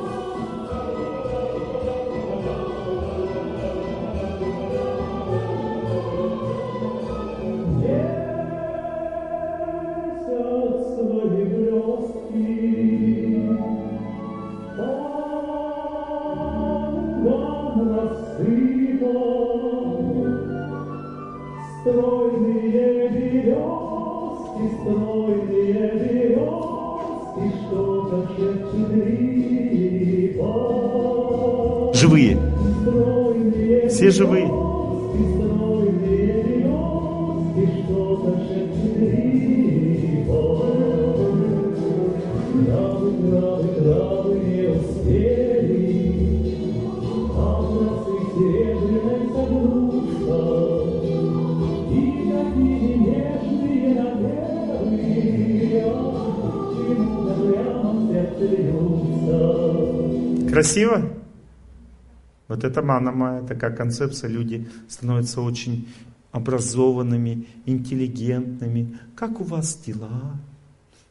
это мана майя, такая концепция. Люди становятся очень образованными, интеллигентными. Как у вас дела?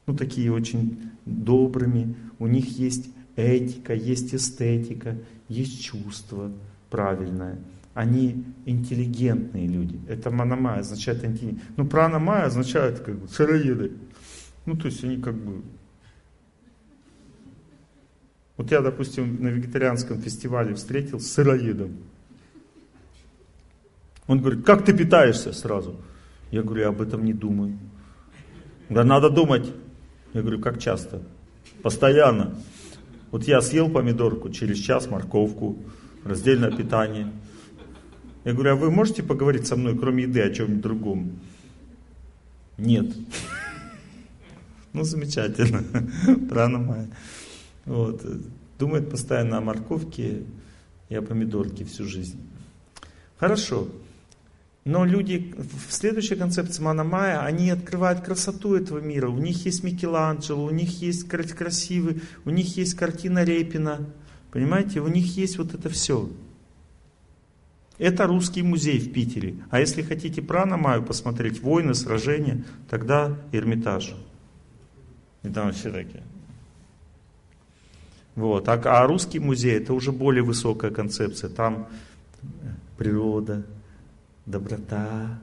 Ну, такие очень добрыми. У них есть этика, есть эстетика, есть чувство правильное. Они интеллигентные люди. Это манамая означает интеллигент. Ну, пранамая означает как бы сыроеды. Ну, то есть они как бы... Вот я, допустим, на вегетарианском фестивале встретил с сыроедом. Он говорит, как ты питаешься сразу? Я говорю, я об этом не думаю. Да надо думать. Я говорю, как часто? Постоянно. Вот я съел помидорку, через час морковку, раздельное питание. Я говорю, а вы можете поговорить со мной, кроме еды, о чем-нибудь другом? Нет. [LAUGHS] Ну, замечательно. Пранамая. Вот. Думает постоянно о морковке и о помидорке всю жизнь. Хорошо. Но люди в следующей концепции Манамая, они открывают красоту этого мира. У них есть Микеланджело, у них есть красивый, у них есть картина Репина. Понимаете, у них есть вот это все. Это русский музей в Питере. А если хотите Пранамаю посмотреть, войны, сражения, тогда Эрмитаж. И там все такие. Вот. А, а русский музей это уже более высокая концепция. Там природа, доброта,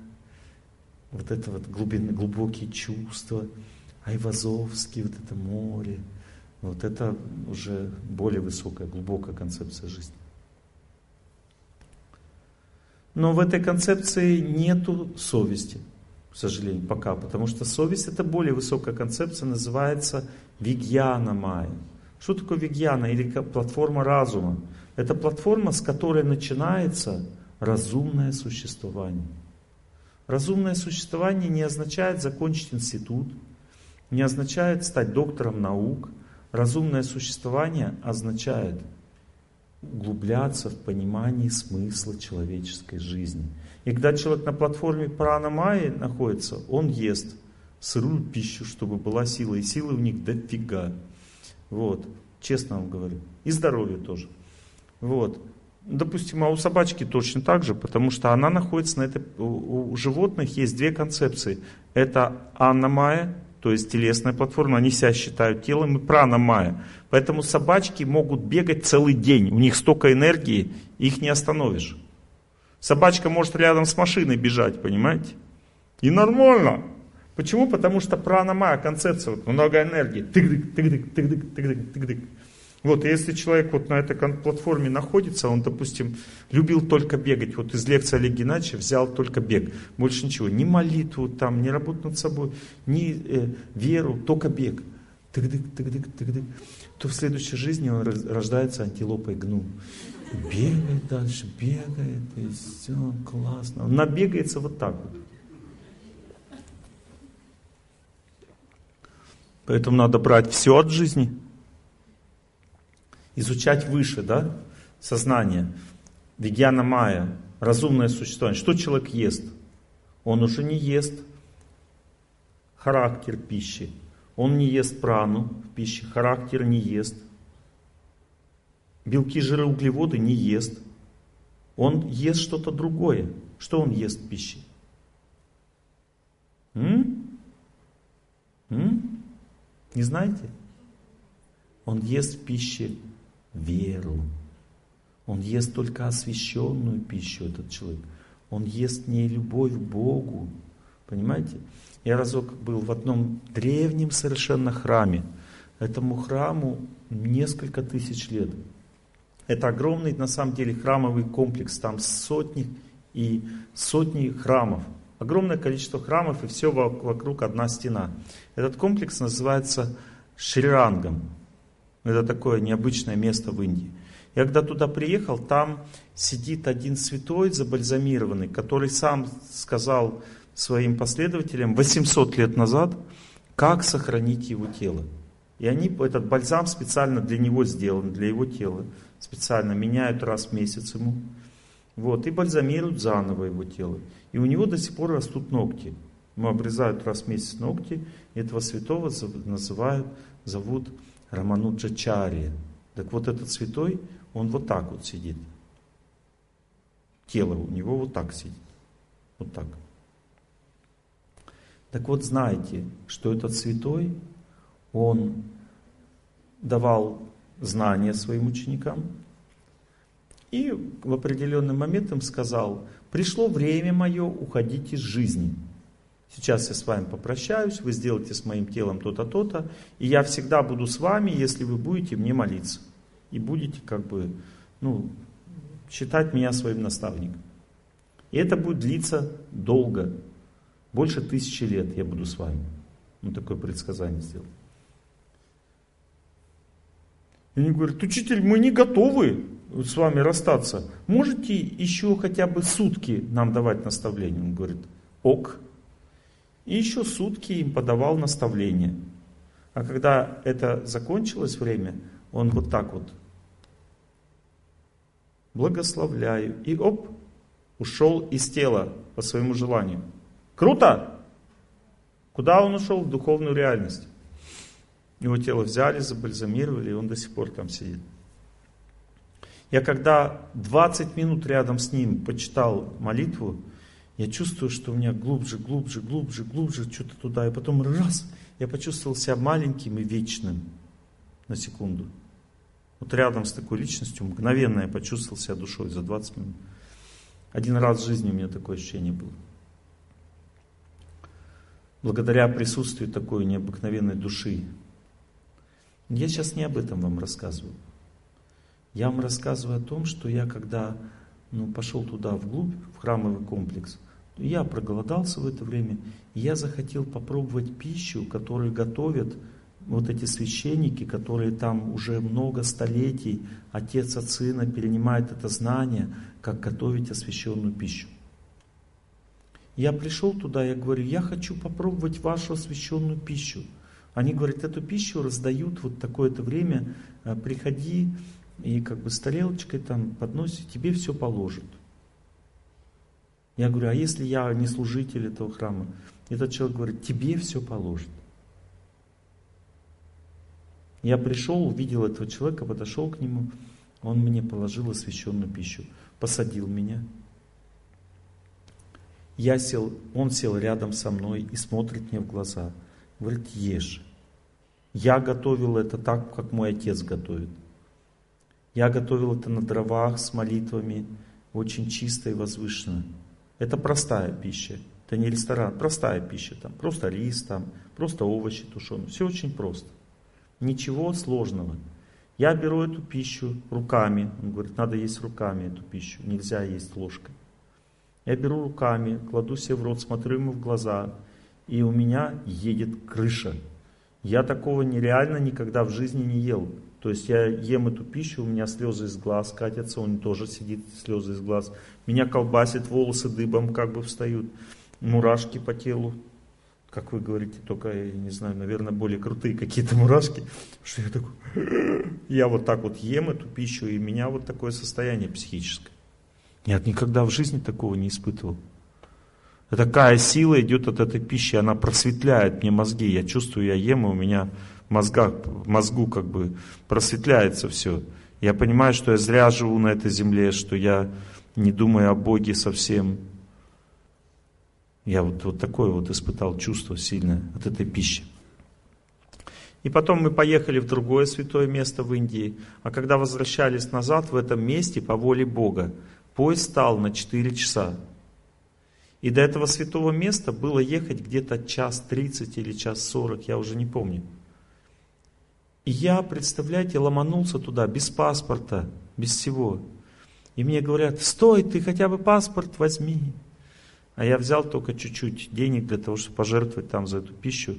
вот это вот глубины, глубокие чувства, Айвазовский, вот это море, вот это уже более высокая, глубокая концепция жизни. Но в этой концепции нету совести, к сожалению, пока, потому что совесть это более высокая концепция, называется вигьяна майя. Что такое вигьяна или платформа разума? Это платформа, с которой начинается разумное существование. Разумное существование не означает закончить институт, не означает стать доктором наук. Разумное существование означает углубляться в понимание смысла человеческой жизни. И когда человек на платформе пранамайи находится, он ест сырую пищу, чтобы была сила. И силы у них дофига. Вот. Честно вам говорю. И здоровье тоже. Вот. Допустим, а у собачки точно так же, потому что она находится на этой... У животных есть две концепции. Это аномая, то есть телесная платформа, они себя считают телом, и праномая. Поэтому собачки могут бегать целый день, у них столько энергии, их не остановишь. Собачка может рядом с машиной бежать, понимаете? И нормально. Почему? Потому что праномая концепция, вот, много энергии. Тык-дык, тык-дык, тык-дык, тык-дык, тык-дык. Вот, если человек вот на этой платформе находится, он, допустим, любил только бегать, вот из лекции Олега Геннадьевича взял только бег, больше ничего, ни молитву там, ни работу над собой, ни э, веру, только бег. Тык-дык, тык-дык, тык-дык. То в следующей жизни он рождается антилопой гну. Бегает дальше, бегает, и все, классно. Набегается вот так вот. Поэтому надо брать все от жизни – изучать выше, да, сознание. Вегьяна Майя, разумное существование. Что человек ест? Он уже не ест характер пищи. Он не ест прану в пище, характер не ест. Белки, жиры, углеводы не ест. Он ест что-то другое. Что он ест в пище? М? М? Не знаете? Он ест в пище веру. Он ест только освященную пищу, этот человек. Он ест не любовь к Богу. Понимаете? Я разок был в одном древнем совершенно храме. Этому храму несколько тысяч лет. Это огромный, на самом деле, храмовый комплекс. Там сотни и сотни храмов. Огромное количество храмов и все вокруг одна стена. Этот комплекс называется Шрирангом. Это такое необычное место в Индии. Я когда туда приехал, там сидит один святой забальзамированный, который сам сказал своим последователям 800 лет назад, как сохранить его тело. И они, этот бальзам специально для него сделан, для его тела. Специально меняют раз в месяц ему. Вот, и бальзамируют заново его тело. И у него до сих пор растут ногти. Ему обрезают раз в месяц ногти. Этого святого называют, зовут Рамануджачари. Так вот этот святой, он вот так вот сидит. Тело у него вот так сидит. Вот так. Так вот, знайте, что этот святой, он давал знания своим ученикам и в определенный момент им сказал, пришло время мое уходить из жизни. Сейчас я с вами попрощаюсь, вы сделаете с моим телом то-то, то-то, и я всегда буду с вами, если вы будете мне молиться. И будете как бы, ну, считать меня своим наставником. И это будет длиться долго. Больше тысячи лет я буду с вами. Ну, такое предсказание сделал. И они говорят, учитель, мы не готовы с вами расстаться. Можете еще хотя бы сутки нам давать наставление? Он говорит, ок. И еще сутки им подавал наставление. А когда это закончилось время, он вот так вот благословляю. И оп, ушел из тела по своему желанию. Круто! Куда он ушел? В духовную реальность. Его тело взяли, забальзамировали, и он до сих пор там сидит. Я когда 20 минут рядом с ним почитал молитву, я чувствую, что у меня глубже, глубже, глубже, глубже, что-то туда. И потом раз, я почувствовал себя маленьким и вечным на секунду. Вот рядом с такой личностью мгновенно я почувствовал себя душой за 20 минут. Один раз в жизни у меня такое ощущение было. Благодаря присутствию такой необыкновенной души. Я сейчас не об этом вам рассказываю. Я вам рассказываю о том, что я когда ну, пошел туда вглубь, в храмовый комплекс, я проголодался в это время, и я захотел попробовать пищу, которую готовят вот эти священники, которые там уже много столетий, отец от сына перенимает это знание, как готовить освященную пищу. Я пришел туда, я говорю, я хочу попробовать вашу освященную пищу. Они говорят, эту пищу раздают вот такое-то время, э, приходи и как бы с тарелочкой там подносит, тебе все положат. Я говорю, а если я не служитель этого храма? Этот человек говорит, тебе все положат. Я пришел, увидел этого человека, подошел к нему, он мне положил освященную пищу, посадил меня. Я сел, он сел рядом со мной и смотрит мне в глаза. Говорит, ешь. Я готовил это так, как мой отец готовит. Я готовил это на дровах с молитвами, очень чисто и возвышенно. Это простая пища. Это не ресторан, простая пища. Там просто рис, там, просто овощи тушеные. Все очень просто. Ничего сложного. Я беру эту пищу руками. Он говорит, надо есть руками эту пищу. Нельзя есть ложкой. Я беру руками, кладу себе в рот, смотрю ему в глаза. И у меня едет крыша. Я такого нереально никогда в жизни не ел. То есть я ем эту пищу, у меня слезы из глаз катятся, он тоже сидит, слезы из глаз. Меня колбасит, волосы дыбом как бы встают, мурашки по телу. Как вы говорите, только, я не знаю, наверное, более крутые какие-то мурашки. Что я такой, [SNIFFS] я вот так вот ем эту пищу, и меня вот такое состояние психическое. Я никогда в жизни такого не испытывал. Такая сила идет от этой пищи, она просветляет мне мозги. Я чувствую, я ем, и у меня мозга, мозгу как бы просветляется все. Я понимаю, что я зря живу на этой земле, что я не думаю о Боге совсем. Я вот, вот такое вот испытал чувство сильное от этой пищи. И потом мы поехали в другое святое место в Индии. А когда возвращались назад в этом месте по воле Бога, поезд стал на 4 часа. И до этого святого места было ехать где-то час 30 или час 40, я уже не помню. И я, представляете, ломанулся туда без паспорта, без всего. И мне говорят, стой, ты хотя бы паспорт возьми. А я взял только чуть-чуть денег для того, чтобы пожертвовать там за эту пищу.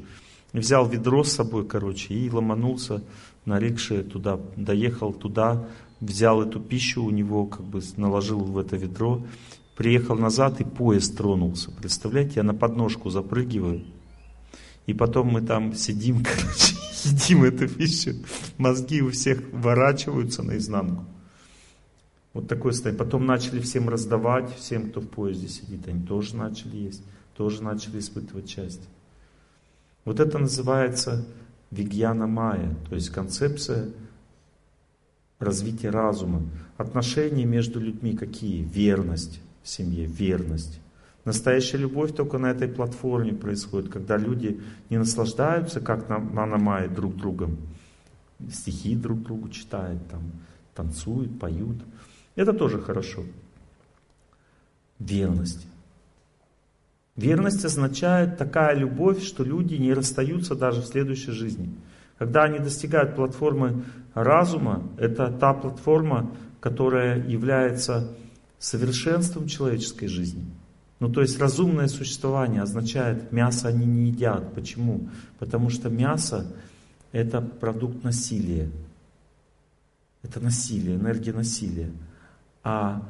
Взял ведро с собой, короче, и ломанулся на рикше туда, доехал туда, взял эту пищу у него, как бы наложил в это ведро, приехал назад и поезд тронулся. Представляете, я на подножку запрыгиваю, и потом мы там сидим, [LAUGHS] короче, едим эту пищу, мозги у всех ворачиваются наизнанку. Вот такое состояние. Потом начали всем раздавать, всем, кто в поезде сидит, они тоже начали есть, тоже начали испытывать счастье. Вот это называется вигьяна майя, то есть концепция развитие разума. Отношения между людьми какие? Верность в семье, верность. Настоящая любовь только на этой платформе происходит, когда люди не наслаждаются, как на Манамае, друг другом, стихи друг другу читают, там, танцуют, поют. Это тоже хорошо. Верность. Верность означает такая любовь, что люди не расстаются даже в следующей жизни. Когда они достигают платформы разума, это та платформа, которая является совершенством человеческой жизни. Ну то есть разумное существование означает, мясо они не едят. Почему? Потому что мясо это продукт насилия. Это насилие, энергия насилия. А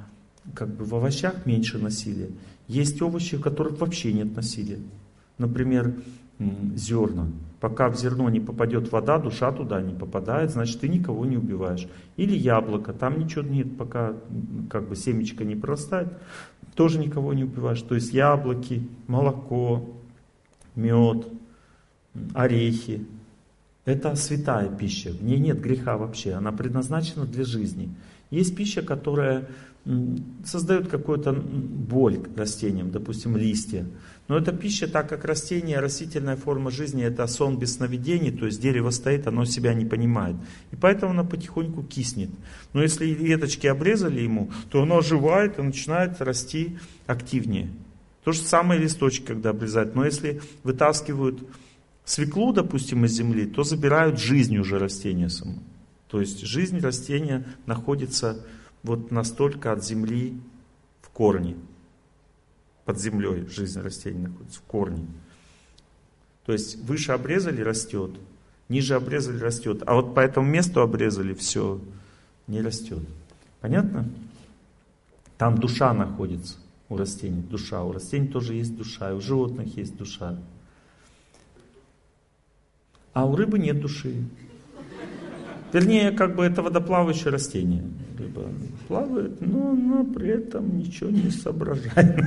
как бы в овощах меньше насилия. Есть овощи, в которых вообще нет насилия. Например, зерна. Пока в зерно не попадет вода, душа туда не попадает, значит ты никого не убиваешь. Или яблоко, там ничего нет, пока как бы семечко не прорастает, тоже никого не убиваешь. То есть яблоки, молоко, мед, орехи. Это святая пища, в ней нет греха вообще, она предназначена для жизни. Есть пища, которая создает какую-то боль растениям, допустим, листья. Но эта пища, так как растение, растительная форма жизни, это сон без сновидений, то есть дерево стоит, оно себя не понимает. И поэтому оно потихоньку киснет. Но если веточки обрезали ему, то оно оживает и начинает расти активнее. То же самое листочки, когда обрезают. Но если вытаскивают свеклу, допустим, из земли, то забирают жизнь уже растения само. То есть жизнь растения находится вот настолько от земли в корне. Под землей жизнь растения находится в корне. То есть выше обрезали, растет, ниже обрезали, растет. А вот по этому месту обрезали, все, не растет. Понятно? Там душа находится у растений, душа. У растений тоже есть душа, и у животных есть душа. А у рыбы нет души. Вернее, как бы это водоплавающее растение. Рыба плавает, но она при этом ничего не соображает.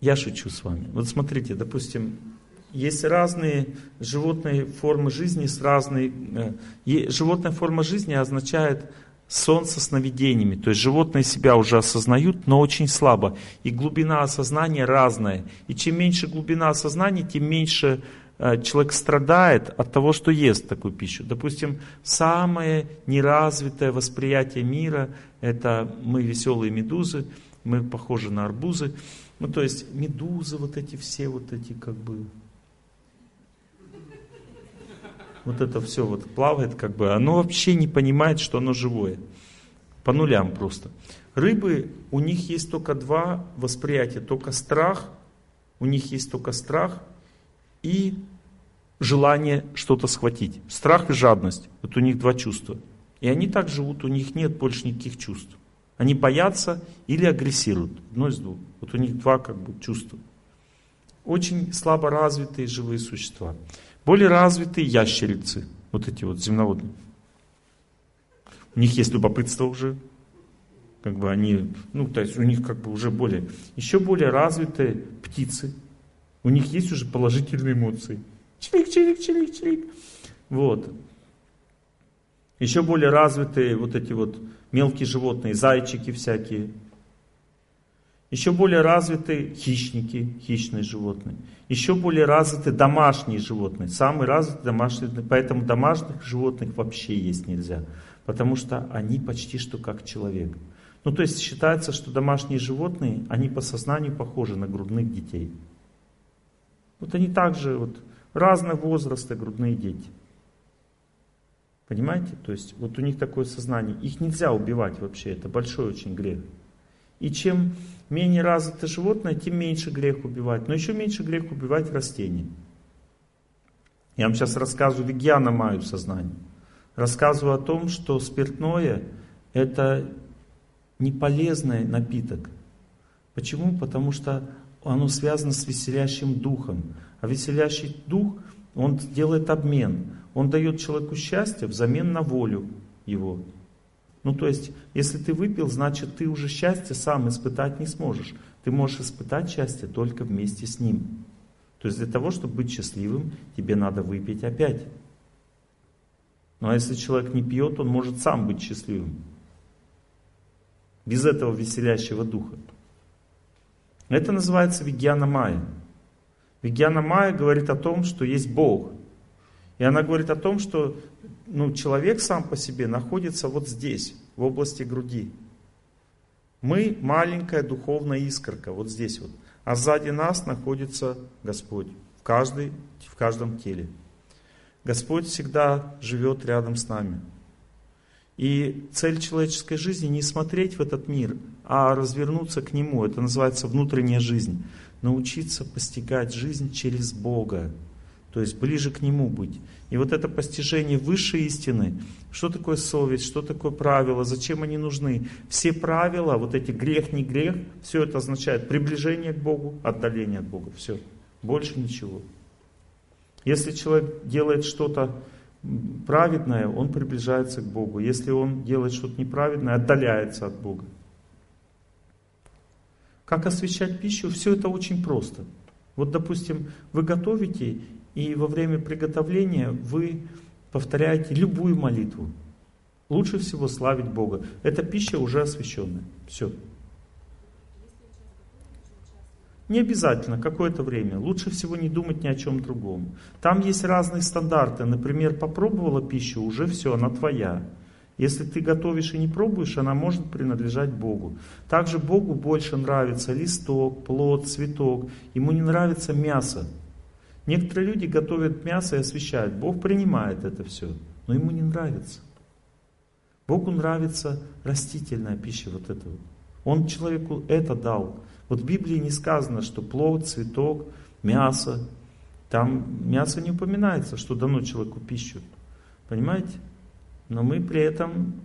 Я шучу с вами. Вот смотрите, допустим, есть разные животные формы жизни с разной... Э, животная форма жизни означает сон со сновидениями. То есть животные себя уже осознают, но очень слабо. И глубина осознания разная. И чем меньше глубина осознания, тем меньше человек страдает от того, что ест такую пищу. Допустим, самое неразвитое восприятие мира – это мы веселые медузы, мы похожи на арбузы. Ну, то есть медузы, вот эти все, вот эти как бы... Вот это все вот плавает, как бы, оно вообще не понимает, что оно живое. По нулям просто. Рыбы, у них есть только два восприятия, только страх, у них есть только страх и желание что-то схватить. Страх и жадность. Вот у них два чувства. И они так живут, у них нет больше никаких чувств. Они боятся или агрессируют. Одно из двух. Вот у них два как бы чувства. Очень слабо развитые живые существа. Более развитые ящерицы. Вот эти вот земноводные. У них есть любопытство уже. Как бы они, ну, то есть у них как бы уже более, еще более развитые птицы. У них есть уже положительные эмоции. Чирик, чирик, чирик, чирик. Вот. Еще более развитые вот эти вот мелкие животные, зайчики всякие. Еще более развитые хищники, хищные животные. Еще более развитые домашние животные. Самые развитые домашние, поэтому домашних животных вообще есть нельзя. Потому что они почти что как человек. Ну то есть считается, что домашние животные, они по сознанию похожи на грудных детей. Вот они также вот разного возраста грудные дети. Понимаете? То есть вот у них такое сознание. Их нельзя убивать вообще, это большой очень грех. И чем менее развито животное, тем меньше грех убивать. Но еще меньше грех убивать растения. Я вам сейчас рассказываю вегьяна маю сознание. Рассказываю о том, что спиртное это не полезный напиток. Почему? Потому что оно связано с веселящим духом. А веселящий дух, он делает обмен. Он дает человеку счастье взамен на волю его. Ну то есть, если ты выпил, значит ты уже счастье сам испытать не сможешь. Ты можешь испытать счастье только вместе с ним. То есть для того, чтобы быть счастливым, тебе надо выпить опять. Ну а если человек не пьет, он может сам быть счастливым. Без этого веселящего духа. Это называется Вигьяна Майя. Вигьяна Майя говорит о том, что есть Бог. И она говорит о том, что ну, человек сам по себе находится вот здесь, в области груди. Мы маленькая духовная искорка, вот здесь вот. А сзади нас находится Господь в, каждой, в каждом теле. Господь всегда живет рядом с нами. И цель человеческой жизни не смотреть в этот мир, а развернуться к Нему. Это называется внутренняя жизнь. Научиться постигать жизнь через Бога. То есть ближе к Нему быть. И вот это постижение высшей истины, что такое совесть, что такое правила, зачем они нужны. Все правила, вот эти грех, не грех, все это означает приближение к Богу, отдаление от Бога. Все. Больше ничего. Если человек делает что-то праведное, он приближается к Богу. Если он делает что-то неправедное, отдаляется от Бога. Как освещать пищу? Все это очень просто. Вот, допустим, вы готовите, и во время приготовления вы повторяете любую молитву. Лучше всего славить Бога. Эта пища уже освященная. Все. Не обязательно, какое-то время. Лучше всего не думать ни о чем другом. Там есть разные стандарты. Например, попробовала пищу, уже все, она твоя. Если ты готовишь и не пробуешь, она может принадлежать Богу. Также Богу больше нравится листок, плод, цветок. Ему не нравится мясо. Некоторые люди готовят мясо и освещают. Бог принимает это все, но ему не нравится. Богу нравится растительная пища, вот вот. Он человеку это дал. Вот в Библии не сказано, что плод, цветок, мясо. Там мясо не упоминается, что дано человеку пищу. Понимаете? Но мы при этом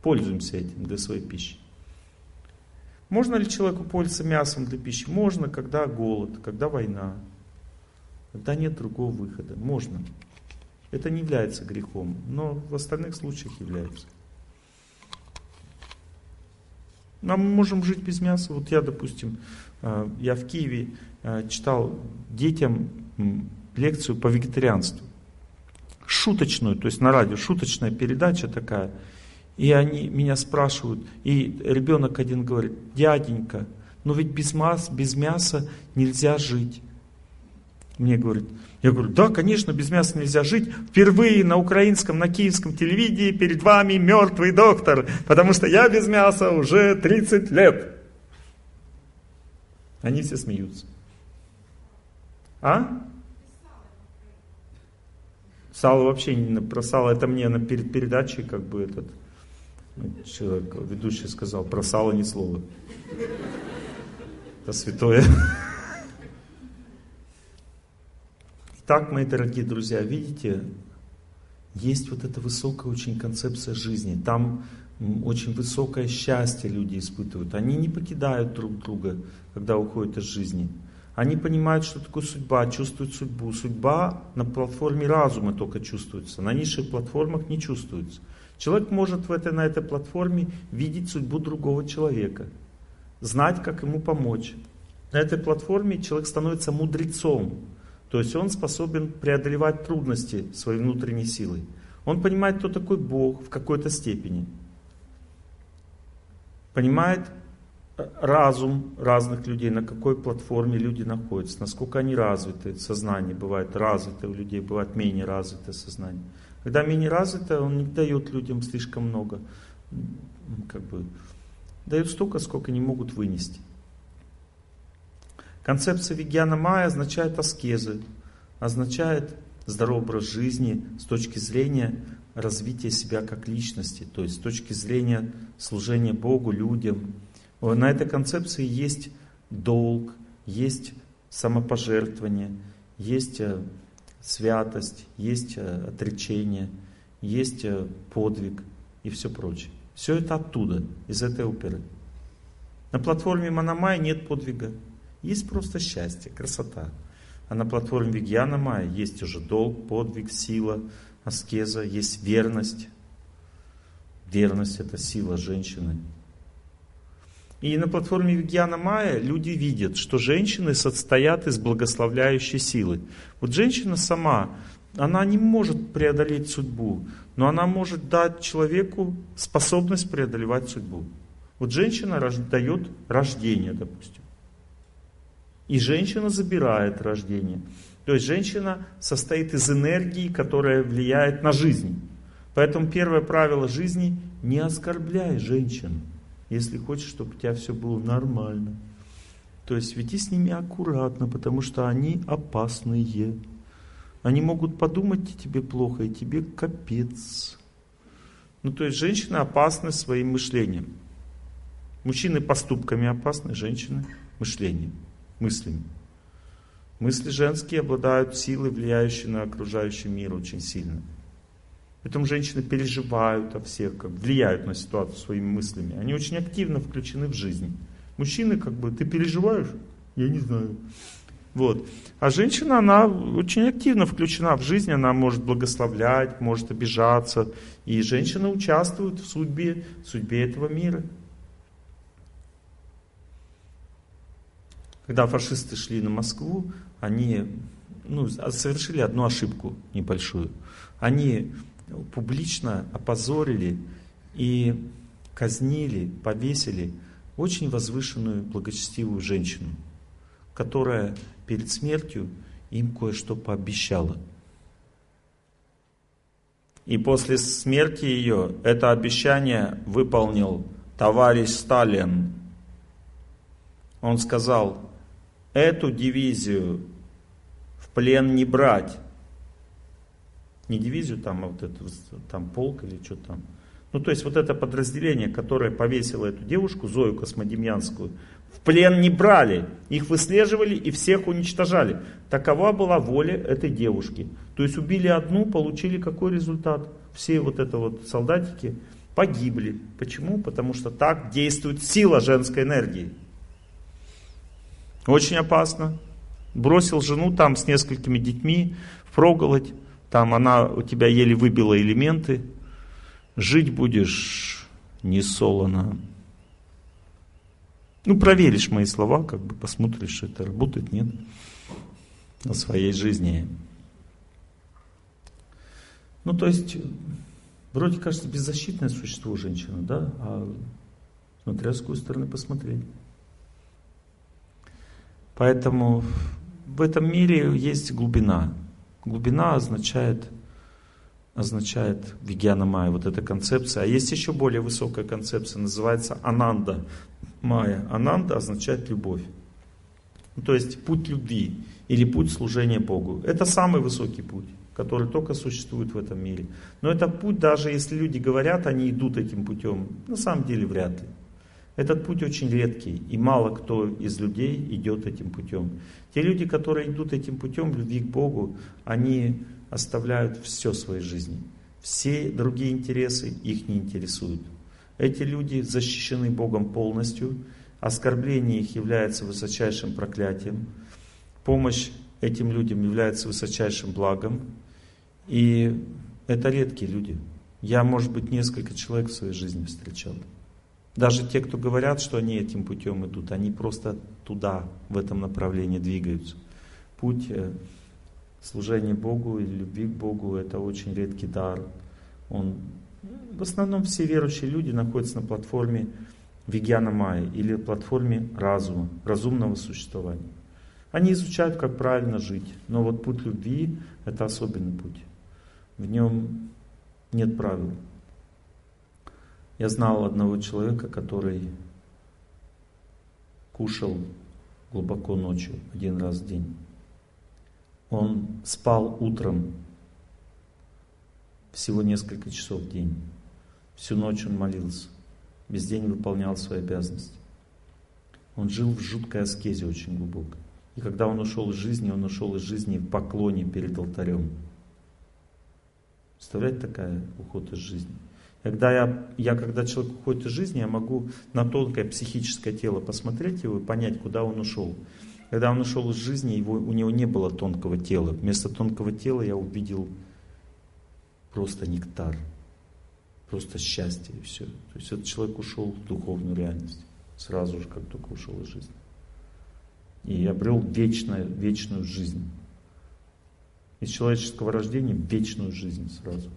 пользуемся этим для своей пищи. Можно ли человеку пользоваться мясом для пищи? Можно, когда голод, когда война, когда нет другого выхода. Можно. Это не является грехом, но в остальных случаях является. Нам мы можем жить без мяса. Вот я, допустим, э, я в Киеве э, читал детям лекцию по вегетарианству. Шуточную, то есть на радио, шуточная передача такая. И они меня спрашивают, и ребенок один говорит, дяденька, но ведь без, масс, без мяса нельзя жить. Мне говорит, я говорю, да, конечно, без мяса нельзя жить. Впервые на украинском, на киевском телевидении перед вами мертвый доктор, потому что я без мяса уже 30 лет. Они все смеются. А? Сало вообще не про сало, это мне на перед передачей как бы этот человек, ведущий сказал, про сало ни слова. Это святое. Так, мои дорогие друзья, видите, есть вот эта высокая очень концепция жизни. Там очень высокое счастье люди испытывают. Они не покидают друг друга, когда уходят из жизни. Они понимают, что такое судьба, чувствуют судьбу. Судьба на платформе разума только чувствуется, на низших платформах не чувствуется. Человек может в этой, на этой платформе видеть судьбу другого человека, знать, как ему помочь. На этой платформе человек становится мудрецом, то есть он способен преодолевать трудности своей внутренней силой. Он понимает, кто такой Бог в какой-то степени. Понимает э, разум разных людей, на какой платформе люди находятся, насколько они развиты, сознание бывает развитое у людей, бывает менее развитое сознание. Когда менее развитое, он не дает людям слишком много, как бы, дает столько, сколько они могут вынести. Концепция Вигьяна Майя означает аскезы, означает здоровый образ жизни с точки зрения развития себя как личности, то есть с точки зрения служения Богу, людям. На этой концепции есть долг, есть самопожертвование, есть э, святость, есть э, отречение, есть э, подвиг и все прочее. Все это оттуда, из этой оперы. На платформе Манамай нет подвига. Есть просто счастье, красота. А на платформе Вигьяна Майя есть уже долг, подвиг, сила, аскеза, есть верность. Верность – это сила женщины. И на платформе Вигьяна Майя люди видят, что женщины состоят из благословляющей силы. Вот женщина сама, она не может преодолеть судьбу, но она может дать человеку способность преодолевать судьбу. Вот женщина дает рождение, допустим. И женщина забирает рождение. То есть женщина состоит из энергии, которая влияет на жизнь. Поэтому первое правило жизни – не оскорбляй женщин, если хочешь, чтобы у тебя все было нормально. То есть веди с ними аккуратно, потому что они опасные. Они могут подумать тебе плохо, и тебе капец. Ну, то есть женщины опасны своим мышлением. Мужчины поступками опасны, женщины мышлением, мыслями. Мысли женские обладают силой, влияющей на окружающий мир очень сильно. Поэтому женщины переживают о всех, как влияют на ситуацию своими мыслями. Они очень активно включены в жизнь. Мужчины как бы, ты переживаешь? Я не знаю. Вот. А женщина, она очень активно включена в жизнь, она может благословлять, может обижаться. И женщина участвует в судьбе, в судьбе этого мира. Когда фашисты шли на Москву, они ну, совершили одну ошибку небольшую. Они публично опозорили и казнили, повесили очень возвышенную, благочестивую женщину, которая перед смертью им кое-что пообещала. И после смерти ее это обещание выполнил товарищ Сталин. Он сказал, эту дивизию в плен не брать. Не дивизию там, а вот эту, там полк или что там. Ну, то есть вот это подразделение, которое повесило эту девушку, Зою Космодемьянскую, в плен не брали. Их выслеживали и всех уничтожали. Такова была воля этой девушки. То есть убили одну, получили какой результат? Все вот это вот солдатики погибли. Почему? Потому что так действует сила женской энергии. Очень опасно. Бросил жену там с несколькими детьми в проголодь. Там она у тебя еле выбила элементы. Жить будешь не солоно. Ну, проверишь мои слова, как бы посмотришь, это работает, нет, на своей жизни. Ну, то есть, вроде кажется, беззащитное существо женщина, да, а смотря с какой стороны посмотреть. Поэтому в этом мире есть глубина. Глубина означает, означает Вигьяна Майя, вот эта концепция. А есть еще более высокая концепция, называется Ананда Майя. Ананда означает любовь. Ну, то есть путь любви или путь служения Богу. Это самый высокий путь, который только существует в этом мире. Но это путь, даже если люди говорят, они идут этим путем, на самом деле вряд ли. Этот путь очень редкий, и мало кто из людей идет этим путем. Те люди, которые идут этим путем любви к Богу, они оставляют все своей жизни. Все другие интересы их не интересуют. Эти люди защищены Богом полностью, оскорбление их является высочайшим проклятием, помощь этим людям является высочайшим благом, и это редкие люди. Я, может быть, несколько человек в своей жизни встречал. Даже те, кто говорят, что они этим путем идут, они просто туда, в этом направлении двигаются. Путь э, служения Богу или любви к Богу – это очень редкий дар. Он, в основном все верующие люди находятся на платформе Вигьяна Майя или платформе разума, разумного существования. Они изучают, как правильно жить, но вот путь любви – это особенный путь. В нем нет правил. Я знал одного человека, который кушал глубоко ночью, один раз в день. Он спал утром всего несколько часов в день. Всю ночь он молился, весь день выполнял свои обязанности. Он жил в жуткой аскезе очень глубоко. И когда он ушел из жизни, он ушел из жизни в поклоне перед алтарем. Представляете, такая уход из жизни? Когда я, я, когда человек уходит из жизни, я могу на тонкое психическое тело посмотреть его и понять, куда он ушел. Когда он ушел из жизни, его, у него не было тонкого тела. Вместо тонкого тела я увидел просто нектар, просто счастье и все. То есть этот человек ушел в духовную реальность сразу же, как только ушел из жизни. И обрел вечную, вечную жизнь. Из человеческого рождения вечную жизнь сразу.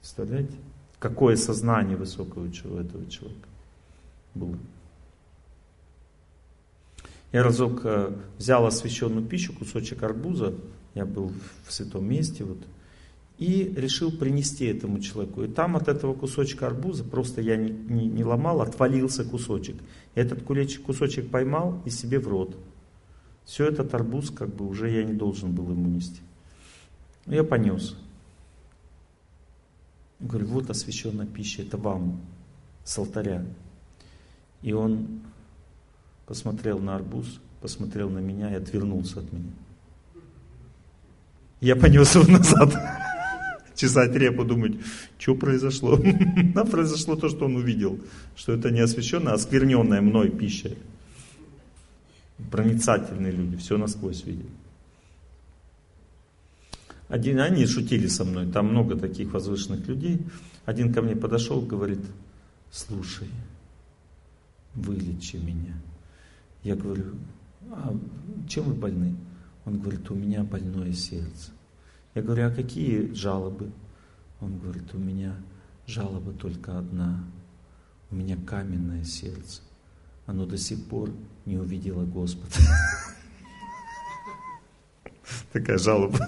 Представляете? Какое сознание высокого у этого человека было. Я разок э, взял освященную пищу, кусочек арбуза, я был в святом месте, вот, и решил принести этому человеку. И там от этого кусочка арбуза, просто я не, не, не ломал, отвалился кусочек. Этот кулечек, кусочек поймал и себе в рот. Все этот арбуз, как бы, уже я не должен был ему нести. Я понес. Говорю, вот освященная пища, это вам, с алтаря. И он посмотрел на арбуз, посмотрел на меня и отвернулся от меня. Я понес его назад. [LAUGHS] Чесать репу, думать, что произошло. [LAUGHS] А произошло то, что он увидел, что это не освященная, а оскверненная мной пища. Проницательные люди, все насквозь видят. Один, они шутили со мной, там много таких возвышенных людей. Один ко мне подошел, говорит, слушай, вылечи меня. Я говорю, а чем вы больны? Он говорит, у меня больное сердце. Я говорю, а какие жалобы? Он говорит, у меня жалоба только одна. У меня каменное сердце. Оно до сих пор не увидело Господа. [LAUGHS] Такая жалоба.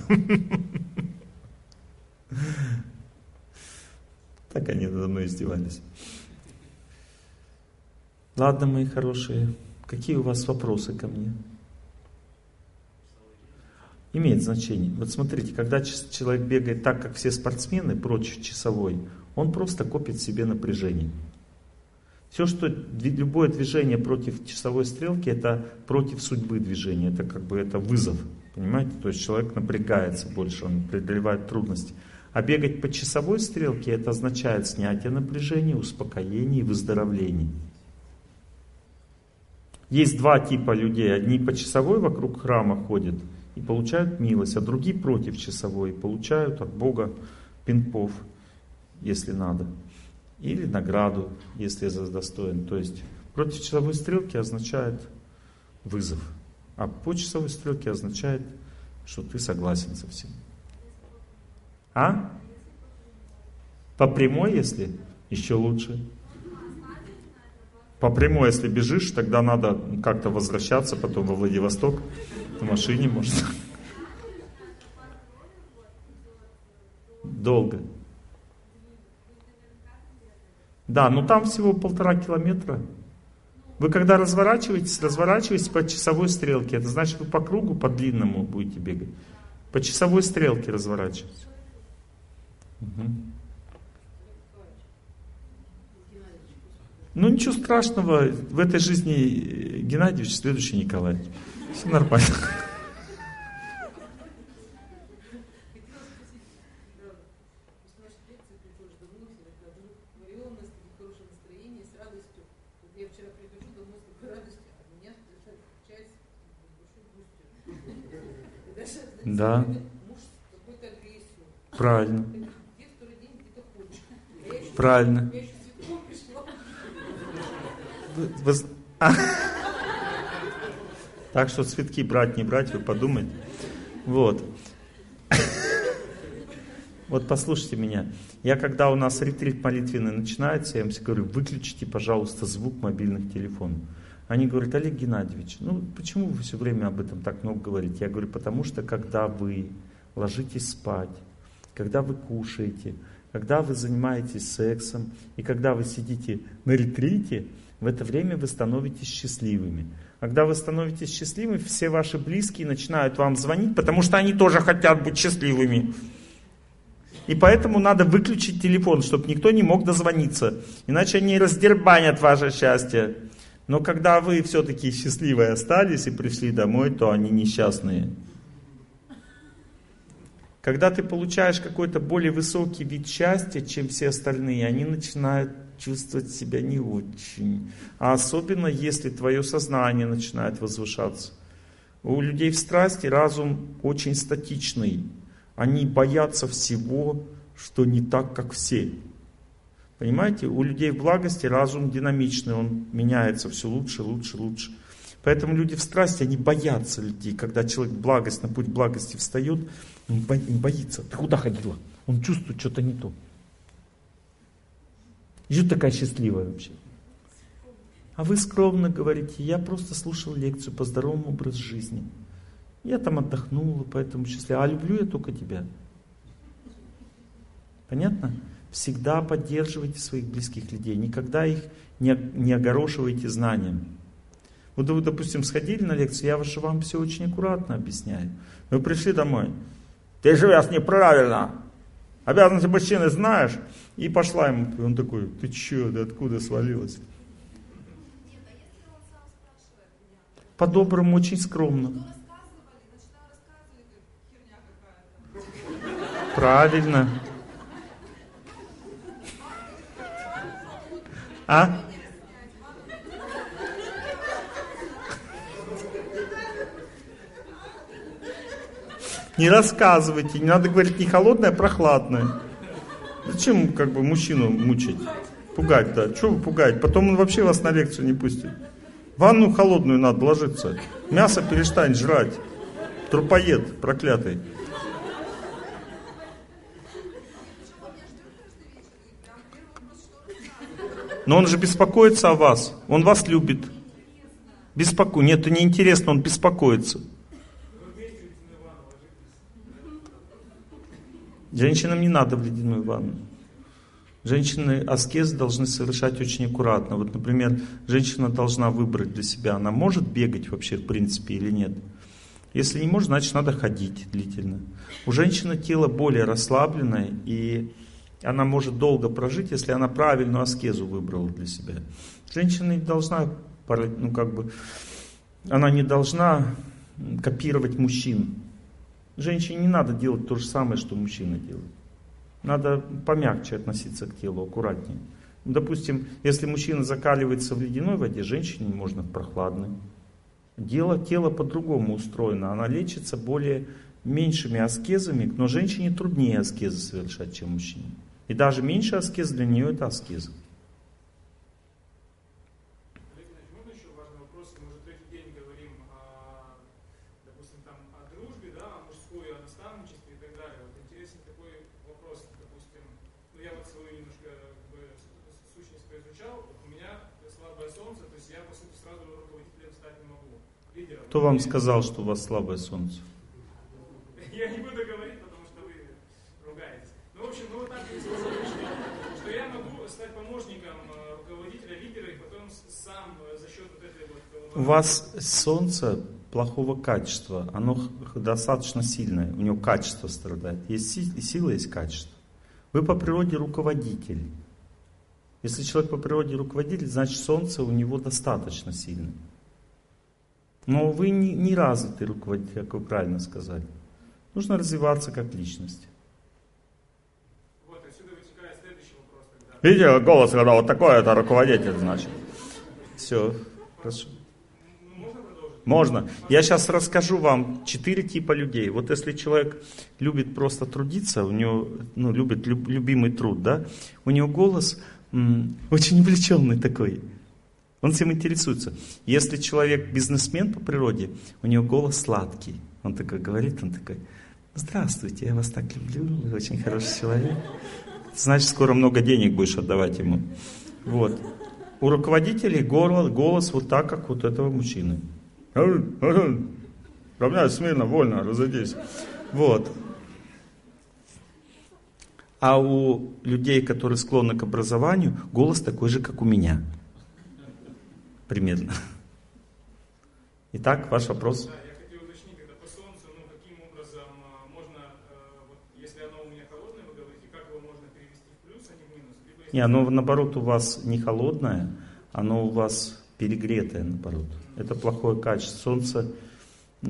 Так они надо мной издевались. Ладно, мои хорошие, какие у вас вопросы ко мне? Имеет значение. Вот смотрите, когда человек бегает так, как все спортсмены, прочь часовой, он просто копит себе напряжение. Все, что любое движение против часовой стрелки, это против судьбы движения, это как бы это вызов, понимаете? То есть человек напрягается больше, он преодолевает трудности. А бегать по часовой стрелке, это означает снятие напряжения, успокоение и выздоровление. Есть два типа людей. Одни по часовой вокруг храма ходят и получают милость, а другие против часовой получают от Бога пинков, если надо. Или награду, если достоин. То есть против часовой стрелки означает вызов. А по часовой стрелке означает, что ты согласен со всем. А? По прямой, если? Еще лучше. По прямой, если бежишь, тогда надо как-то возвращаться потом во Владивосток. В машине можно. Долго. Да, но там всего полтора километра. Вы когда разворачиваетесь, разворачиваетесь по часовой стрелке. Это значит, вы по кругу, по длинному будете бегать. По часовой стрелке разворачивайтесь. Угу. Ну ничего страшного, в этой жизни Геннадьевич, следующий Николай. Все нормально. Да. Правильно. Правильно. Вы, а? Так что цветки брать, не брать, вы подумайте. Вот. Вот послушайте меня. Я когда у нас ретрит молитвенный начинается, я им говорю, выключите, пожалуйста, звук мобильных телефонов. Они говорят, Олег Геннадьевич, ну почему вы все время об этом так много говорите? Я говорю, потому что когда вы ложитесь спать, когда вы кушаете, когда вы занимаетесь сексом и когда вы сидите на ретрите, в это время вы становитесь счастливыми. Когда вы становитесь счастливыми, все ваши близкие начинают вам звонить, потому что они тоже хотят быть счастливыми. И поэтому надо выключить телефон, чтобы никто не мог дозвониться. Иначе они раздербанят ваше счастье. Но когда вы все-таки счастливые остались и пришли домой, то они несчастные. Когда ты получаешь какой-то более высокий вид счастья, чем все остальные, они начинают чувствовать себя не очень. А особенно, если твое сознание начинает возвышаться. У людей в страсти разум очень статичный. Они боятся всего, что не так, как все. Понимаете, у людей в благости разум динамичный, он меняется все лучше, лучше, лучше. Поэтому люди в страсти, они боятся людей. Когда человек благость, на путь благости встает, он боится. Ты куда ходила? Он чувствует что-то не то. И что такая счастливая вообще? А вы скромно говорите, я просто слушал лекцию по здоровому образу жизни. Я там отдохнула, поэтому счастлива. А люблю я только тебя. Понятно? Всегда поддерживайте своих близких людей. Никогда их не, не огорошивайте знанием. Вот вы, допустим, сходили на лекцию, я же вам все очень аккуратно объясняю. Вы пришли домой. Ты живешь неправильно. Обязанности мужчины знаешь. И пошла ему. И он такой, ты че, ты откуда свалилась? По-доброму, очень скромно. Правильно. А? Не рассказывайте, не надо говорить не холодное, а прохладное. Зачем как бы мужчину мучить? Пугать, да. Чего вы пугаете? Потом он вообще вас на лекцию не пустит. Ванну холодную надо ложиться. Мясо перестань жрать. Трупоед проклятый. Но он же беспокоится о вас. Он вас любит. Беспоко... Нет, это не интересно, он беспокоится. Женщинам не надо в ледяную ванну. Женщины аскез должны совершать очень аккуратно. Вот, например, женщина должна выбрать для себя, она может бегать вообще в принципе или нет. Если не может, значит надо ходить длительно. У женщины тело более расслабленное, и она может долго прожить, если она правильную аскезу выбрала для себя. Женщина не должна, ну как бы, она не должна копировать мужчин. Женщине не надо делать то же самое, что мужчина делает. Надо помягче относиться к телу, аккуратнее. Допустим, если мужчина закаливается в ледяной воде, женщине можно в прохладной. Дело, тело по-другому устроено. Она лечится более меньшими аскезами, но женщине труднее аскезы совершать, чем мужчине. И даже меньше аскез для нее это аскеза. Кто вам сказал, что у вас слабое солнце? Я не буду говорить, потому что вы ругаетесь. Ну, в общем, ну вот так сказали, что, что я могу стать помощником э, руководителя, лидера, и потом сам э, за счет вот этой вот... У вас солнце плохого качества, оно достаточно сильное, у него качество страдает. Есть сила, есть качество. Вы по природе руководитель. Если человек по природе руководитель, значит солнце у него достаточно сильное. Но вы не, не развитый руководитель, как вы правильно сказали. Нужно развиваться как личность. Вот, отсюда вытекает следующий вопрос. Тогда. Видите, голос, когда вот такой, это руководитель, значит. Все, хорошо. Можно. Я сейчас расскажу вам четыре типа людей. Вот если человек любит просто трудиться, у него, ну, любит люб, любимый труд, да, у него голос м, очень увлеченный такой. Он всем интересуется. Если человек бизнесмен по природе, у него голос сладкий. Он такой говорит, он такой, здравствуйте, я вас так люблю, вы очень хороший человек. Значит, скоро много денег будешь отдавать ему. Вот. У руководителей голос, голос вот так, как вот этого мужчины. Равняй смирно, вольно, разойдись. Вот. А у людей, которые склонны к образованию, голос такой же, как у меня примерно. Итак, ваш вопрос. Да, я хотел уточнить, это по солнцу, каким образом можно, вот, если оно у меня холодное, вы говорите, как его можно перевести в плюс, не в минус? Либо, если... Не, оно наоборот у вас не холодное, оно у вас перегретое наоборот. Это плохое качество. Солнце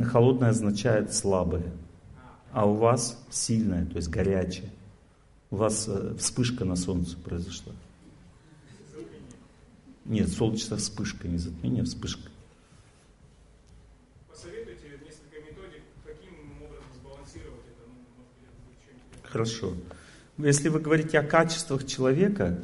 холодное означает слабое, а у вас сильное, то есть горячее. У вас э, вспышка на солнце произошла. Нет, солнечная вспышка, не затмение, а вспышка. Посоветуйте несколько методик, каким образом сбалансировать это, ну, может Хорошо. Если вы говорите о качествах человека,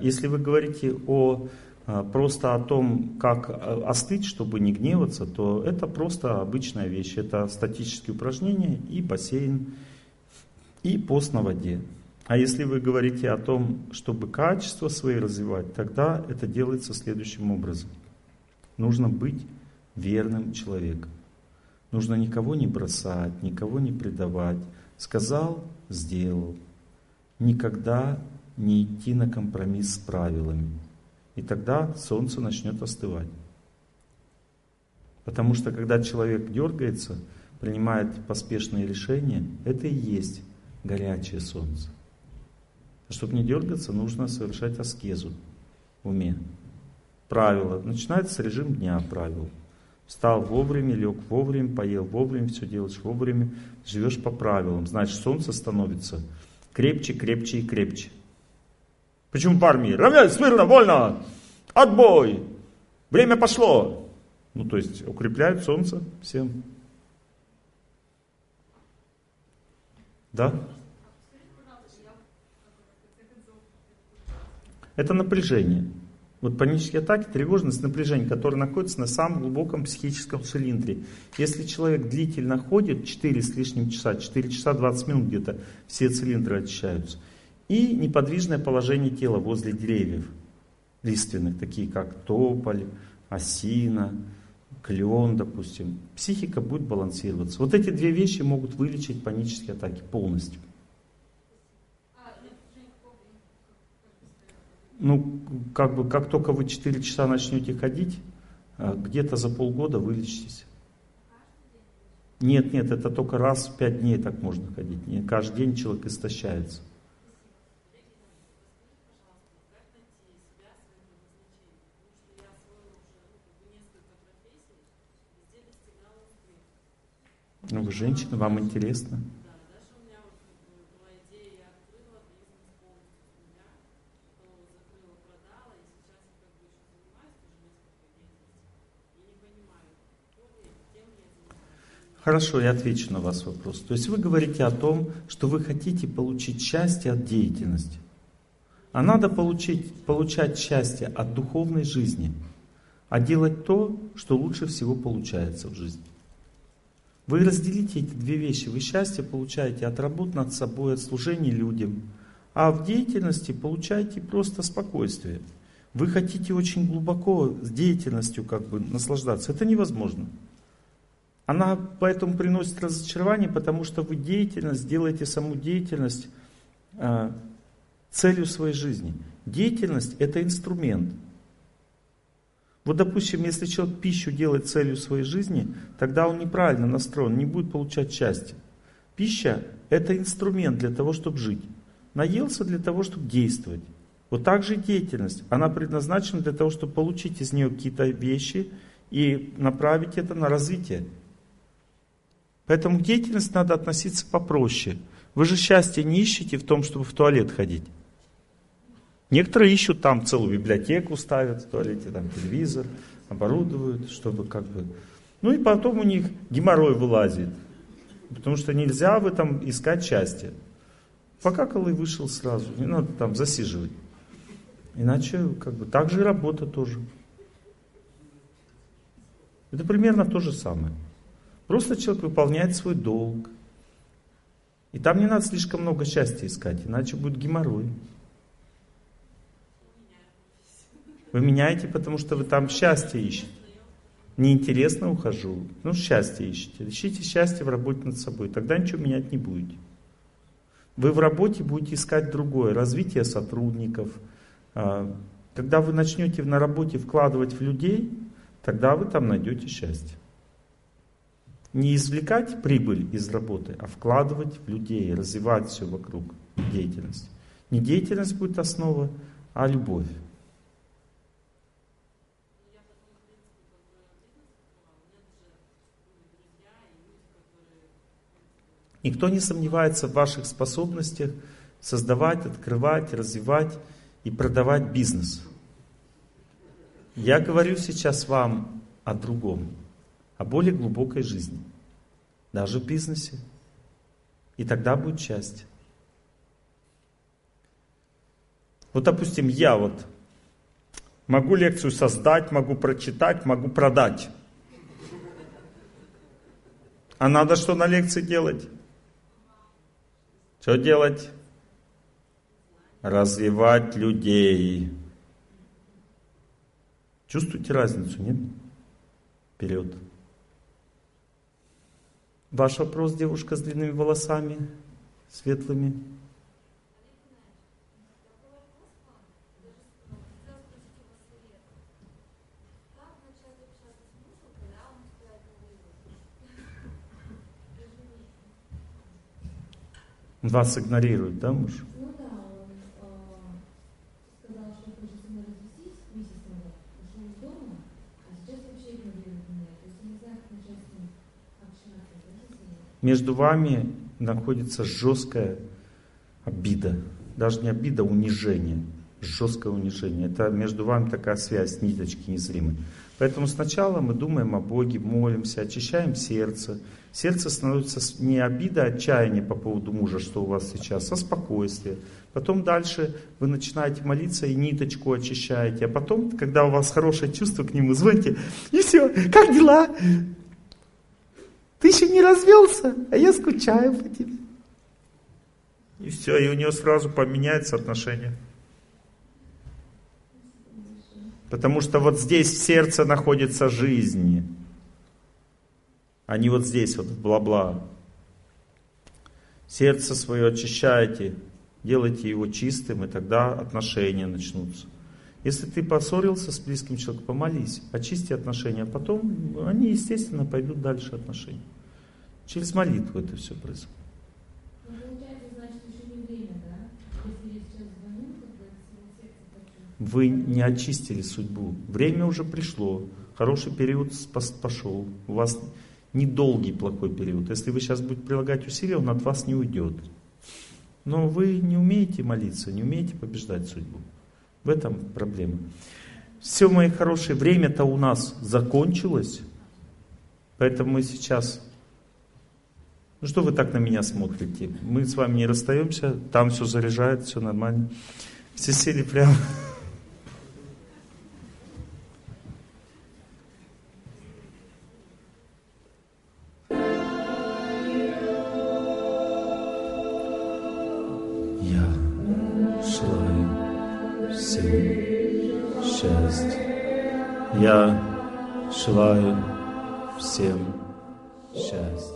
если вы говорите о просто о том, как а, остыть, чтобы не гневаться, то это просто обычная вещь. Это статические упражнения и бассейн, и пост на воде. А если вы говорите о том, чтобы качество свои развивать, тогда это делается следующим образом. Нужно быть верным человеком. Нужно никого не бросать, никого не предавать. Сказал, сделал. Никогда не идти на компромисс с правилами. И тогда солнце начнет остывать. Потому что когда человек дергается, принимает поспешные решения, это и есть горячее солнце. А чтобы не дергаться, нужно совершать аскезу в уме. Правило. Начинается режим дня правил. Встал вовремя, лег вовремя, поел вовремя, все делаешь вовремя, живешь по правилам. Значит, солнце становится крепче, крепче и крепче. Почему в армии? Равняйся, смирно, вольно! Отбой! Время пошло! Ну, то есть, укрепляют солнце всем. Да? Это напряжение. Вот панические атаки, тревожность, напряжение, которое находится на самом глубоком психическом цилиндре. Если человек длительно ходит, 4 с лишним часа, 4 часа 20 минут где-то, все цилиндры очищаются. И неподвижное положение тела возле деревьев лиственных, такие как тополь, осина, клен, допустим. Психика будет балансироваться. Вот эти две вещи могут вылечить панические атаки полностью. ну, как бы, как только вы 4 часа начнете ходить, а, где-то за полгода вылечитесь. Нет, нет, это только раз в 5 дней так можно ходить. Не каждый день человек истощается. Ну, вы женщина, вам интересно. Хорошо, я отвечу на вас вопрос. То есть вы говорите о том, что вы хотите получить счастье от деятельности. А надо получить, получать счастье от духовной жизни, а делать то, что лучше всего получается в жизни. Вы разделите эти две вещи. Вы счастье получаете от работы над собой, от служения людям, а в деятельности получаете просто спокойствие. Вы хотите очень глубоко с деятельностью как бы наслаждаться. Это невозможно. Она поэтому приносит разочарование, потому что вы деятельность, делаете саму деятельность э, целью своей жизни. Деятельность это инструмент. Вот, допустим, если человек пищу делает целью своей жизни, тогда он неправильно настроен, не будет получать счастье. Пища это инструмент для того, чтобы жить. Наелся для того, чтобы действовать. Вот так же и деятельность. Она предназначена для того, чтобы получить из нее какие-то вещи и направить это на развитие. Поэтому к деятельности надо относиться попроще. Вы же счастье не ищете в том, чтобы в туалет ходить. Некоторые ищут там целую библиотеку, ставят в туалете, там телевизор, оборудуют, чтобы как бы... Ну и потом у них геморрой вылазит. Потому что нельзя в этом искать счастье. Покакал и вышел сразу. Не надо там засиживать. Иначе как бы так же и работа тоже. Это примерно то же самое. Просто человек выполняет свой долг. И там не надо слишком много счастья искать, иначе будет геморрой. Вы меняете, потому что вы там счастье ищете. Неинтересно ухожу. Ну, счастье ищете. Ищите счастье в работе над собой. Тогда ничего менять не будете. Вы в работе будете искать другое. Развитие сотрудников. А, когда вы начнете на работе вкладывать в людей, тогда вы там найдете счастье не извлекать прибыль из работы, а вкладывать в людей, развивать все вокруг деятельности. Не деятельность будет основа, а любовь. Никто не сомневается в ваших способностях создавать, открывать, развивать и продавать бизнес. Я говорю сейчас вам о другом о более глубокой жизни, даже в бизнесе. И тогда будет счастье. Вот, допустим, я вот Могу лекцию создать, могу прочитать, могу продать. А надо что на лекции делать? Что делать? Развивать людей. Чувствуете разницу, нет? Вперед. Ваш вопрос, девушка с длинными волосами, светлыми. Вас игнорирует, да, муж? Ну да, он э, сказал, что хочет со мной развестись месяц назад, ушел из дома, а сейчас вообще игнорирует меня. То есть я не знаю, как начать с ним общаться. знаете, Между вами находится жесткая обида. Даже не обида, а унижение. Жесткое унижение. Это между вами такая связь, ниточки незримые. Поэтому сначала мы думаем о Боге, молимся, очищаем сердце. Сердце становится не обида, а отчаяние по поводу мужа, что у вас сейчас, а спокойствие. Потом дальше вы начинаете молиться и ниточку очищаете. А потом, когда у вас хорошее чувство к нему, звоните, и все, как дела? Ты еще не развелся, а я скучаю по тебе. И все, и у него сразу поменяется отношение. Потому что вот здесь в сердце находится жизнь, а не вот здесь вот бла-бла. Сердце свое очищайте, делайте его чистым, и тогда отношения начнутся. Если ты поссорился с близким человеком, помолись, очисти отношения, а потом они, естественно, пойдут дальше отношения. Через молитву это все происходит. Ну. Вы не очистили судьбу. Время уже пришло. Хороший период пошел. У вас недолгий плохой период. Если вы сейчас будете прилагать усилия, он от вас не уйдет. Но вы не умеете молиться, не умеете побеждать судьбу. В этом проблема. Все, мои хорошие, время-то у нас закончилось. Поэтому мы сейчас... Ну что вы так на меня смотрите? Мы с вами не расстаемся, там все заряжает, все нормально. Все сели прямо. Я желаю всем счастья.